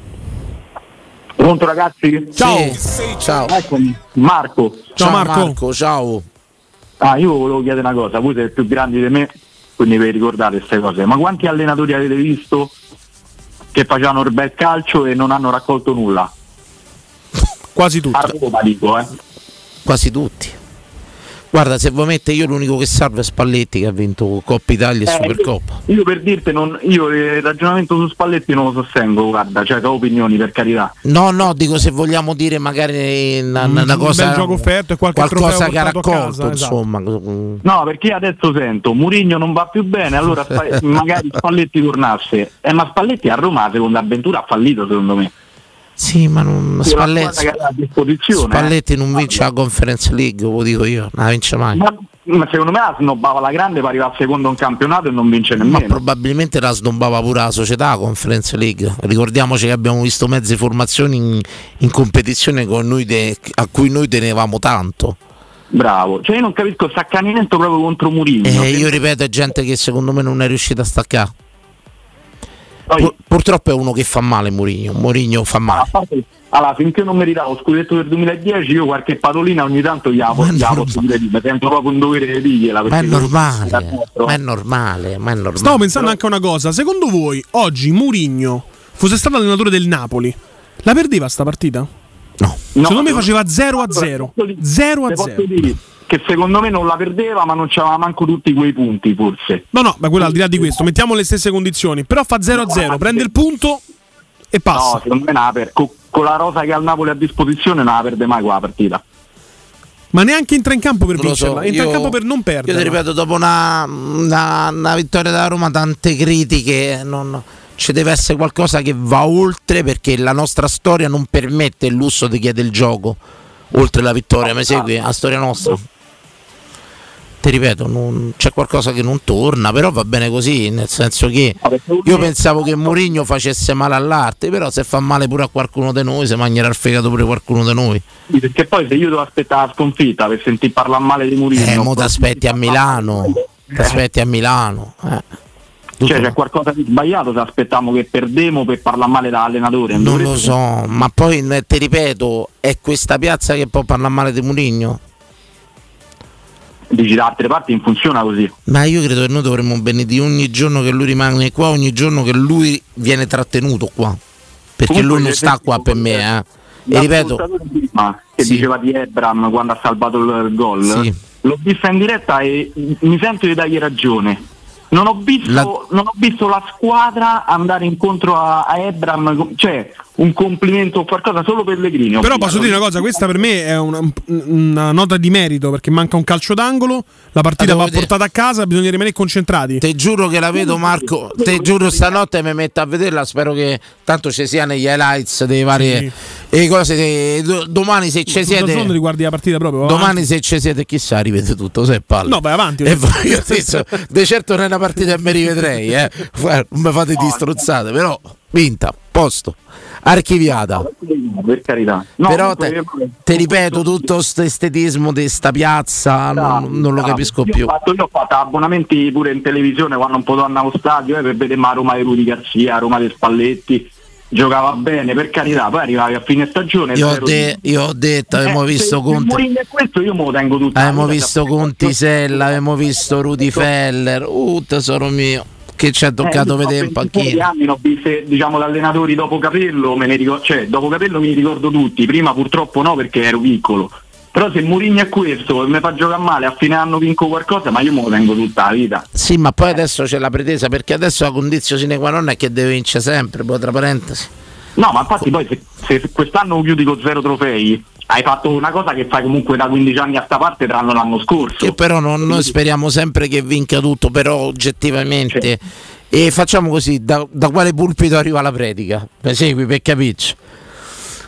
Pronto ragazzi? Ciao. Ciao. Eccomi, Marco. Ciao, Marco. ciao. Ah, io volevo chiedere una cosa, voi siete più grandi di me, quindi vi ricordate queste cose, ma quanti allenatori avete visto che facevano il bel calcio e non hanno raccolto nulla? Quasi tutti. A Roma dico, eh. Quasi tutti. Guarda, se vuoi mettere io l'unico che salva è Spalletti che ha vinto Coppa Italia e Eh, Supercoppa. Io per dirti, non, io il ragionamento su Spalletti non lo sostengo, guarda, cioè ho opinioni per carità. No, no, dico se vogliamo dire magari una, una- una Un cosa bel gioco offerto e qualche qualcosa che ha raccolto, casa, esatto. insomma. No, perché io adesso sento Murigno non va più bene, allora magari Spalletti tornasse. Eh, ma Spalletti a Roma la seconda avventura ha fallito secondo me. Sì, ma non Spalletti. Spalletti non vince la Conference League, lo dico io, non la vince mai. Ma, ma secondo me la snobbava la grande per arrivare secondo un campionato e non vince Ma nemmeno. probabilmente la snobbava pure la società la Conference League. Ricordiamoci che abbiamo visto mezze formazioni in, in competizione con noi te- a cui noi tenevamo tanto. Bravo, cioè io non capisco questo accanimento proprio contro Murigno. E io ripeto, è gente che secondo me non è riuscita a staccare. Pur- purtroppo è uno che fa male Mourinho. Mourinho fa male. Allora, finché non meritavo lo scudetto del 2010, io qualche patolina ogni tanto po- gliela posso dire di, mi sento proprio un dovere di dirgliela. Ma è normale, ma è normale, ma è normale. Stavo pensando anche a una cosa. Secondo voi, oggi Mourinho fosse stato allenatore del Napoli, la perdeva sta partita? No. Secondo me faceva 0 a 0. 0 a Te posso 0. Che secondo me non la perdeva, ma non c'aveva manco tutti quei punti, forse. No, no, ma quello al di là di questo, mettiamo le stesse condizioni. Però fa 0-0, prende il punto e passa. No, secondo me non la per- co- con la rosa che ha il Napoli a disposizione non la perde mai quella partita. Ma neanche entra in campo per Non lo so, vincerla, entra in io- campo per non Io perdere. ti ripeto, dopo una, una- una vittoria della Roma, tante critiche, non- ci deve essere qualcosa che va oltre perché la nostra storia non permette il lusso di chiedere il gioco. Oltre la vittoria, mi segui? La storia nostra. Ti ripeto, non- c'è qualcosa che non torna, però va bene così, nel senso che io pensavo che Mourinho facesse male all'arte, però se fa male pure a qualcuno di noi, se mangerà il fegato pure qualcuno di noi. Perché poi se io devo aspettare la sconfitta per sentir parlare male di Mourinho, Eh, mo ti aspetti a Milano, ti aspetti a Milano. eh. cioè c'è qualcosa di sbagliato se aspettiamo che perdemo per parlare male dall'allenatore. Non dovrebbe- lo so, ma poi eh, ti ripeto, è questa piazza che può parlare male di Mourinho? Dici da altre parti non funziona così. Ma io credo che noi dovremmo benedire ogni giorno che lui rimane qua, ogni giorno che lui viene trattenuto qua. Perché Comunque, lui non sta qua per me, eh. E ripeto, prima che Sì. diceva di Ebram quando ha salvato il, il gol, Sì. l'ho vista in diretta e mi sento di dargli ragione. Non ho visto La- non ho visto la squadra andare incontro a, a Ebram, cioè un complimento o qualcosa solo Pellegrini. ho Però posso dire una cosa, questa per me è una, una nota di merito perché manca un calcio d'angolo, la partita va portata a casa, bisogna rimanere concentrati. Te giuro che la vedo Marco, te giuro stanotte mi metto a vederla, spero che tanto ci sia negli highlights dei vari e cose domani se ci siete Dazzone riguardi la partita proprio. Domani avanti. se ci siete chissà rivede tutto, se palle. No, vai avanti. E voi, io stesso, de certo non è una partita che mi rivedrei, eh. Non mi fate distruzzate, però vinta, posto, archiviata. per carità. No, però te, te ripeto, tutto questo estetismo di sta piazza non, non lo Bravo. capisco Io più. Ho fatto, io ho fatto abbonamenti pure in televisione quando un po' torno allo stadio eh, per vedere ma Roma di Rudi Garzia, Roma dei Spalletti. Giocava bene, per carità, poi arrivavi a fine stagione. Io de- di- io ho detto, avevamo Eh, visto è questo io me lo tengo tutto. Avevamo visto Contisella, avevamo visto Rudy Feller, uh tesoro mio, che ci ha toccato vedere in panchina. anni ho viste diciamo da allenatori dopo Capello, me ne ricordo, cioè dopo Capello mi ricordo tutti, prima purtroppo no perché ero piccolo. Però se Mourinho è questo e mi fa giocare male, a fine anno vinco qualcosa, ma io me lo tengo tutta la vita. Sì, ma poi adesso c'è la pretesa perché adesso la condizione sine qua non è che deve vincere sempre, poi tra parentesi. No, ma infatti poi se, se quest'anno chiudi con zero trofei, hai fatto una cosa che fai comunque da 15 anni a sta parte tranne l'anno scorso. Che però non- noi speriamo sempre che vinca tutto, però oggettivamente. E facciamo così, da, da quale pulpito arriva la predica? Mi segui per capirci?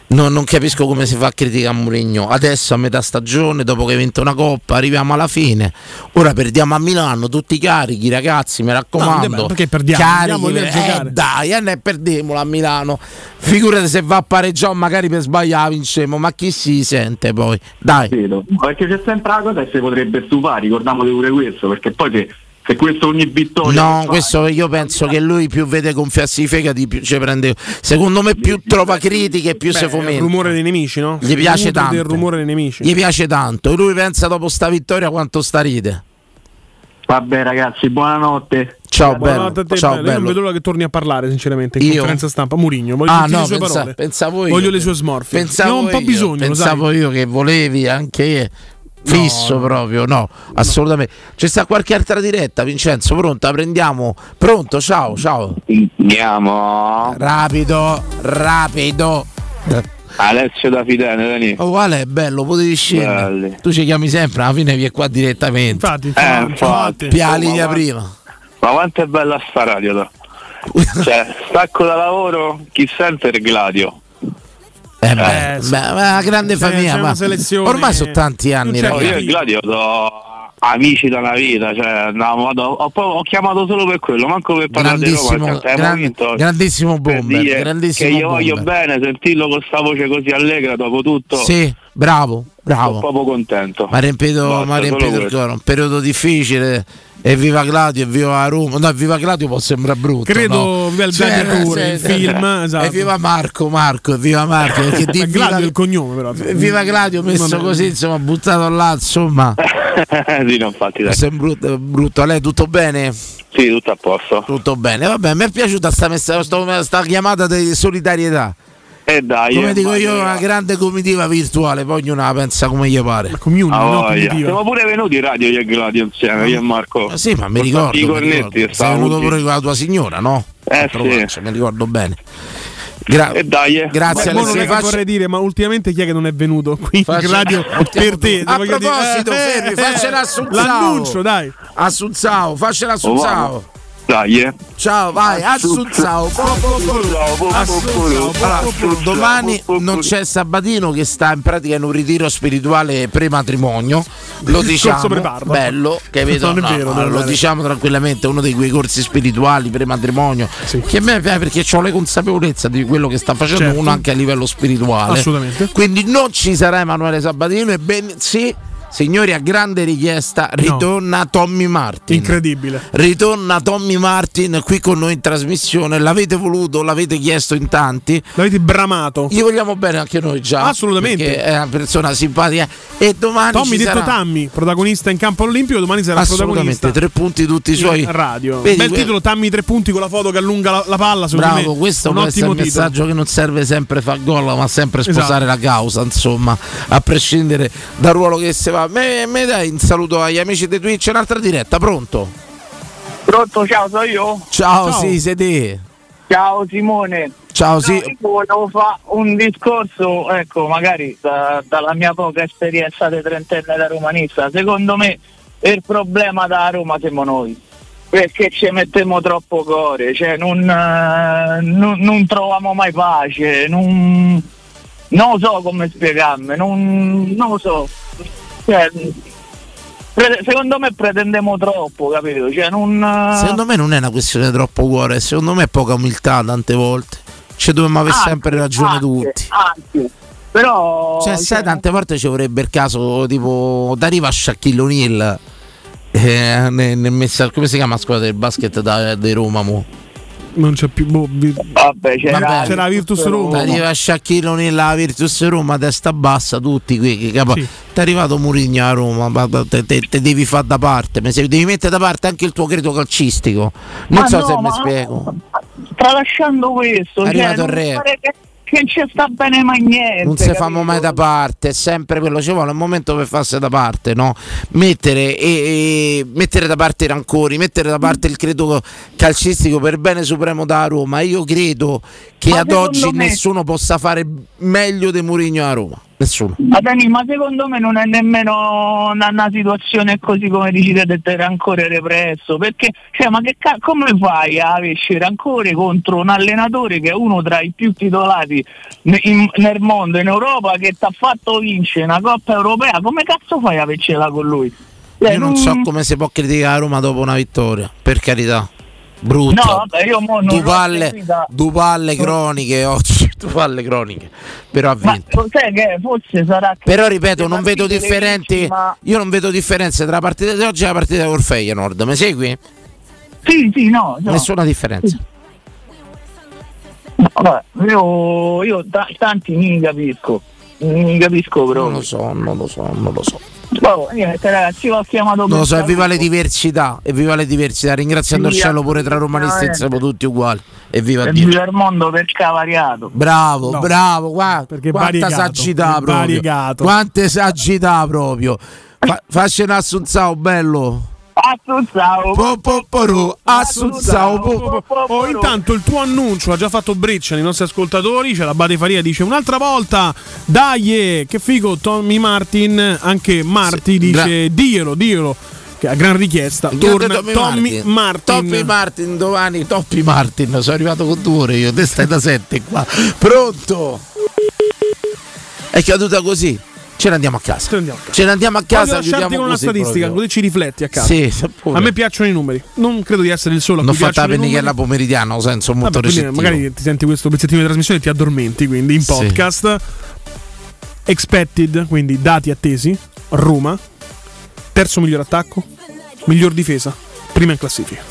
No, non capisco come si fa a criticare Mourinho. Adesso a metà stagione, dopo che vinto una coppa, arriviamo alla fine. Ora perdiamo a Milano, tutti carichi, ragazzi, mi raccomando. No, perché perdiamo? Carichi, eh, giocare. dai, e ne perdiamola a Milano. Figurati se va a pareggiare, magari per sbagliare vincemo, ma chi si sente poi? Dai. Vedo. Perché c'è sempre la cosa che si potrebbe stufare, ricordiamoci pure questo, perché poi se, se questo ogni vittoria... No, questo io penso che lui più vede gonfiarsi i fegati, più ci prende. Secondo me più trova critiche, più Beh, si è il fomenta. rumore dei nemici, no? Gli piace Il tanto. del rumore dei nemici. Gli piace tanto. E lui pensa dopo sta vittoria quanto sta ride. Vabbè ragazzi, buonanotte. Ciao Buonanotte a te, Ciao, bello. Io non bello. vedo l'ora che torni a parlare, sinceramente. In Io? conferenza stampa. Murigno, voglio Ah no, le sue pensa- parole. pensavo io. Voglio le sue smorfie. Pensavo ne ho un po' io, bisogno, lo sai. Pensavo io che volevi anche Fisso proprio, no, assolutamente. C'è sta qualche altra diretta, Vincenzo? Pronto? La prendiamo? Pronto? Ciao, ciao. Andiamo. Rapido, rapido. Alessio da Fidene, Dani. Oh, quale è bello, potevi scendere. Belli. Tu ci chiami sempre, alla fine vieni qua direttamente. Infatti, Eh, infatti. Pia Oh, linea ma- prima. Ma quanto è bella sta radio, da. cioè, stacco da lavoro, chi sente il gladio. Eh, beh, beh, ma una grande famiglia. ma selezione- Ormai sono tanti anni, No, io il gladio do amici da una vita, cioè andavamo, vado- ho, ho chiamato solo per quello, manco per parlare di Roma, Grandissimo, cioè, gran- vinto. grandissimo bomber, grandissimo che io voglio bomber. bene, sentirlo con sta voce così allegra dopo tutto. Sì, bravo, Sono bravo. proprio contento. Mi ha riempito, riempito il cuore. Un periodo difficile. E viva Claudio e viva Roma. No, viva Claudio può sembrare brutto. Credo no? viva il Cioè, il sì, film, esatto. E viva Marco, Marco, e viva Marco. Perché di Gladio viva, è il cognome, però. viva Claudio messo così, insomma, buttato là, insomma. sì, non fatti dai. Sembra brutto, brutto. A lei tutto bene? Sì, tutto a posto. Tutto bene. Vabbè, mi è piaciuta sta, messa, sto- sta chiamata di solidarietà. E E dai. Come eh, dico ma- io, una grande comitiva virtuale, poi ognuno la pensa come gli pare. La community, Ah, voglia. Siamo pure venuti in radio io e Gladio insieme, io e Marco. Ah, sì, ma mi ricordo. I cornetti Sei venuto pure con la tua signora, no? Eh, sì. Mi ricordo bene. Gra- E dai, eh. Grazie non Alessio. Faccio- vorrei dire, ma ultimamente chi è che non è venuto qui in Faccia- radio per te? A voglio dire, proposito, eh, Ferri, eh, faccela assunzao. L'annuncio, dai. Assunzao, faccela Oh, assunzao. Dai, eh. Ciao, vai, Assunzao. Allora, domani non c'è Sabatino che sta in pratica in un ritiro spirituale pre-matrimonio. Lo diciamo, bello, che vedo, Non è no, vero, no, è lo diciamo tranquillamente, uno dei quei corsi spirituali pre-matrimonio che a me piace perché ho le consapevolezza di quello che sta facendo Certo. uno anche a livello spirituale. Assolutamente. Quindi non ci sarà Emanuele Sabatino e bensì, signori, a grande richiesta, ritorna Tommy Martin. Incredibile. Ritorna Tommy Martin qui con noi in trasmissione. L'avete voluto, l'avete chiesto in tanti. L'avete bramato. Gli vogliamo bene anche noi già. Assolutamente. È una persona simpatica. E domani Tommy detto sarà... Tammy, protagonista in campo olimpico, domani sarà protagonista. tre punti tutti i suoi. radio. Vedi, Bel que- titolo Tammy tre punti con la foto che allunga la, la palla, Bravo, me. questo un può essere ottimo il titolo. messaggio che non serve sempre far gol, ma sempre sposare Esatto. la causa, insomma, a prescindere dal ruolo che si va. Me, me dai un saluto agli amici di Twitch, un'altra diretta, pronto? Pronto, ciao, sono io. Ciao, sì, sei te. Ciao Simone. Ciao, No, sì. io volevo fare un discorso, ecco, magari da- dalla mia poca esperienza di trentenne da romanista. Secondo me il problema da Roma siamo noi. Perché ci mettiamo troppo cuore, cioè non, eh, non- non troviamo mai pace, non, non lo so come spiegarmi, non, non lo so. Cioè, pre- secondo me pretendiamo troppo, capito? Cioè, non, Secondo me non è una questione troppo cuore, secondo me è poca umiltà tante volte. Ci dobbiamo avere Anche, sempre ragione anche, tutti. anche. Però Cioè, sai, tante volte ci vorrebbe il caso, tipo, d'arriva a Shaquille O'Neal. Eh, nel, nel messa- come si chiama la squadra del basket da, di Roma? Mo? Non c'è più. boh, vi- Vabbè, c'era, Vabbè. c'era la Virtus Roma. Arriva O'Neal alla Virtus Roma, testa bassa, tutti qui. Che capo. Sì. Ti è arrivato Murigno a Roma, ma te, te- te devi fare da parte, devi mettere da parte anche il tuo credo calcistico. Non Ma so no, se mi spiego. tralasciando questo, È cioè, arrivato non il re. Non ci sta bene mai niente. non si fanno mai da parte, è sempre quello, ci vuole un momento per farsi da parte, no? Mettere, e, e- mettere da parte i rancori, mettere da parte il credo calcistico per bene supremo da Roma. Io credo che Ma ad oggi me- nessuno possa fare meglio di Mourinho a Roma. Nessuno. Ma Dani, ma secondo me non è nemmeno una, una situazione così come dici te, del rancore represso, perché cioè, ma che ca- come fai a averci rancore contro un allenatore che è uno tra i più titolati ne- in- nel mondo, in Europa, che ti ha fatto vincere una Coppa Europea? Come cazzo fai a avercela con lui? Cioè, Io non so come si può criticare Roma dopo una vittoria, per carità. Brutto. No, vabbè, io mo non due l'ho palle, seguita. due palle croniche oggi, due palle croniche. Però ha vinto. lo sai che forse sarà che Però ripeto, non vedo differenti. ma- Io non vedo differenze tra la partita di oggi e la partita con Feyenoord. Mi segui? Sì, sì, no. no. Nessuna differenza. No, vabbè, io, io ta- tanti mi capisco, mi capisco proprio. Non lo so, non lo so, non lo so. Boh, niente ragazzi, ho chiamato Non lo so, evviva le diversità, evviva le diversità, ringraziando il cielo pure tra romanisti assolutamente. siamo tutti uguali. Evviva E Dio. viva il mondo per cavariato. Bravo, No, bravo, guarda, perché quanta variegato, saggità proprio. variegato. Quante saggità proprio. Fa, facci un assunzao bello. Assunzao. Po, po. Oh, intanto il tuo annuncio ha già fatto breccia nei nostri ascoltatori. C'è la Bade Faria dice un'altra volta, dai, eh, che figo Tommy Martin. Anche Marti dice, diglielo, diglielo. Che a gran richiesta. Torna Tommy Tommy Martin. Martin. Tommy Martin domani, Tommy Martin, sono arrivato con due ore io, te stai da sette qua. Pronto? È caduta così. Ce ne andiamo a casa. Ce ne andiamo a casa. Voglio lasciarti chiudiamo con una statistica, così ci rifletti a casa. Sì, a me piacciono i numeri. Non credo di essere il solo a Non cui fatta la pennichella pomeridiana, senso molto Vabbè, recettivo. magari ti senti questo pezzettino di trasmissione e ti addormenti, quindi in Sì. podcast. Expected, quindi dati attesi. Roma. Terzo miglior attacco. Miglior difesa. Prima in classifica.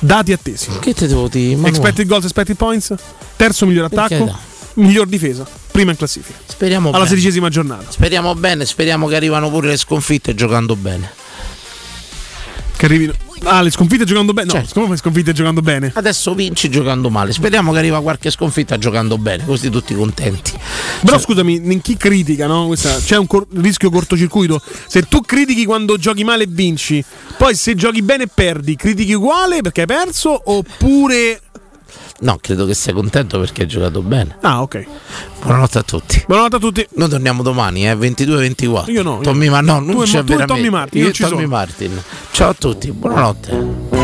Dati attesi. Che te devo dire? Manuel? Expected goals, expected points. Terzo miglior attacco. Miglior difesa. Prima in classifica. Speriamo Alla bene. sedicesima giornata. Speriamo bene, speriamo che arrivano pure le sconfitte giocando bene. Che arrivino Ah, le sconfitte giocando bene? No, Certo. come sconfitte giocando bene? Adesso vinci giocando male. Speriamo che arriva qualche sconfitta giocando bene, così tutti contenti. Però scusami, in chi critica, no? Questa- c'è un cor- rischio cortocircuito. Se tu critichi quando giochi male e vinci, poi se giochi bene e perdi, critichi uguale perché hai perso oppure... No, credo che sei contento perché hai giocato bene. Ah, ok. Buonanotte a tutti. Buonanotte a tutti. Noi torniamo domani, eh, 22-24. Io no, io Tommy, no. ma no, Tu non e- c'è tu veramente. Tommy Martin, Io ci Tommy sono. Martin. Ciao a tutti, buonanotte.